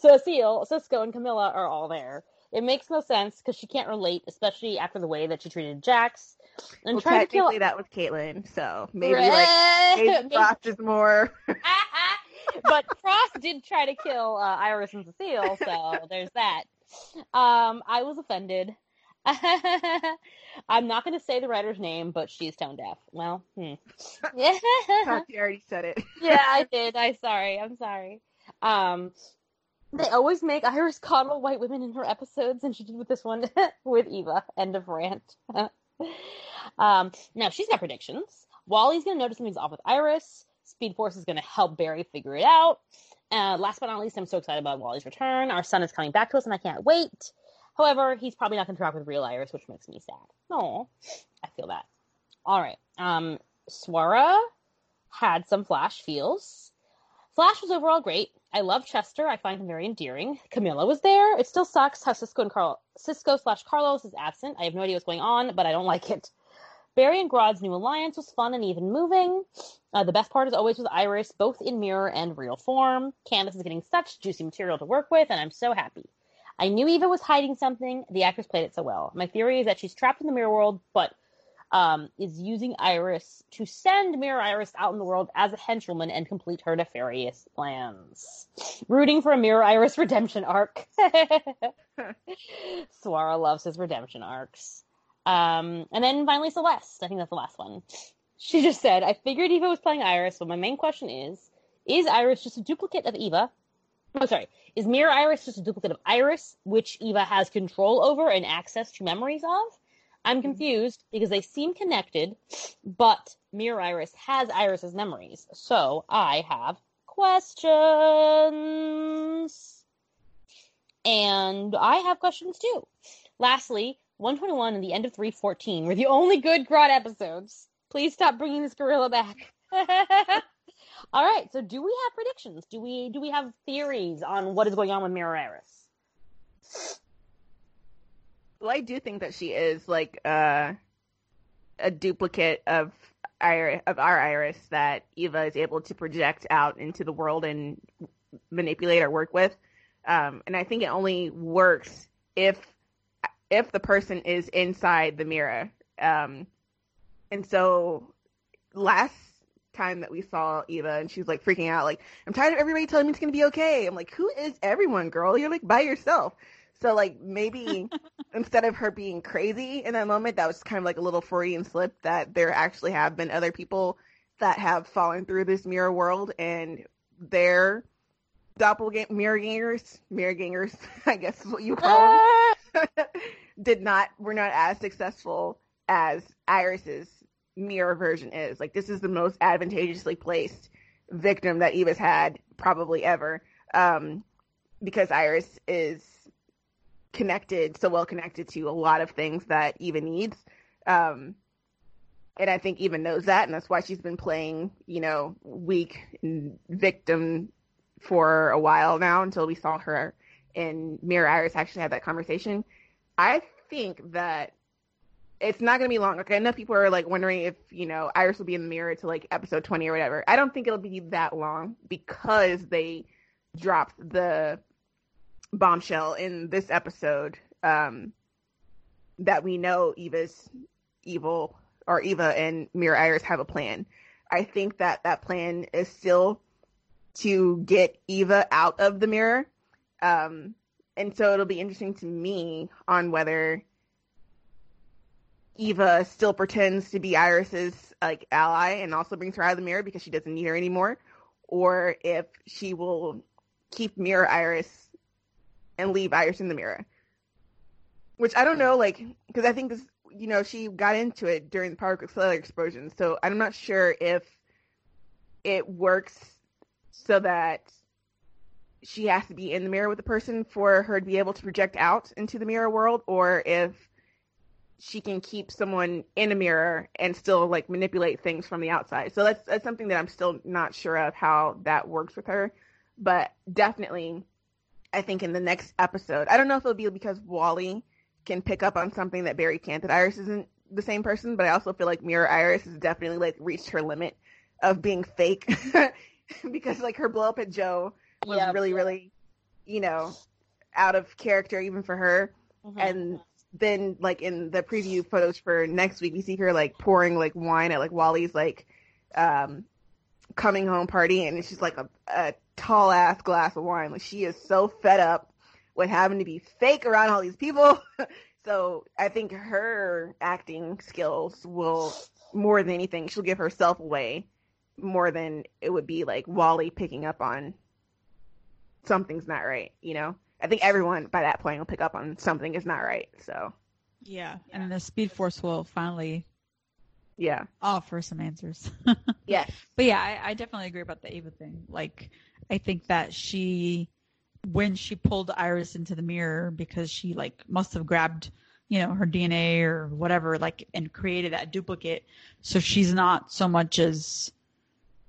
so [laughs] Cecile, Cisco, and Camilla are all there. It makes no sense because she can't relate, especially after the way that she treated Jax. And well, to kill that was Caitlin, so maybe like maybe [laughs] Maybe- Frost is more. [laughs] but Frost did try to kill uh, Iris and Cecile, so there's that. Um, I was offended. [laughs] I'm not going to say the writer's name, but she's tone deaf. Well, hmm. yeah, Tati already said it. yeah, I did. I am sorry. I'm sorry. Um, they always make Iris coddle white women in her episodes, and she did with this one [laughs] with Eva. End of rant. [laughs] um, now she's got predictions. Wally's gonna notice something's off with Iris. Speed Force is gonna help Barry figure it out. Uh, last but not least, I'm so excited about Wally's return. Our son is coming back to us, and I can't wait. However, he's probably not gonna talk with real Iris, which makes me sad. No, I feel that. All right. Um, Swara had some Flash feels. Flash was overall great. I love Chester. I find him very endearing. Camilla was there. It still sucks how Cisco and Carl Cisco slash Carlos is absent. I have no idea what's going on, but I don't [laughs] like it. Barry and Grodd's new alliance was fun and even moving. Uh, the best part is always with Iris, both in mirror and real form. Candace is getting such juicy material to work with, and I'm so happy. I knew Eva was hiding something. The actress played it so well. My theory is that she's trapped in the mirror world, but um, is using Iris to send Mirror Iris out in the world as a henchwoman and complete her nefarious plans. Rooting for a Mirror Iris [laughs] redemption arc. [laughs] Suara loves his redemption arcs. Um, and then finally Celeste. I think that's the last one. She just said, I figured Eva was playing Iris, but my main question is, is Iris just a duplicate of Eva? Oh, sorry. Is Mirror Iris just a duplicate of Iris, which Eva has control over and access to memories of? I'm mm-hmm. confused because they seem connected, but Mirror Iris has Iris's memories. So I have questions. And I have questions too. Lastly, 121 and the end of 314 were the only good Grodd episodes. Please stop bringing this gorilla back. [laughs] All right, so do we have predictions? Do we do we have theories on what is going on with Mirror Iris? Well, I do think that she is like uh, a duplicate of Iris, of our Iris that Eva is able to project out into the world and manipulate or work with. Um, and I think it only works if if the person is inside the mirror. Um, and so last time that we saw Eva and she's like freaking out, like, I'm tired of everybody telling me it's gonna be okay. I'm like, who is everyone, girl? You're like by yourself. So like maybe instead of her being crazy in that moment, that was kind of like a little Freudian slip that there actually have been other people that have fallen through this mirror world and their doppelganger mirror gangers, mirror gangers, [laughs] I guess is what you call them, [laughs] did not were not as successful as Iris's mirror version is. Like this is the most advantageously placed victim that Eva's had probably ever. Um, because Iris is connected, so well connected to a lot of things that Eva needs. Um, and I think Eva knows that, and that's why she's been playing, you know, weak victim for a while now until we saw her and Mirror Iris actually had that conversation. I think that it's not going to be long. Like I know people are like wondering if you know Iris will be in the mirror to like episode twenty or whatever. I don't think it'll be that long because they dropped the bombshell in this episode um, that we know Eva's evil or Eva and Mirror Iris have a plan. I think that that plan is still to get Eva out of the mirror. Um, and so it'll be interesting to me on whether Eva still pretends to be Iris's like ally and also brings her out of the mirror because she doesn't need her anymore, or if she will keep Mirror Iris and leave Iris in the mirror. Which I don't know, like, because I think this, you know, she got into it during the Power Accelerator explosion, so I'm not sure if it works so that she has to be in the mirror with the person for her to be able to project out into the mirror world, or if she can keep someone in a mirror and still like manipulate things from the outside. So that's that's something that I'm still not sure of how that works with her, but definitely I think in the next episode, I don't know if it'll be because Wally can pick up on something that Barry can't that Iris isn't the same person, but I also feel like Mirror Iris has definitely like reached her limit of being fake [laughs] because like her blow up at Joe was Yeah. really really you know out of character even for her Mhm. and then like in the preview photos for next week we see her like pouring like wine at like Wally's like um coming home party and it's just like a, a tall ass glass of wine like she is so fed up with having to be fake around all these people [laughs] so I think her acting skills will more than anything she'll give herself away more than it would be like Wally picking up on something's not right you know I think everyone by that point will pick up on something is not right. So Yeah. And the Speed Force will finally yeah, offer some answers. [laughs] yes, But yeah, I, I definitely agree about the Ava thing. Like, I think that she, when she pulled Iris into the mirror because she like must have grabbed, you know, her DNA or whatever, like, and created that duplicate. So she's not so much as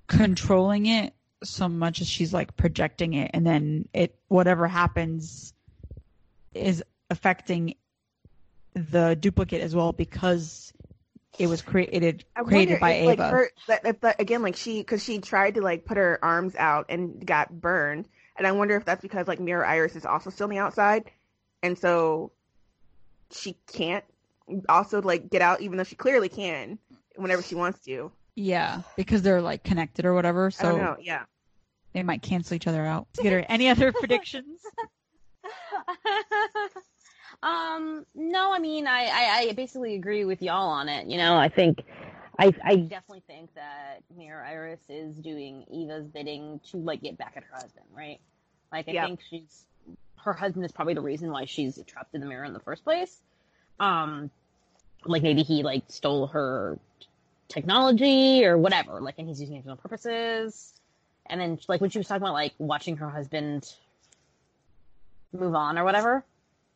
controlling it, so much as she's like projecting it, and then it whatever happens is affecting the duplicate as well because it was created created by if, Ava. like her that, if that again like she because she tried to like put her arms out and got burned, and I wonder if that's because like Mirror Iris is also still on the outside, and so she can't also like get out even though she clearly can whenever she wants to. Yeah, because they're like connected or whatever, I don't so know. Yeah. they might cancel each other out. Gator, any other predictions? [laughs] um, no, I mean, I, I, I basically agree with y'all on it. You know, I think, I, I definitely think that Mirror Iris is doing Eva's bidding to like get back at her husband, right? Like, I think she's her husband is probably the reason why she's trapped in the mirror in the first place. Um, like maybe he like stole her technology or whatever, like, and he's using it for his own purposes. And then, like, when she was talking about like watching her husband move on or whatever,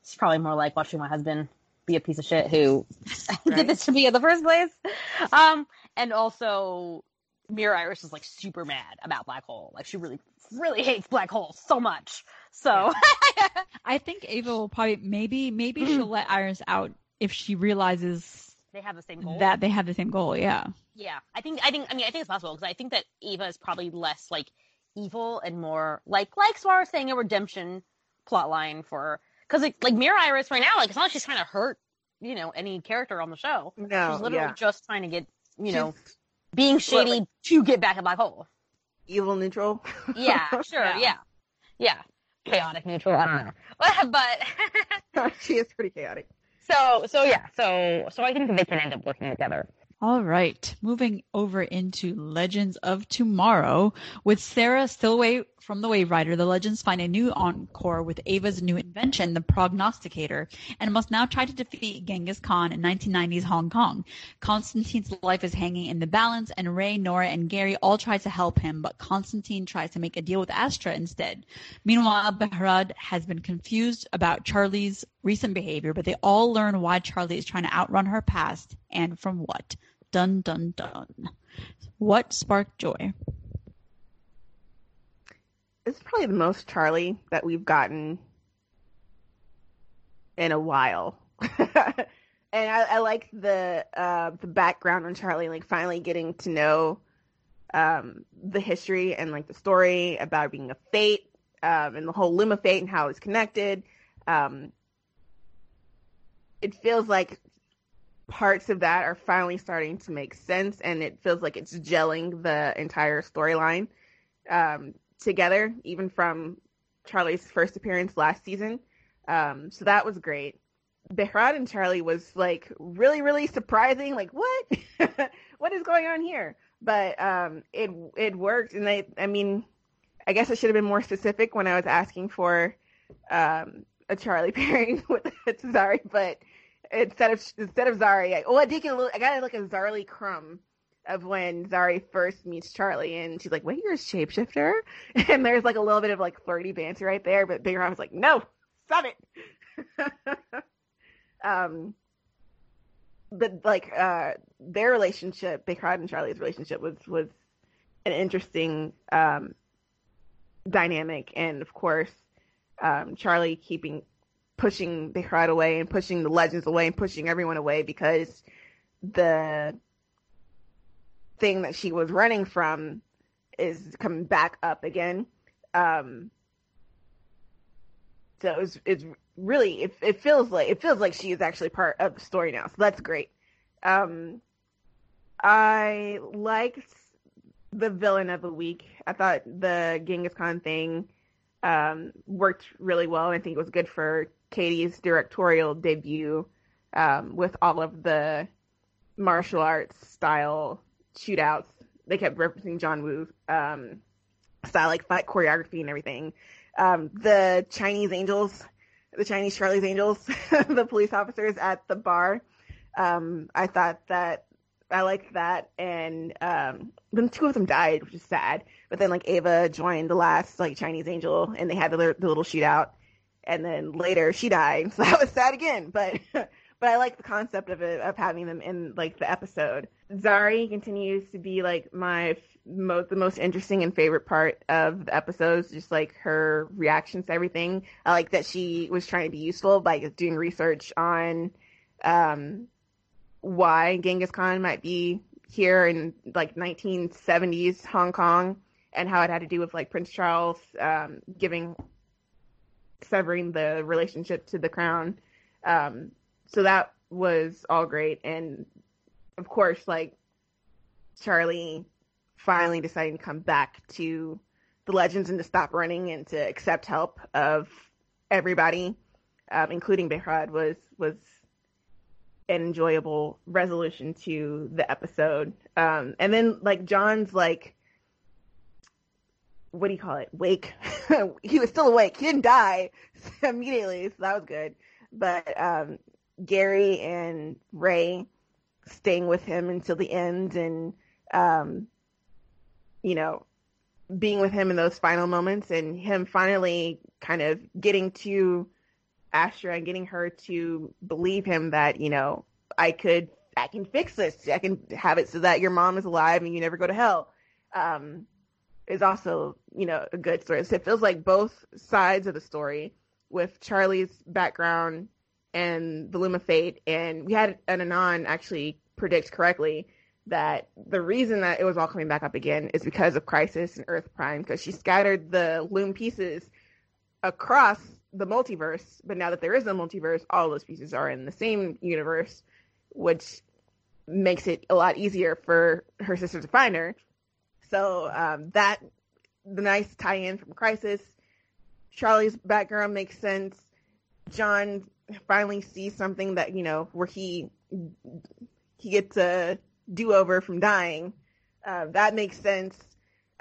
it's probably more like watching my husband be a piece of shit who [laughs] Right. did this to me in the first place. Um, and also, Mirror Iris is like super mad about Black Hole. Like, she really, really hates Black Hole so much. So, [laughs] I think Ava will probably maybe maybe she'll let Iris out if she realizes they have the same goal. that they have the same goal. Yeah. Yeah, I think I think I mean I think it's possible because I think that Ava is probably less like evil and more like like Swara saying a redemption plot line for because like, like Mirror Iris right now like it's not like she's trying to hurt you know any character on the show. No. she's literally yeah. just trying to get you know being shady like- to get back at Black Hole. evil neutral. Yeah, [laughs] sure, Yeah. yeah, yeah, chaotic neutral. I don't know, [laughs] but [laughs] she is pretty chaotic. so so yeah, so so I think they can end up working together. All right, moving over into Legends of Tomorrow. With Sarah still away from the Waverider, the Legends find a new encore with Ava's new invention, the Prognosticator, and must now try to defeat Genghis Khan in 1990s Hong Kong. Constantine's life is hanging in the balance, and Ray, Nora, and Gary all try to help him, but Constantine tries to make a deal with Astra instead. Meanwhile, Behrad has been confused about Charlie's recent behavior, but they all learn why Charlie is trying to outrun her past and from what. Dun dun dun. What sparked joy? This is probably the most Charlie that we've gotten in a while. [laughs] and I, I like the uh, the background on Charlie, like finally getting to know um, the history and like the story about being a fate um, and the whole Loom of Fate and how it's connected. Um, it feels like parts of that are finally starting to make sense, and it feels like it's gelling the entire storyline um, together, even from Charlie's first appearance last season. Um, so that was great. Behrad and Charlie was like really, really surprising. Like, what? [laughs] what is going on here? But um, it it worked, and I I mean, I guess I should have been more specific when I was asking for um, a Charlie [laughs] pairing with Zari, but instead of instead of Zari, I, oh, I did get a little. I got like a Zarly crumb of when Zari first meets Charlie, and she's like, "Wait, you're a shapeshifter?" [laughs] And there's like a little bit of like flirty banter right there, but Big Ron was like, "No, stop it." [laughs] um, but like uh, their relationship, Big Ron and Charlie's relationship was was an interesting um dynamic, and of course, um, Charlie keeping pushing Behrad away and pushing the legends away and pushing everyone away because the thing that she was running from is coming back up again. Um, so it's it's really it, it feels like it feels like she is actually part of the story now. So that's great. Um, I liked the villain of the week. I thought the Genghis Khan thing um, worked really well. I think it was good for Caity's directorial debut um, with all of the martial arts style shootouts. They kept referencing John Woo's um, style, like fight choreography and everything. Um, the Chinese angels, the Chinese Charlie's angels, [laughs] the police officers at the bar. Um, I thought that I liked that, and um, then two of them died, which is sad. But then like Ava joined the last like Chinese angel, and they had the, the little shootout, and then later she died, [laughs] so that was sad again. But [laughs] but I like the concept of it of having them in like the episode. Zari continues to be like my most the most interesting and favorite part of the episodes, just like her reactions to everything. I like that she was trying to be useful by doing research on um, why Genghis Khan might be here in like 1970s Hong Kong and how it had to do with like Prince Charles um, giving severing the relationship to the crown. Um, so that was all great, and of course, like Charlie finally deciding to come back to the legends and to stop running and to accept help of everybody, um, including Behrad, was was an enjoyable resolution to the episode. Um, and then like John's like, what do you call it? Wake. [laughs] he was still awake. He didn't die [laughs] immediately, so that was good. But um, Gary and Ray staying with him until the end, and um, you know, being with him in those final moments, and him finally kind of getting to Astra and getting her to believe him that, you know, I could, I can fix this. I can have it so that your mom is alive and you never go to hell. Um, is also, you know, a good story. So it feels like both sides of the story with Charlie's background and the Loom of Fate. And we had an Anon actually predict correctly that the reason that it was all coming back up again is because of Crisis and Earth Prime, because she scattered the Loom pieces across the multiverse, but now that there is a multiverse, all those pieces are in the same universe, which makes it a lot easier for her sister to find her. So um, that the nice tie-in from Crisis, Charlie's background makes sense. John finally see something that you know where he he gets a do-over from dying. Uh, that makes sense.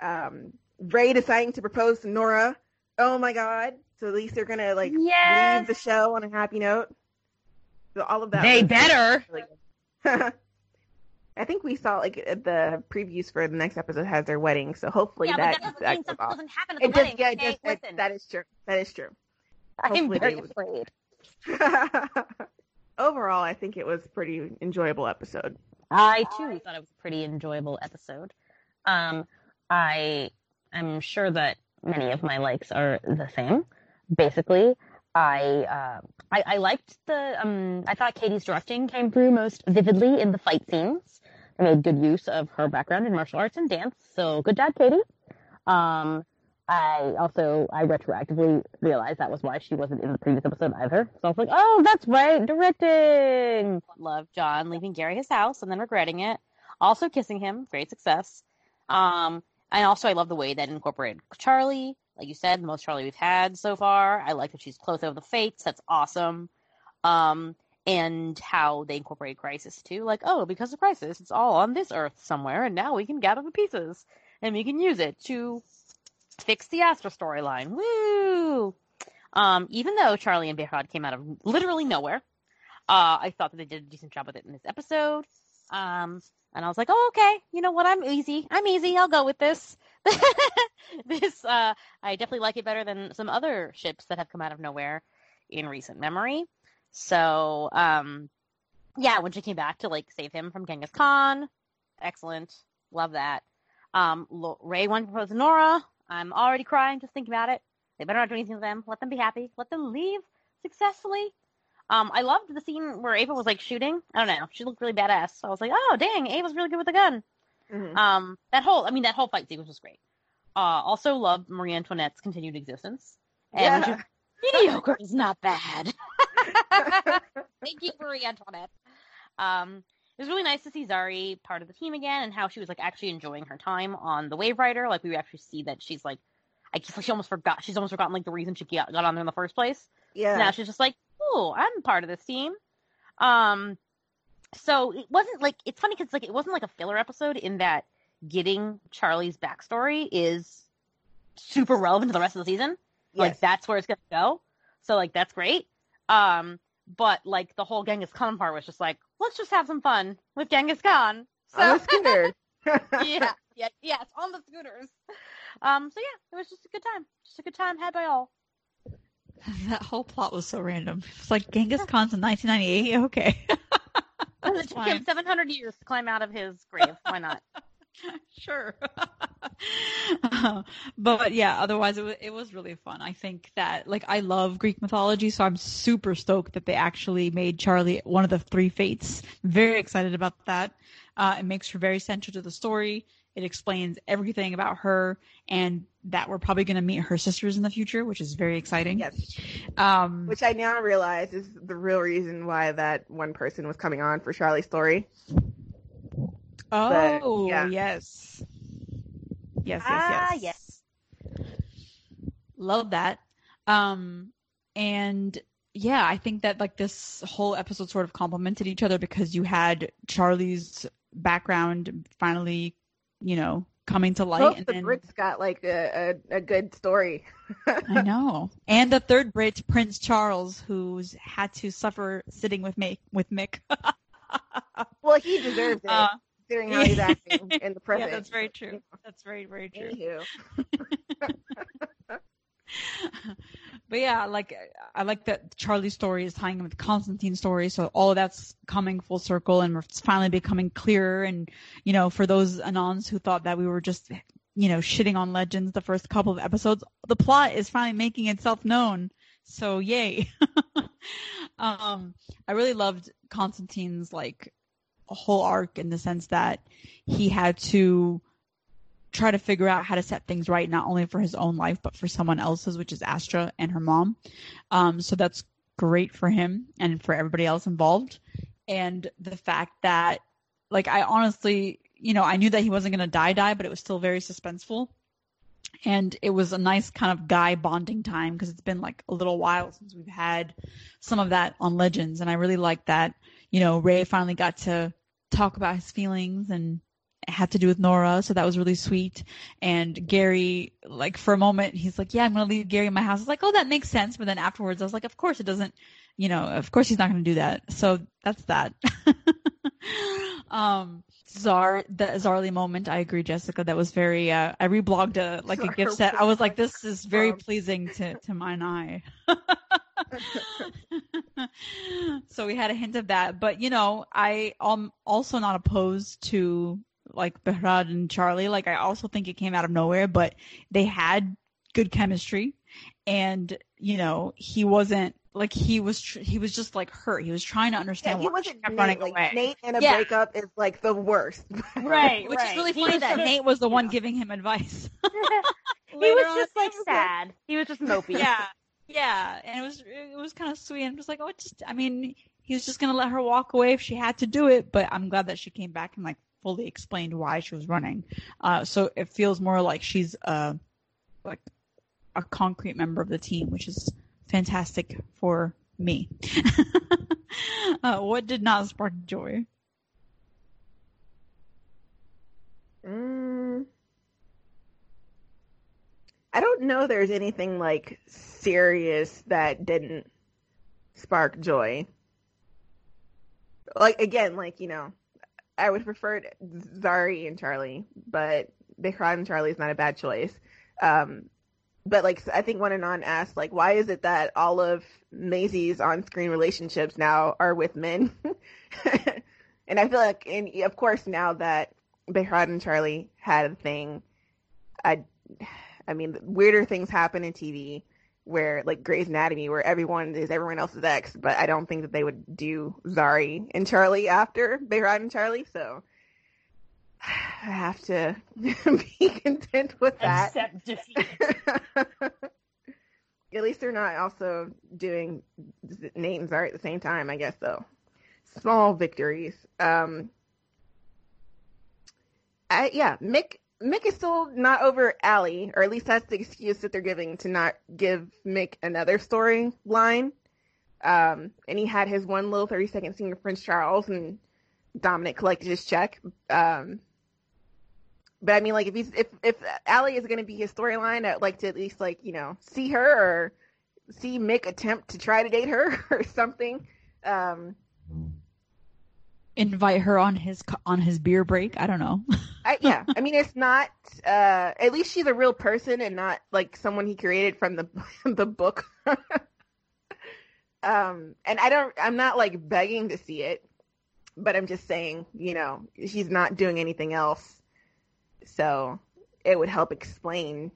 Um, Ray deciding to propose to Nora. Oh my God! So at least they're gonna like Yes. leave the show on a happy note. So all of that. They better. really. [laughs] I think we saw like the previews for the next episode has their wedding, so hopefully yeah, that that doesn't that mean something doesn't happen at It the just wedding. yeah, it okay? just that, that is true. That is true. I'm hopefully very afraid. [laughs] Overall, I think it was a pretty enjoyable episode. I too thought it was a pretty enjoyable episode. Um, I am sure that many of my likes are the same. Basically, I uh, I, I liked the um, I thought Caity's directing came through most vividly in the fight scenes. They made good use of her background in martial arts and dance, so good job, Caity. Um, I also I retroactively realized that was why she wasn't in the previous episode either. So I was like, oh, that's right, directing. Love John leaving Gary his house and then regretting it. Also kissing him, great success. Um, and also I love the way that incorporated Charlie. Like you said, the most Charlie we've had so far. I like that she's close over the fates. That's awesome. Um, and how they incorporate Crisis too. Like, oh, because of Crisis, it's all on this Earth somewhere, and now we can gather the pieces and we can use it to fix the Astra storyline. Woo! Um, even though Charlie and Behrad came out of literally nowhere, uh, I thought that they did a decent job with it in this episode. Um, and I was like, oh, okay, you know what? I'm easy. I'm easy. I'll go with this. [laughs] this, uh, I definitely like it better than some other ships that have come out of nowhere in recent memory. So, um, yeah, when she came back to like save him from Genghis Khan, excellent. Love that. Um, Ray wanted to propose Nora. I'm already crying just thinking about it. They better not do anything to them. Let them be happy. Let them leave successfully. Um, I loved the scene where Ava was like shooting. I don't know. She looked really badass. So I was like, oh dang, Ava's really good with the gun. Mhm. Um, that whole, I mean, that whole fight sequence was great. Uh, also loved Marie Antoinette's continued existence. And Yeah. [laughs] mediocre is not bad. [laughs] Thank you, Marie Antoinette. Um, it was really nice to see Zari part of the team again and how she was like actually enjoying her time on the Waverider. Like we actually see that she's like, I guess she almost forgot. She's almost forgotten like the reason she got, got on there in the first place. yeah. Now she's just like, oh, I'm part of this team. Um, so it wasn't like it's funny because like it wasn't like a filler episode in that getting Charlie's backstory is super relevant to the rest of the season. Like that's where it's gonna go. So like that's great. Um, but like the whole Genghis Khan part was just like, let's just have some fun with Genghis Khan. So on the scooter. [laughs] [laughs] yeah, yeah, yes, on the scooters. Um, so yeah, it was just a good time. Just a good time had by all. [laughs] That whole plot was so random. It's like Genghis Khan's in 1998. Okay. it took him 700 years to climb out of his grave. Why not? sure. [laughs] But yeah, otherwise it was, it was really fun. I think that like I love Greek mythology, so I'm super stoked that they actually made Charlie one of the three fates. Very excited about that. Uh, it makes her very central to the story. It explains everything about her, and that we're probably going to meet her sisters in the future, which is very exciting. yes. Um, Which I now realize is the real reason why that one person was coming on for Charlie's story. oh yeah. yes, yes, yes, Ah, yes. yes. love that um and yeah i think that like this whole episode sort of complemented each other because you had charlie's background finally you know coming to light Hope and the then Brits got like a, a, a good story. [laughs] i know and the third brit prince charles who's had to suffer sitting with mick with mick [laughs] Well, he deserves it, Uh, considering how he's acting in the present. [laughs] yeah that's very true that's very very true [laughs] [laughs] but yeah, like I like that Charlie's story is tying in with Constantine's story, so all of that's coming full circle, and it's finally becoming clearer. And you know, for those anons who thought that we were just you know shitting on Legends the first couple of episodes, the plot is finally making itself known. So yay! um, I really loved Constantine's like whole arc in the sense that he had to try to figure out how to set things right, not only for his own life, but for someone else's, which is Astra and her mom. Um, so that's great for him and for everybody else involved. And the fact that, like, I honestly, you know, I knew that he wasn't going to die, die, but it was still very suspenseful. And it was a nice kind of guy bonding time because it's been like a little while since we've had some of that on Legends. And I really like that, you know, Ray finally got to talk about his feelings and it had to do with Nora, so that was really sweet. And Gary, like for a moment, he's like, "Yeah, I'm gonna leave Gary in my house." I was like, "Oh, that makes sense." But then afterwards, I was like, "Of course it doesn't." You know, of course he's not gonna do that. So that's that. [laughs] um, Zar, the Zarly moment, I agree, Jessica. That was very. Uh, I reblogged a like a gift set. I was like, "This is very um, pleasing to to mine eye." [laughs] [laughs] so we had a hint of that, but you know, I am also not opposed to like Behrad and Charlie. Like I also think it came out of nowhere, but they had good chemistry, and you know, he wasn't like he was tr- he was just like hurt. He was trying to Yeah, understand he wasn't kept Nate. running Like away. Nate and a Yeah. breakup is like the worst. [laughs] Right, Which is really funny was that Nate was the one yeah. giving him advice. [laughs] he was just like sad. He was just mopey. yeah, yeah, and it was it was kind of sweet. I'm just like, oh, just I mean, he was just gonna let her walk away if she had to do it, but I'm glad that she came back and like fully explained why she was running. Uh, so it feels more like she's uh like a concrete member of the team, which is fantastic for me. [laughs] uh, what did not spark joy? Mm. I don't know there's anything like serious that didn't spark joy. Like again, like, you know, I would prefer Zari and Charlie, but Behrad and Charlie is not a bad choice. Um, but like I think one anon asked, like, why is it that all of Maisie's on-screen relationships now are with men? [laughs] and I feel like, and of course, now that Behrad and Charlie had a thing, I, I mean, weirder things happen in TV where, like Grey's Anatomy, where everyone is everyone else's ex. But I don't think that they would do Zari and Charlie after Behrad and Charlie. So [sighs] I have to [laughs] be content with that. Accept defeat. [laughs] At least they're not also doing Nate and Zari at the same time, I guess, though. Small victories. Um, I, yeah, Mick Mick is still not over Allie, or at least that's the excuse that they're giving to not give Mick another storyline. Um, and he had his one little 30 second scene with Prince Charles, and Dominic collected his check. Um, but I mean, like, if he's if if Allie is going to be his storyline, I'd like to at least like you know see her or see Mick attempt to try to date her [laughs] or something. Um, Invite her on his on his beer break. I don't know. I, yeah, [laughs] I mean, it's not. Uh, at least she's a real person and not like someone he created from the [laughs] the book. [laughs] um, and I don't. I'm not like begging to see it, but I'm just saying, you know, she's not doing anything else, so it would help explain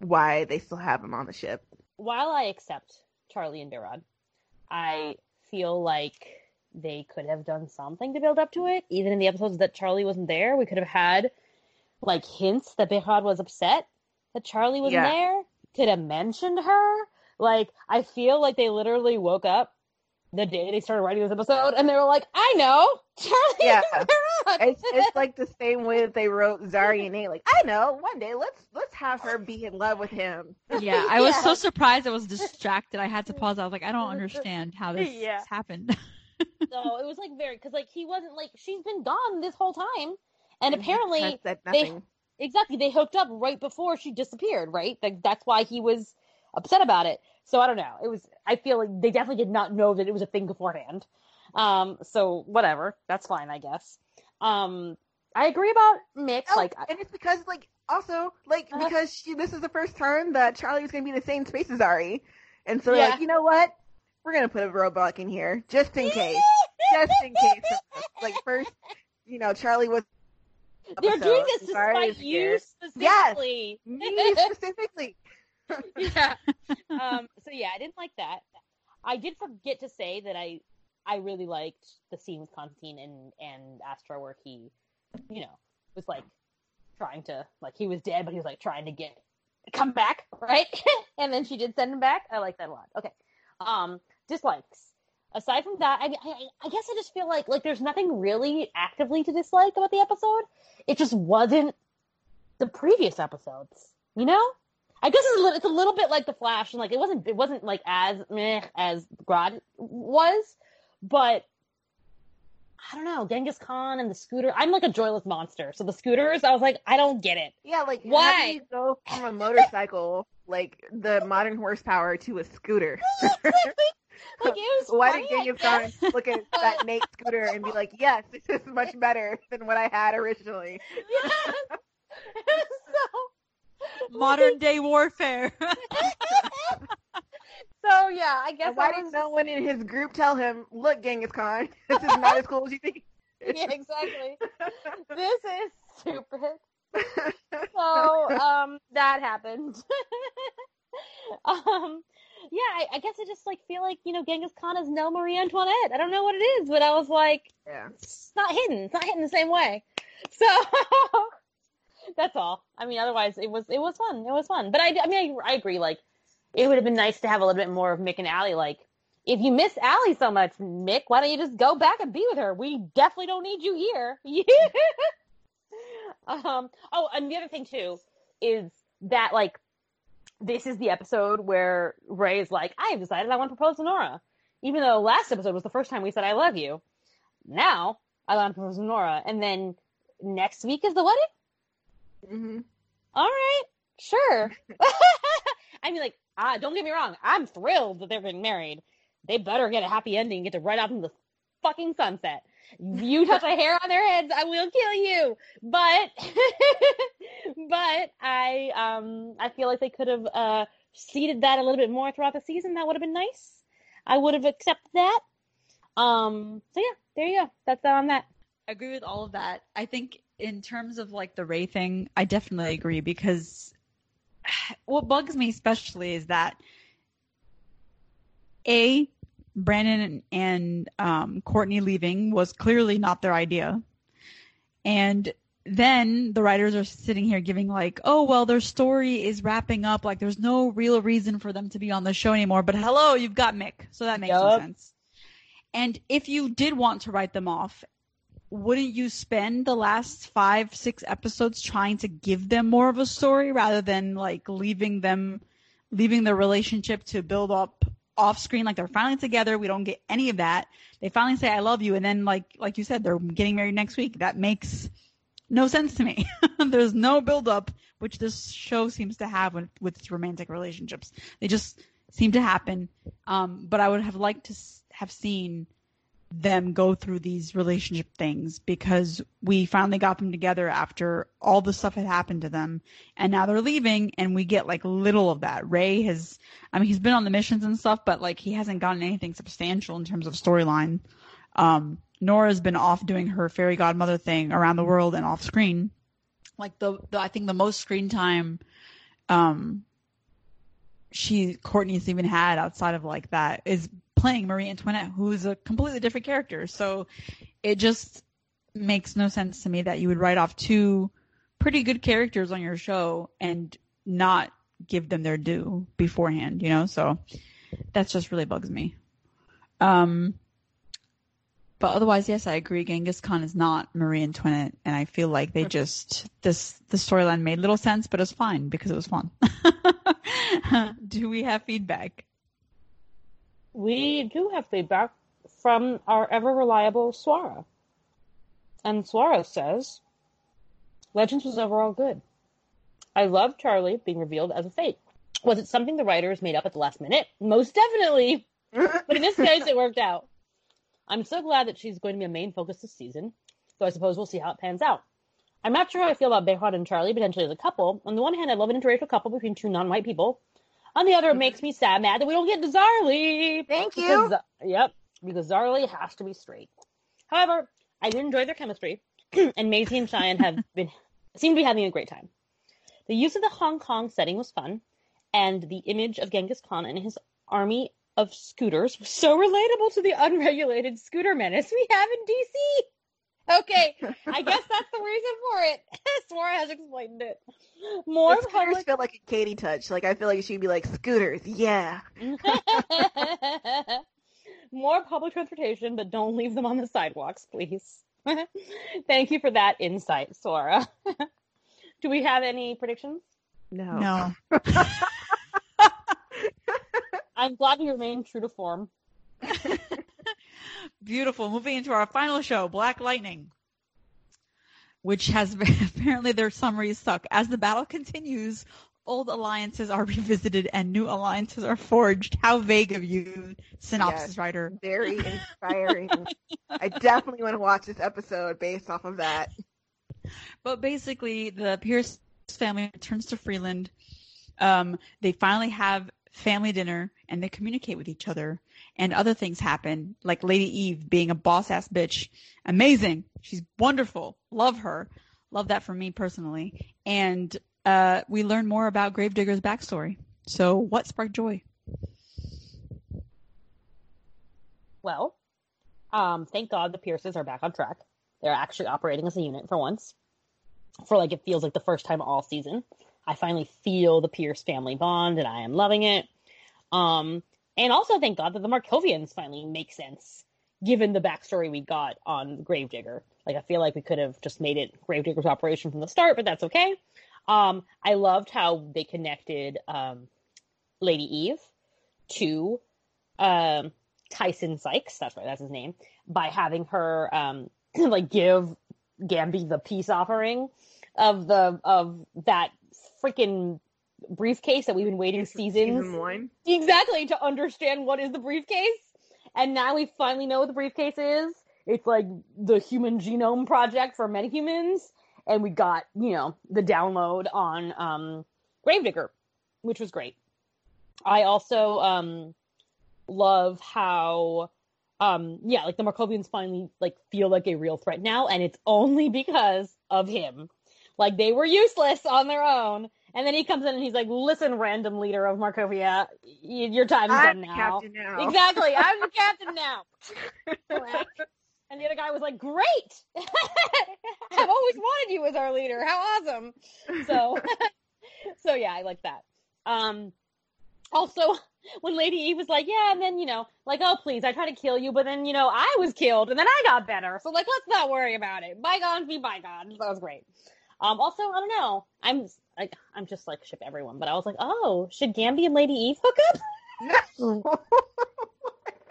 why they still have him on the ship. While I accept Charlie and Behrad, I feel like they could have done something to build up to it. Even in the episodes that Charlie wasn't there, we could have had like hints that Behrad was upset that Charlie wasn't Yeah. there. Could have mentioned her. Like I feel like they literally woke up the day they started writing this episode and they were like, I know [laughs] Charlie. Yeah. It's it's like the same way that they wrote Zari and Nate. Like, I know, one day let's let's have her be in love with him. yeah, [laughs] I was Yeah. so surprised. I was distracted. I had to pause. I was like, I don't [laughs] understand how this Yeah. happened. [laughs] so it was like very because like he wasn't like she's been gone this whole time, and And apparently they- exactly they hooked up right before she disappeared. Right, like that's why he was upset about it. So I don't know. It was I feel like they definitely did not know that it was a thing beforehand. Um, so whatever, that's fine, I guess. Um, I agree about Mick. Oh, Like, and it's because like also like Uh-huh. because she this is the first time that Charlie was gonna be in the same space as Ari, and so Yeah. like you know what, we're gonna put a roadblock in here just in case, just in case. Like first, you know, Charlie was. [laughs] they're doing this despite you specifically. Me specifically. [laughs] [laughs] yeah. Um, so yeah, I didn't like that. I did forget to say that I I really liked the scene with Constantine and and Astra where he, you know, was like trying to like he was dead, but he was like trying to get come back, right? and then she did send him back. I like that a lot. Okay. Um, dislikes. Aside from that, I, I I guess I just feel like like there's nothing really actively to dislike about the episode. It just wasn't the previous episodes, you know. I guess it's a, little, it's a little bit like the Flash, and like it wasn't it wasn't like as meh as Grodd was, but I don't know. Genghis Khan and the scooter. I'm like a joyless monster, so the scooters. I was like, I don't get it. Yeah, like how Why? do you go from a motorcycle, like the modern horsepower, to a scooter? [laughs] [laughs] Like it was. Why funny, did I Genghis Khan guess. look at [laughs] that Nate scooter and be like, "Yes, this is much [laughs] better than what I had originally"? Yes. so Modern day warfare. So yeah, I guess And why I didn't was. no one in his group tell him, "Look, Genghis Khan, this is not as cool as you think"? Yeah, exactly. this is stupid. so um that happened um yeah I, I guess i just like feel like you know genghis khan is no marie antoinette i don't know what it is but i was like yeah. it's not hidden it's not hidden the same way [laughs] so that's all i mean otherwise it was it was fun it was fun but i, I mean I, I agree like it would have been nice to have a little bit more of mick and Allie. like if you miss Allie so much, Mick, why don't you just go back and be with her? We definitely don't need you here. [laughs] um. Oh, and the other thing too is that like this is the episode where Ray is like, I have decided I want to propose to Nora, even though last episode was the first time we said I love you. Now I want to propose to Nora, and then next week is the wedding. hmm All right, sure. [laughs] [laughs] I mean, like, ah, don't get me wrong. I'm thrilled that they're getting married. They better get a happy ending, get to ride off into the fucking sunset. You touch a hair on their heads, I will kill you. But, [laughs] but I, um, I feel like they could have uh, seeded that a little bit more throughout the season. That would have been nice. I would have accepted that. Um, so yeah, there you go. That's that on that. I agree with all of that. I think in terms of like the Ray thing, I definitely agree because [sighs] what bugs me especially is that a Brandon and um, Courtney leaving was clearly not their idea, And then the writers are sitting here giving like, oh well, their story is wrapping up. Like there's no real reason for them to be on the show anymore. But hello, you've got Mick, so that makes Yup. sense. And if you did want to write them off, wouldn't you spend the last five, six episodes trying to give them more of a story rather than like leaving them, leaving their relationship to build up off screen? Like they're finally together. We don't get any of that. They finally say, I love you. And then like, like you said, they're getting married next week. That makes no sense to me. [laughs] There's no build up, which this show seems to have with, with its romantic relationships. They just seem to happen. Um, but I would have liked to have seen them go through these relationship things because we finally got them together after all the stuff had happened to them. And now they're leaving and we get like little of that. Ray has i mean he's been on the missions and stuff but like he hasn't gotten anything substantial in terms of storyline. Um nora's been off doing her fairy godmother thing around the world and off screen. Like the, the i think the most screen time um she Courtney's even had outside of like that is playing Marie Antoinette, who's a completely different character. So it just makes no sense to me that you would write off two pretty good characters on your show and not give them their due beforehand, you know? So that's just really bugs me. Um but otherwise, yes, I agree. Genghis Khan is not Marie Antoinette, and I feel like they just this the storyline made little sense, but it was fine because it was fun. [laughs] Do we have feedback? We do have feedback from our ever reliable Swara. And Swara says, Legends was overall good. I love Charlie being revealed as a fake. Was it something the writers made up at the last minute? Most definitely. But in this case, it worked out. I'm so glad that she's going to be a main focus this season, so I suppose we'll see how it pans out. I'm not sure how I feel about Behrad and Charlie potentially as a couple. On the one hand, I love an interracial couple between two non-white people. On the other, it makes me sad, mad that we don't get Zarly. Thank you. Because, yep, because Zarly has to be straight. However, I did enjoy their chemistry, [clears throat] and Maisie and Shayan have [laughs] been seem to be having a great time. The use of the Hong Kong setting was fun, and the image of Genghis Khan and his army of scooters was so relatable to the unregulated scooter menace we have in DC. Okay, [laughs] I guess that's the reason for it. [laughs] Swara has explained it. More The scooters public feel like a Caity touch. Like I feel like she'd be like scooters, yeah. [laughs] More public transportation, but don't leave them on the sidewalks, please. Thank you for that insight, Swara. Do we have any predictions? No. No. I'm glad we remain true to form. Beautiful. Moving into our final show, Black Lightning, which has [laughs] apparently their summaries suck. As the battle continues, old alliances are [laughs] revisited and new alliances are forged. How vague of you, synopsis Yes. writer. Very [laughs] inspiring. I definitely want to watch this episode based off of that. But basically, the Pierce family returns to Freeland. Um, they finally have family dinner and they communicate with each other. And other things happen, like Lady Eve being a boss ass bitch. Amazing. She's wonderful. Love her. Love that for me personally. And uh, we learn more about Gravedigger's backstory. So, what sparked joy? Well, um, thank God the Pierces are back on track. They're actually operating as a unit for once. For like it feels like the first time all season. I finally feel the Pierce family bond and I am loving it. Um, and also thank God that the Markovians finally make sense given the backstory we got on Gravedigger. Like I feel like we could have just made it Gravedigger's operation from the start, but that's okay. Um, I loved how they connected um, Lady Eve to um, Tyson Sykes, that's right, that's his name, by having her um, [clears throat] like give Gambi the peace offering of the of that freaking briefcase that we've been waiting seasons Season one. exactly to understand what is the briefcase. And now we finally know what the briefcase is. It's like the human genome project for metahumans. And we got, you know, the download on um, Gravedigger, which was great. I also um, love how, um, yeah, like the Markovians finally like feel like a real threat now, and it's only because of him. Like they were useless on their own, and then he comes in and he's like, "Listen, random leader of Markovia, your time is I'm done now." captain now. Exactly, I'm the captain now. [laughs] And the other guy was like, "Great! [laughs] I've always wanted you as our leader. How awesome!" So, [laughs] so yeah, I like that. Um, also, when Lady Eve was like, "Yeah," and then you know, like, "Oh, please, I tried to kill you, but then you know, I was killed, and then I got better. So like, let's not worry about it. Bygones be bygones." That was great. Um, also, I don't know. I'm like, I'm just like ship everyone, but I was like, oh, should Gambi and Lady Eve hook up? [laughs]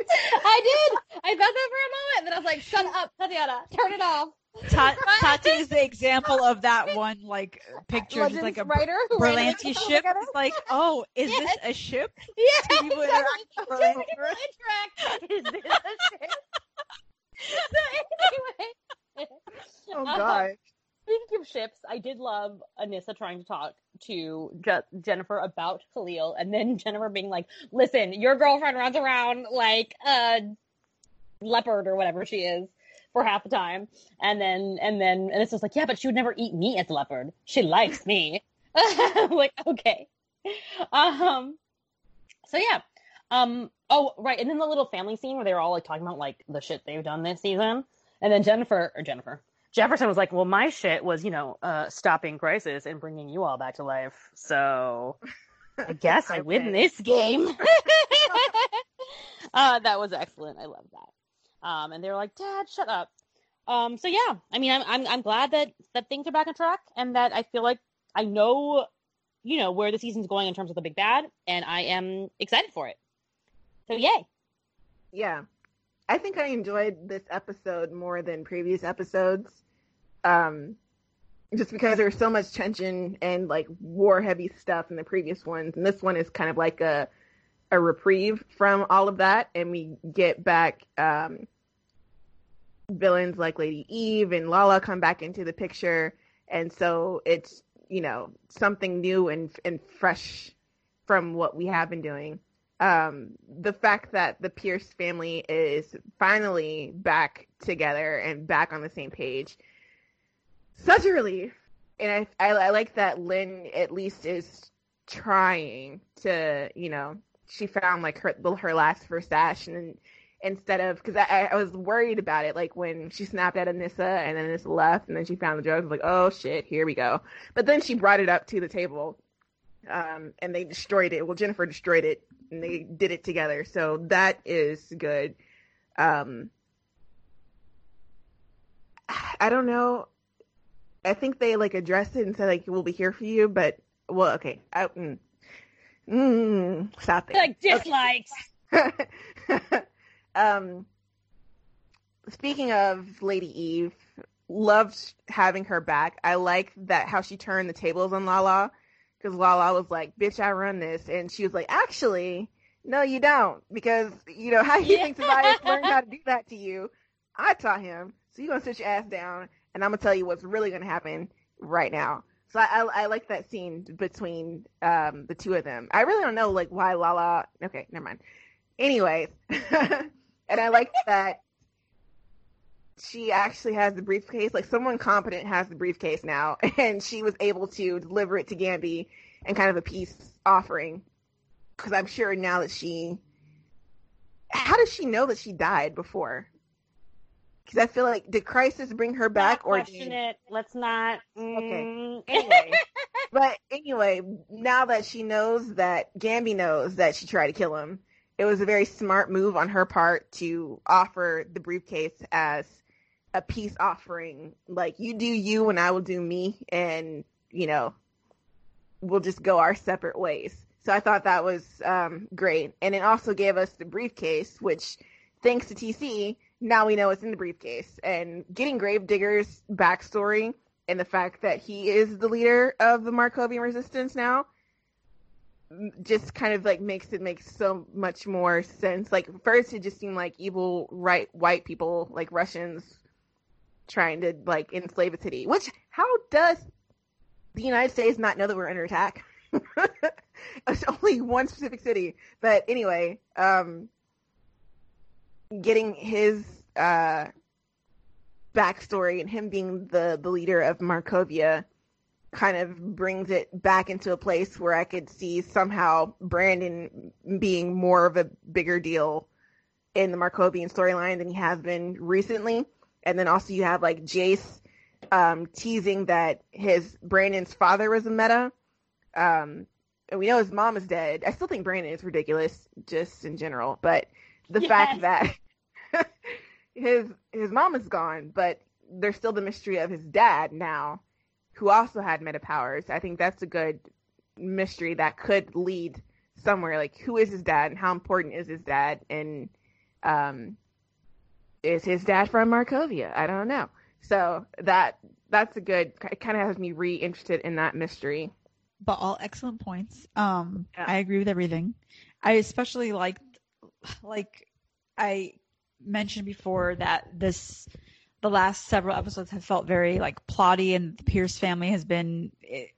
I did. I thought that for a moment, then I was like, "Shut up, Tatiana, turn it off." Ta- [laughs] Tati is the example of that one like picture, just like a writer who randomly Berlanti put ship. together. It's like, oh, is Yes. this a ship? Yeah, Two people exactly. interact a people moment. interact. Is this a ship? [laughs] so anyway, Oh Uh, god. Speaking of ships, I did love Anissa trying to talk to Je- Jennifer about Khalil, and then [laughs] Jennifer being like, "Listen, your girlfriend runs around like a leopard or whatever she is for half the time," and then and then and it's just like, "Yeah, but she would never eat me as a leopard. She likes me." [laughs] I'm like, okay. Um. So yeah. Um. Oh, right. And then the little family scene where they were all like talking about like the shit they've done this season, and then Jennifer or Jennifer Jefferson was like, "Well, my shit was, you know, uh, stopping crisis and bringing you all back to life. So I [laughs] guess I win this game." [laughs] [laughs] uh, that was excellent. I love that. Um, and they were like, "Dad, shut up." Um, so yeah, I mean, I'm I'm I'm glad that that things are back on track, and that I feel like I know, you know, where the season's going in terms of the big bad, and I am excited for it. So yay! Yeah. I think I enjoyed this episode more than previous episodes. Um just because there was so much tension and like war heavy stuff in the previous ones. And this one is kind of like a a reprieve from all of that. And we get back um villains like Lady Eve and Lala come back into the picture. And so it's you know something new and and fresh from what we have been doing. Um, the fact that the Pierce family is finally back together and back on the same page, such a relief. And I, I, I like that Lynn at least is trying to, you know, she found like her her last first Versace and instead of because I, I was worried about it like when she snapped at Anissa and then Anissa left and then she found the drugs I like oh shit here we go. But then she brought it up to the table um, and they destroyed it. Well Jennifer destroyed it and they did it together. So that is good. Um, I don't know I think they like addressed it and said like we'll be here for you but well okay I, mm, mm, stop it Like dislikes. [laughs] um, speaking of Lady Eve, loved having her back. I like that how she turned the tables on Lala because Lala was like, "Bitch, I run this," and she was like, "Actually, no, you don't, because you know how you Yeah. think Tobias [laughs] learned how to do that to you. I taught him, so you gonna sit your ass down, and I'm gonna tell you what's really gonna happen right now." So I, I, I like that scene between um, the two of them. I really don't know like why Lala. Okay, never mind. Anyways, [laughs] and I like that she actually has the briefcase. Like someone competent has the briefcase now, [laughs] and she was able to deliver it to Gambi and kind of a peace offering. Because I'm sure now that she, how does she know that she died before? Because I feel like did Crisis bring her back, Not or question did, it. Let's not. Okay. mm. anyway. [laughs] but anyway, now that she knows that Gambi knows that she tried to kill him, it was a very smart move on her part to offer the briefcase as a peace offering. Like you do you and I will do me and, you know, we'll just go our separate ways. So I thought that was um, great. And it also gave us the briefcase, which thanks to TC, now we know it's in the briefcase. And getting Gravedigger's backstory and the fact that he is the leader of the Markovian resistance now just kind of like makes it make so much more sense. Like first it just seemed like evil right white people like Russians trying to like enslave a city. Which how does the United States not know that we're under attack? [laughs] it's only one specific city. But anyway, um getting his uh backstory and him being the the leader of Markovia kind of brings it back into a place where I could see somehow Brandon being more of a bigger deal in the Markovian storyline than he has been recently. And then also you have like Jace um, teasing that his Brandon's father was a meta. Um, and we know his mom is dead. I still think Brandon is ridiculous, just in general. But the Yes. fact that [laughs] his his mom is gone, but there's still the mystery of his dad now, who also had meta powers. I think that's a good mystery that could lead somewhere. Like, who is his dad, and how important is his dad, and um, is his dad from Markovia? I don't know. So that that's a good. It kind of has me re-interested in that mystery. but all excellent points. Um, Yeah. I agree with everything. I especially liked, like I mentioned before, that this the last several episodes have felt very like plotty, and the Pierce family has been it,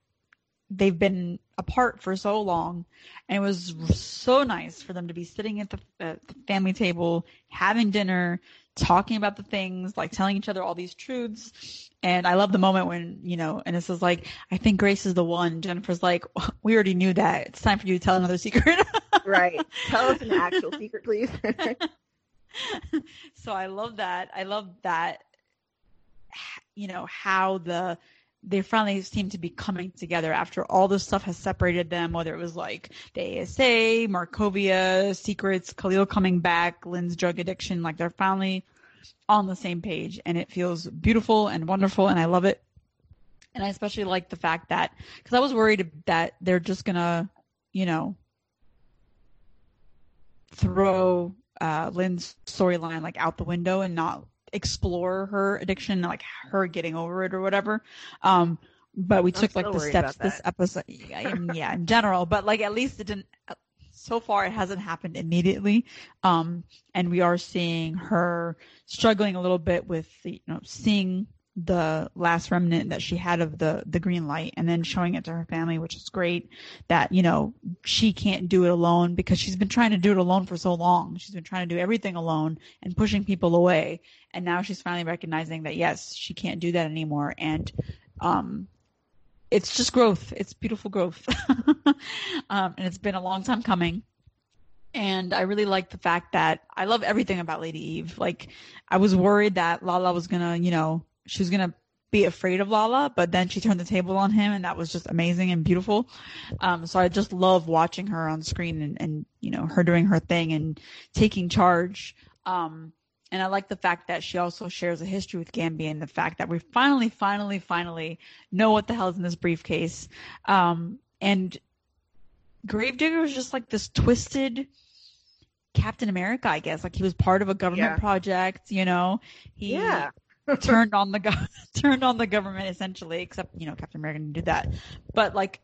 they've been apart for so long, and it was so nice for them to be sitting at the, the family table having dinner. Talking about the things, like telling each other all these truths. And I love the moment when, you know, and this is like, I think Grace is the one. Jennifer's like, we already knew that. It's time for you to tell another [laughs] secret. Right. Tell us an actual [laughs] secret, please. so I love that. I love that, you know, how the, they finally seem to be coming together after all this stuff has separated them, whether it was like the ASA, Markovia, secrets, Khalil coming back, Lynn's drug addiction, like they're finally on the same page and it feels beautiful and wonderful and I love it. And I especially like the fact that, cause I was worried that they're just gonna, you know, throw uh, Lynn's storyline like out the window and not explore her addiction, like her getting over it or whatever. Um, but we I'm took like the steps this episode, yeah, in- yeah, in general, but like at least it didn't. So far, it hasn't happened immediately, um, and we are seeing her struggling a little bit with the, you know, seeing the last remnant that she had of the the green light, and then showing it to her family, which is great. That you know she can't do it alone because she's been trying to do it alone for so long. She's been trying to do everything alone and pushing people away, and now she's finally recognizing that yes, she can't do that anymore, and um, it's just growth. It's beautiful growth. [laughs] um, and it's been a long time coming. And I really like the fact that I love everything about Lady Eve. Like, I was worried that Lala was gonna, you know, she was gonna be afraid of Lala, but then she turned the table on him, and that was just amazing and beautiful. Um, so I just love watching her on screen and, and you know her doing her thing and taking charge. Um, and I like the fact that she also shares a history with Gambi and the fact that we finally, finally, finally know what the hell's in this briefcase. Um, and Gravedigger was just like this twisted Captain America, I guess. Like he was part of a government Yeah. project, you know. He yeah. Turned on the gov- [laughs] turned on the government essentially, except you know Captain America didn't do that. But like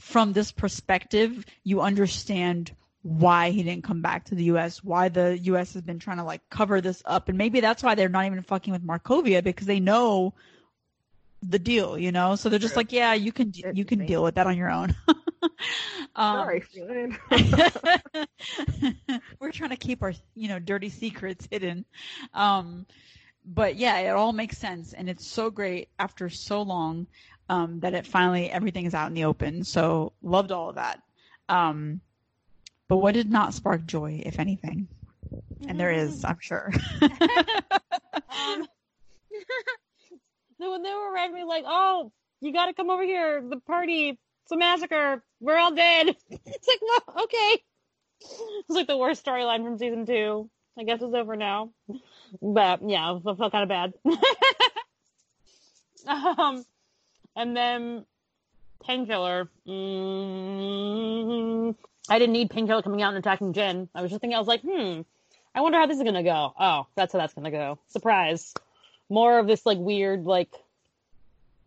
from this perspective, you understand why he didn't come back to the U.S. Why the U.S. has been trying to like cover this up, and maybe that's why they're not even fucking with Markovia because they know the deal, you know. So they're just like, yeah, you can you can deal with that on your own. [laughs] um, Sorry, Freeland. [laughs] we're trying to keep our you know dirty secrets hidden um but yeah it all makes sense and it's so great after so long um that it finally everything is out in the open so loved all of that um but what did not spark joy if anything and there is i'm sure [laughs] Um, [laughs] so when they were randomly like, "Oh, you got to come over here. The party, it's a massacre. We're all dead." [laughs] It's like, well, okay. It's like the worst storyline from season two. I guess it's over now. But yeah, I felt kind of bad. [laughs] um, and then Painkiller. Mm, I didn't need Painkiller coming out and attacking Jen. I was just thinking, I was like, hmm, I wonder how this is gonna go. Oh, that's how that's gonna go. Surprise. More of this like weird like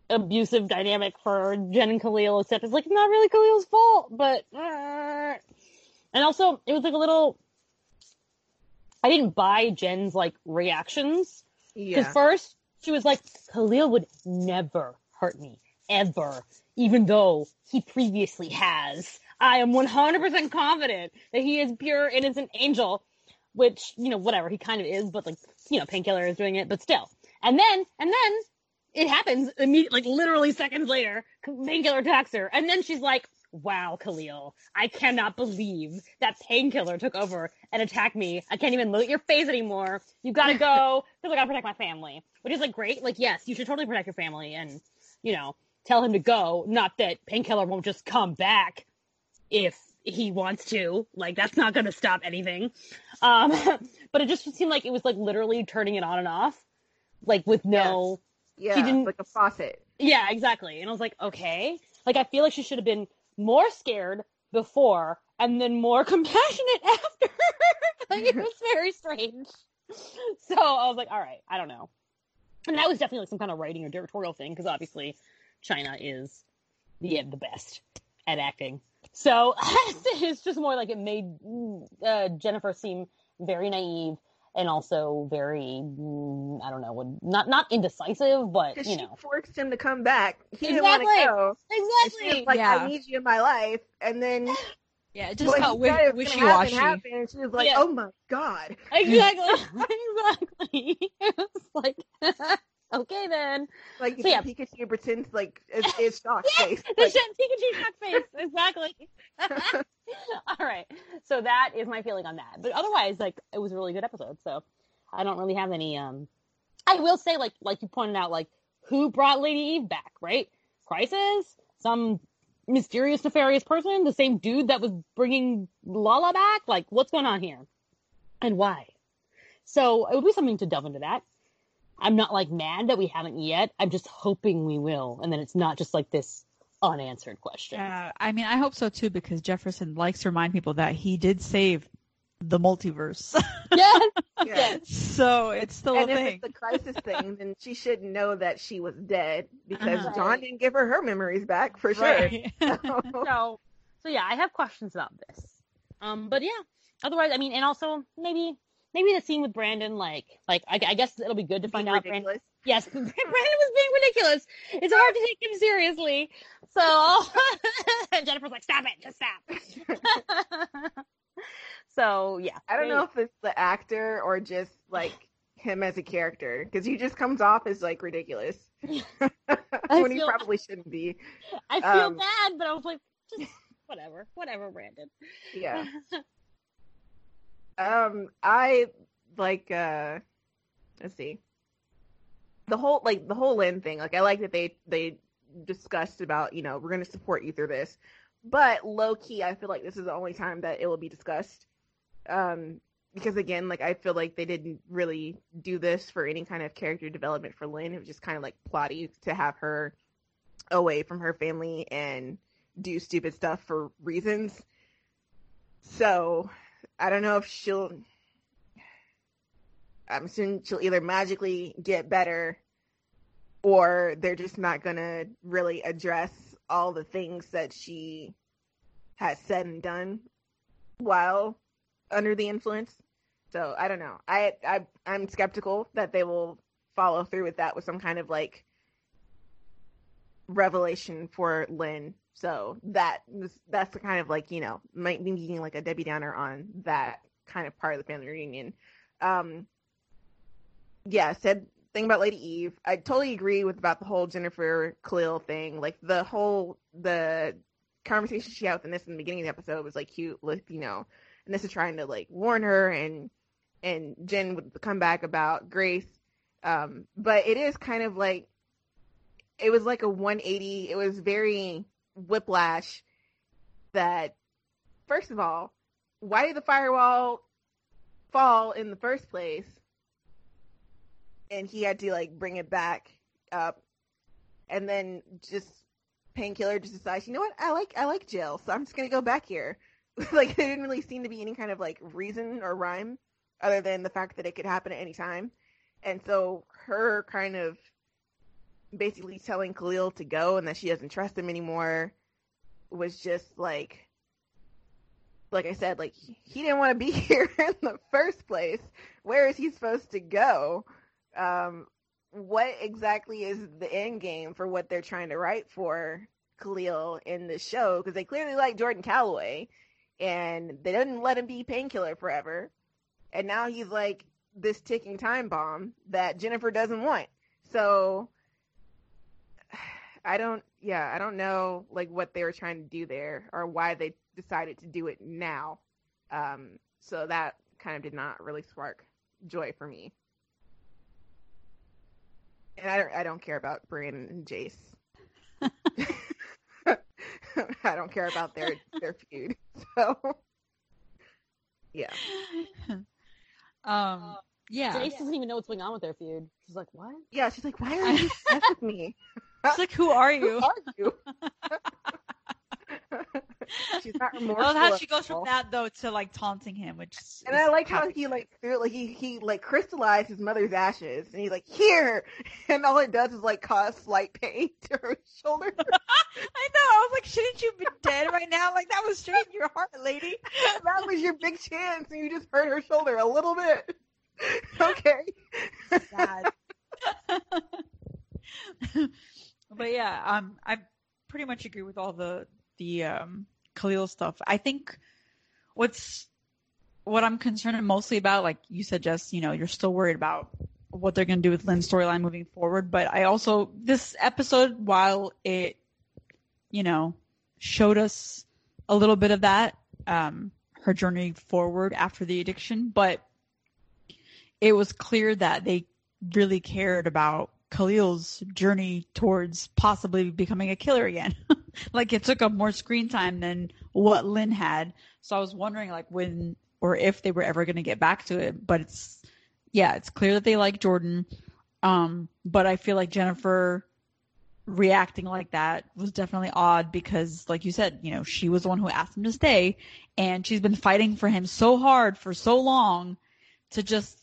abusive dynamic for Jen and Khalil, except it's like not really Khalil's fault, but uh... and also it was like a little. I didn't buy Jen's like reactions because yeah. first she was like, Khalil would never hurt me, ever, even though he previously has. I am 100% confident that he is pure, innocent angel, which, you know, whatever, he kind of is, but like, you know, Painkiller is doing it, but still. And then, and then it happens immediately, like literally seconds later, Painkiller attacks her, and then she's like, wow, Khalil, I cannot believe that painkiller took over and attacked me. I can't even look at your face anymore. You gotta go [laughs] because I gotta protect my family. Which is like great. Like, yes, you should totally protect your family and, you know, tell him to go. Not that painkiller won't just come back if he wants to. Like, that's not gonna stop anything. Um, [laughs] but it just seemed like it was like literally turning it on and off. Like with no Yeah, He didn't- like a faucet. yeah, exactly. And I was like, okay. Like I feel like she should have been more scared before and then more [laughs] compassionate after. [laughs] like it was very strange. So I was like, all right, I don't know. And that was definitely like some kind of writing or directorial thing because obviously China is the the best at acting. So [laughs] it's just more like it made uh, Jennifer seem very naive and also very mm, I don't know, not not indecisive, but Because you she know. forced him to come back. He didn't want to Exactly. go. And she Exactly. was like, Yeah. I need you in my life. And then [laughs] Yeah, [laughs] it just when felt he said it was wishy washy. and she was like, Yeah. oh my God. Exactly. [laughs] exactly. It was like, okay then. Like, So, yeah. Pikachu pretends like it's, [laughs] it's shocked face. The Like, Pikachu shock [laughs] face. Exactly. [laughs] All right. So that is my feeling on that. But otherwise, like, it was a really good episode. So I don't really have any. um I will say, like, like you pointed out, like, who brought Lady Eve back, right? Crisis, some mysterious, nefarious person, the same dude that was bringing Lala back. Like, what's going on here, and why? So it would be something to delve into that. I'm not like mad that we haven't yet. I'm just hoping we will, and then it's not just like this unanswered question. Yeah, I mean, I hope so too because Jefferson likes to remind people that he did save the multiverse. [laughs] yes, [laughs] yeah. yes. so it's still And a if thing. it's the crisis thing, then she should know that she was dead because Uh-huh. J'onn didn't give her her memories back for sure. Right. [laughs] So, so yeah, I have questions about this. Um, but yeah, otherwise, I mean, and also maybe maybe the scene with Brandon, like, like I, I guess it'll be good to find Being out. Brandon, yes, [laughs] Brandon was being ridiculous. It's hard to take him seriously. So [laughs] and Jennifer's like, stop it, just stop. [laughs] so yeah, I don't know if it's the actor or just like him as a character because he just comes off as like ridiculous when he probably shouldn't be. I feel um, bad, but I was like, just whatever, whatever, Brandon. Yeah. Um, I like uh, let's see, the whole like the whole Lynn thing. Like, I like that they they discussed about you know we're gonna support you through this, but low key, I feel like this is the only time that it will be discussed. Um, because again, like I feel like they didn't really do this for any kind of character development for Lynn. It was just kind of like plotty to have her away from her family and do stupid stuff for reasons. So I don't know if she'll. I'm assuming she'll either magically get better, or they're just not gonna really address all the things that she has said and done while under the influence. So I don't know. I I I'm skeptical that they will follow through with that with some kind of like revelation for Lynn. So that that's the kind of like you know might be being like a Debbie Downer on that kind of part of the family reunion. Um, yeah, said thing about Lady Eve. I totally agree with about the whole Jennifer Khalil thing. Like the whole the conversation she had with Anissa in the beginning of the episode was like cute with you know Anissa trying to like warn her and and Jen would come back about Grace. Um, but it is kind of like it was like a 180. It was very whiplash that first of all, why did the firewall fall in the first place? And he had to like bring it back up. And then just painkiller just decides, you know what, I like I like jail, so I'm just gonna go back here. [laughs] like there didn't really seem to be any kind of like reason or rhyme other than the fact that it could happen at any time. And so her kind of basically telling Khalil to go and that she doesn't trust him anymore was just like like I said, like he didn't want to be [laughs] here in the first place. Where is he supposed to go? Um, what exactly is the end game for what they're trying to write for Khalil in the show? Because they clearly like Jordan Calloway, and they didn't let him be painkiller forever, and now he's like this ticking time bomb that Jennifer doesn't want. So I don't. Yeah, I don't know like what they were trying to do there or why they decided to do it now. Um, so that kind of did not really spark joy for me. And I don't, I don't care about Brandon and Jace. [laughs] I don't care about their their feud. So yeah. Um. Yeah. Jace doesn't even know what's going on with their feud. She's like, what? Yeah, she's like, why are [laughs] you obsessed with me? It's like, who are Who you? are you? [laughs] she's not I love how she goes from that though to like taunting him, which is And I like how he like threw like he he like crystallized his mother's ashes and he's like here [laughs] and all it does is like cause slight pain [laughs] to her shoulder. I know. I was like, shouldn't you be dead right now? Like that was straight in your heart, lady. that was your big chance and you just hurt her shoulder a little bit. okay. Sad. But yeah, um, I pretty much agree with all the the um Khalil stuff. I think what's what I'm concerned mostly about, like you said, Jess, you know, you're still worried about what they're gonna do with Lynn's storyline moving forward. But I also this episode, while it, you know, showed us a little bit of that, um, her journey forward after the addiction, but it was clear that they really cared about Khalil's journey towards possibly becoming a killer again. [laughs] like it took up more screen time than what Lynn had. So I was wondering like when or if they were ever going to get back to it, but it's yeah, it's clear that they like Jordan. Um but I feel like Jennifer reacting like that was definitely odd because like you said, you know, she was the one who asked him to stay and she's been fighting for him so hard for so long to just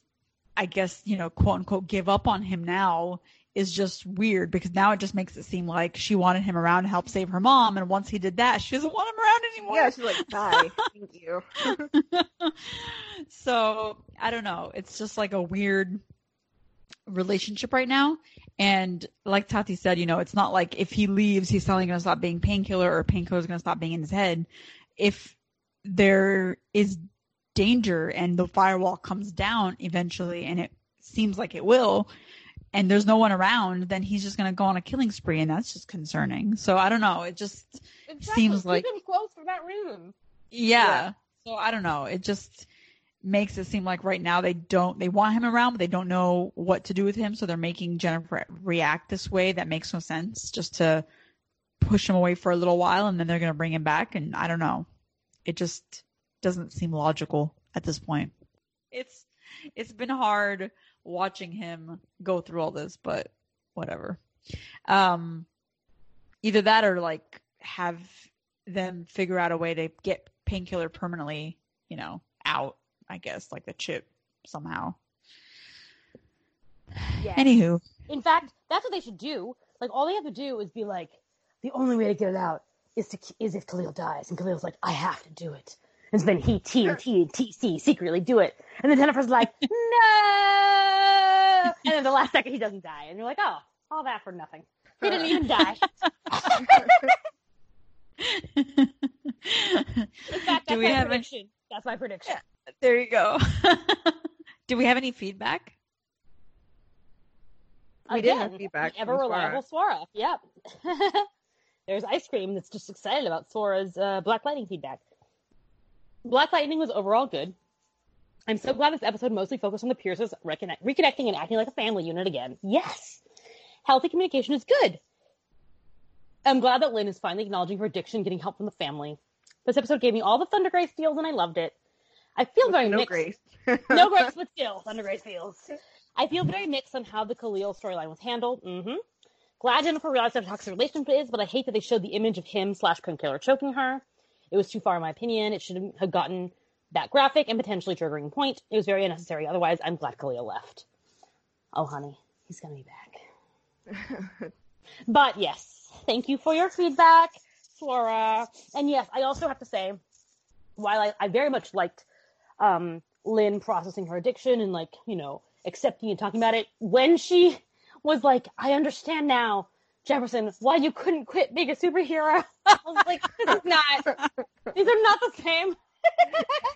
I guess, you know, quote unquote, give up on him now is just weird because now it just makes it seem like she wanted him around to help save her mom. And once he did that, she doesn't want him around anymore. Yeah, she's like, bye. Thank you. [laughs] so I don't know. It's just like a weird relationship right now. And like Tati said, you know, it's not like if he leaves, he's suddenly going to stop being painkiller or painkiller is going to stop being in his head. If there is danger and the firewall comes down eventually, and it seems like it will, and there's no one around, then he's just going to go on a killing spree, and that's just concerning. So I don't know. It just Seems like- Keep him close for that reason. yeah. Yeah. So I don't know. It just makes it seem like right now they don't they want him around, but they don't know what to do with him. So they're making Jennifer react this way. That makes no sense. Just to push him away for a little while, and then they're going to bring him back. And I don't know. It just doesn't seem logical at this point. It's it's been hard watching him go through all this, but whatever. Um, either that or like have them figure out a way to get painkiller permanently, you know, out, I guess, like the chip somehow. Yeah. Anywho, In fact, that's what they should do. Like all they have to do is be like, the only way to get it out is to is if Khalil dies, and Khalil's like, I have to do it. And so then he T and T and TC secretly do it, and then Jennifer's like, [laughs] no, and then the last second he doesn't die, and you're like, oh, all that for nothing. He didn't even die. [laughs] Fact, that's do we my have any, prediction. That's my prediction. there you go. [laughs] do we have any feedback? We did have Again, feedback ever reliable Swara. Yep. There's ice cream that's just excited about Swara's uh, Black Lightning feedback. Black Lightning was overall good. I'm so glad this episode mostly focused on the Pierces reconnect- reconnecting and acting like a family unit again. Yes! Healthy communication is good. I'm glad that Lynn is finally acknowledging her addiction, getting help from the family. This episode gave me all the Thunder Grace feels and I loved it. I feel very no mixed grace. [laughs] no grace, but still, Thunder Grace feels. I feel very mixed on how the Khalil storyline was handled. hmm Glad Jennifer realized a toxic relationship is, but I hate that they showed the image of him slash painkiller choking her. It was too far, in my opinion. It shouldn't have gotten that graphic and potentially triggering point. It was very unnecessary. Otherwise, I'm glad Khalil left. Oh, honey, he's gonna be back. [laughs] But yes, thank you for your feedback, Swara. And yes, I also have to say, while I, I very much liked um, Lynn processing her addiction and like, you know, accepting and talking about it, when she was like, I understand now, Jefferson, why you couldn't quit being a superhero. [laughs] I was like, [laughs] this is not, these are not the same.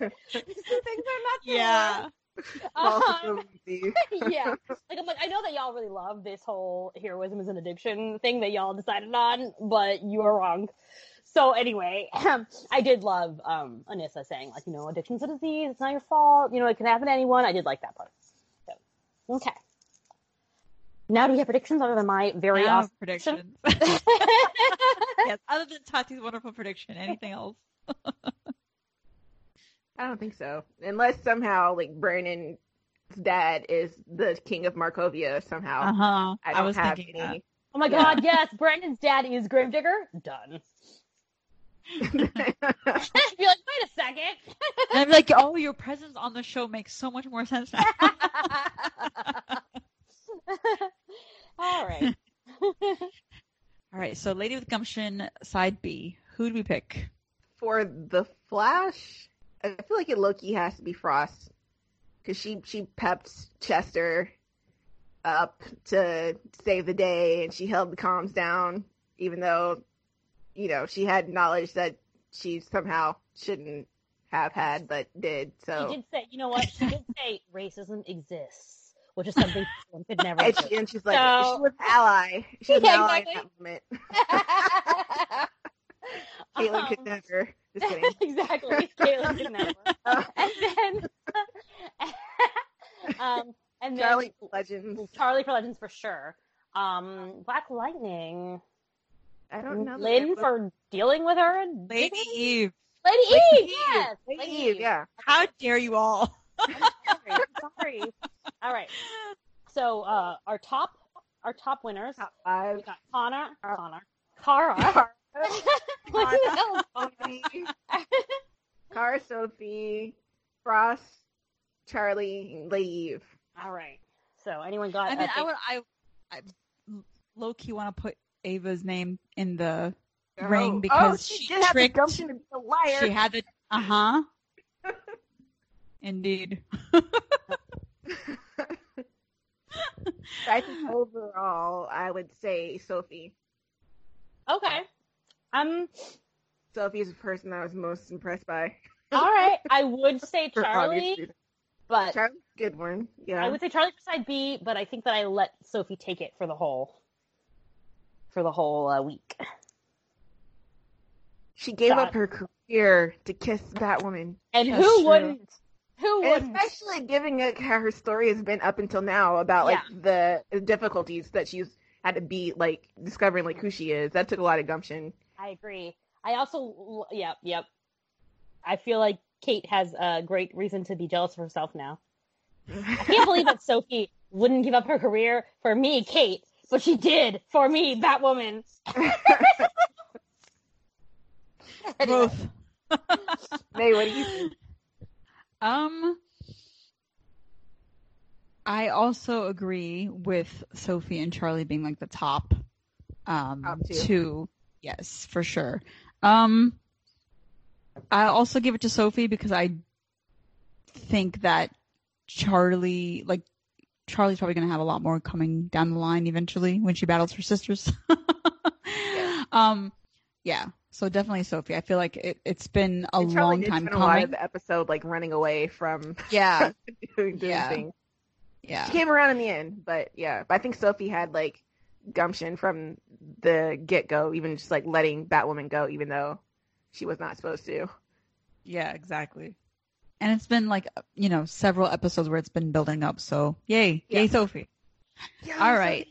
[laughs] these two things are not. Yeah. Um, yeah. Like I'm like, I know that y'all really love this whole heroism is an addiction thing that y'all decided on, but you are wrong. So anyway, [clears throat] I did love um Anissa saying like, you know, addiction's a disease, it's not your fault, you know, it can happen to anyone. I did like that part. So okay. Now do we have predictions other than my very Now, awesome predictions. [laughs] yes, [laughs] other than Tati's wonderful prediction, anything else? [laughs] I don't think so. Unless somehow like Brandon's dad is the king of Markovia somehow. Uh huh. I I, don't was have thinking any. Oh my Yeah. god, yes, Brandon's dad is Gravedigger. Done. You're like, wait a second. And I'd be like, oh, your presence on the show makes so much more sense now. [laughs] All right. [laughs] All right, so Lady with Gumption, side B. Who do we pick? For the Flash, I feel like it Loki has to be Frost because she she pepped Chester up to save the day, and she held the comms down, even though you know she had knowledge that she somehow shouldn't have had, but did. So She did say, you know what? She did say racism exists, which is something one could never and, do. she, and she's like, So- she was ally. She was Yeah, ally exactly. in that moment. [laughs] Caitlin could Um, never. Just kidding. [laughs] exactly. Caitlin could never. [laughs] And then, um, and then Charlie for Legends. Charlie for Legends for sure. Um, Black Lightning. I don't know. Lynn was- for dealing with her. and Lady Eve. Lady Lady Eve. Eve. Yes. Lady Eve, yeah. How dare you all? I'm sorry. I'm sorry. All right. So uh, our top, our top winners. Top five. We got Connor, Connor, Kara. what the hell? Sophie, Kara, Sophie, Frost, Charlie, and Lady All right. So anyone got? I mean, uh, I would, I, I low key want to put Ava's name in the ring Oh, because oh, she, she did have the tricked- to be a liar. she had the, uh huh. [laughs] Indeed. [laughs] I think overall, I would say Sophie. okay. Um. Sophie is the person I was most impressed by. All right. I [laughs] would say Charlie, but Charlie's a good one. Yeah. I would say Charlie for side B. But I think that I let Sophie take it for the whole, for the whole uh, week. She gave God. up her career to kiss Batwoman. And That's who true. wouldn't? Who wouldn't? especially given how her story has been up until now about like the difficulties that she's had to beat, like discovering like who she is. That took a lot of gumption. I agree. I also, yep, yep. I feel like Kate has a great reason to be jealous of herself now. I can't believe that [laughs] Sophie wouldn't give up her career for me, Kate, but she did for me, Batwoman. Anyway, [laughs] [laughs] Both. May, what do you think? Um, I also agree with Sophie and Charlie being like the top, um, Top two. two. Yes, for sure. Um, I also give it to Sophie because I think that Charlie, like, Charlie's probably going to have a lot more coming down the line eventually when she battles her sisters. [laughs] Um, yeah. So definitely Sophie. I feel like it, it's been a Charlie long did time spend a lot coming. of the episode like running away from [laughs] Yeah. doing, doing Yeah. things. Yeah. She came around in the end, but yeah. But I think Sophie had like gumption from the get go, even just like letting Batwoman go, even though she was not supposed to. Yeah, exactly. And it's been like you know several episodes where it's been building up. So yay, Yeah. yay, Sophie. Yeah, All right.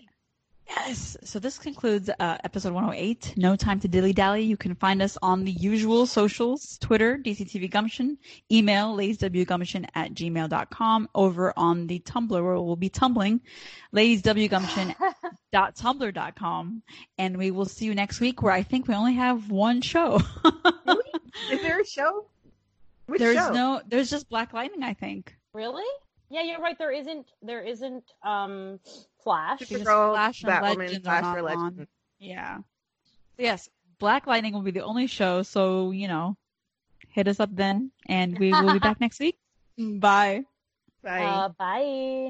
Yes. So this concludes uh, episode 108. No time to dilly dally. You can find us on the usual socials: Twitter, DCTV Gumption, email ladieswgumption at gmail.com. Over on the Tumblr, where we'll be tumbling, ladieswgumption.tumblr.com, [laughs] and we will see you next week. Where I think we only have one show. Is there a show? Which there's show? no. There's just Black Lightning. I think. really? Yeah, you're right. There isn't. There isn't. Um, Flash. Because Supergirl, Flash and Batwoman, Legends Flash are not on. Yeah. Yes, Black Lightning will be the only show, so, you know, hit us up then, and we will be [laughs] back next week. Bye. Bye. Uh, bye.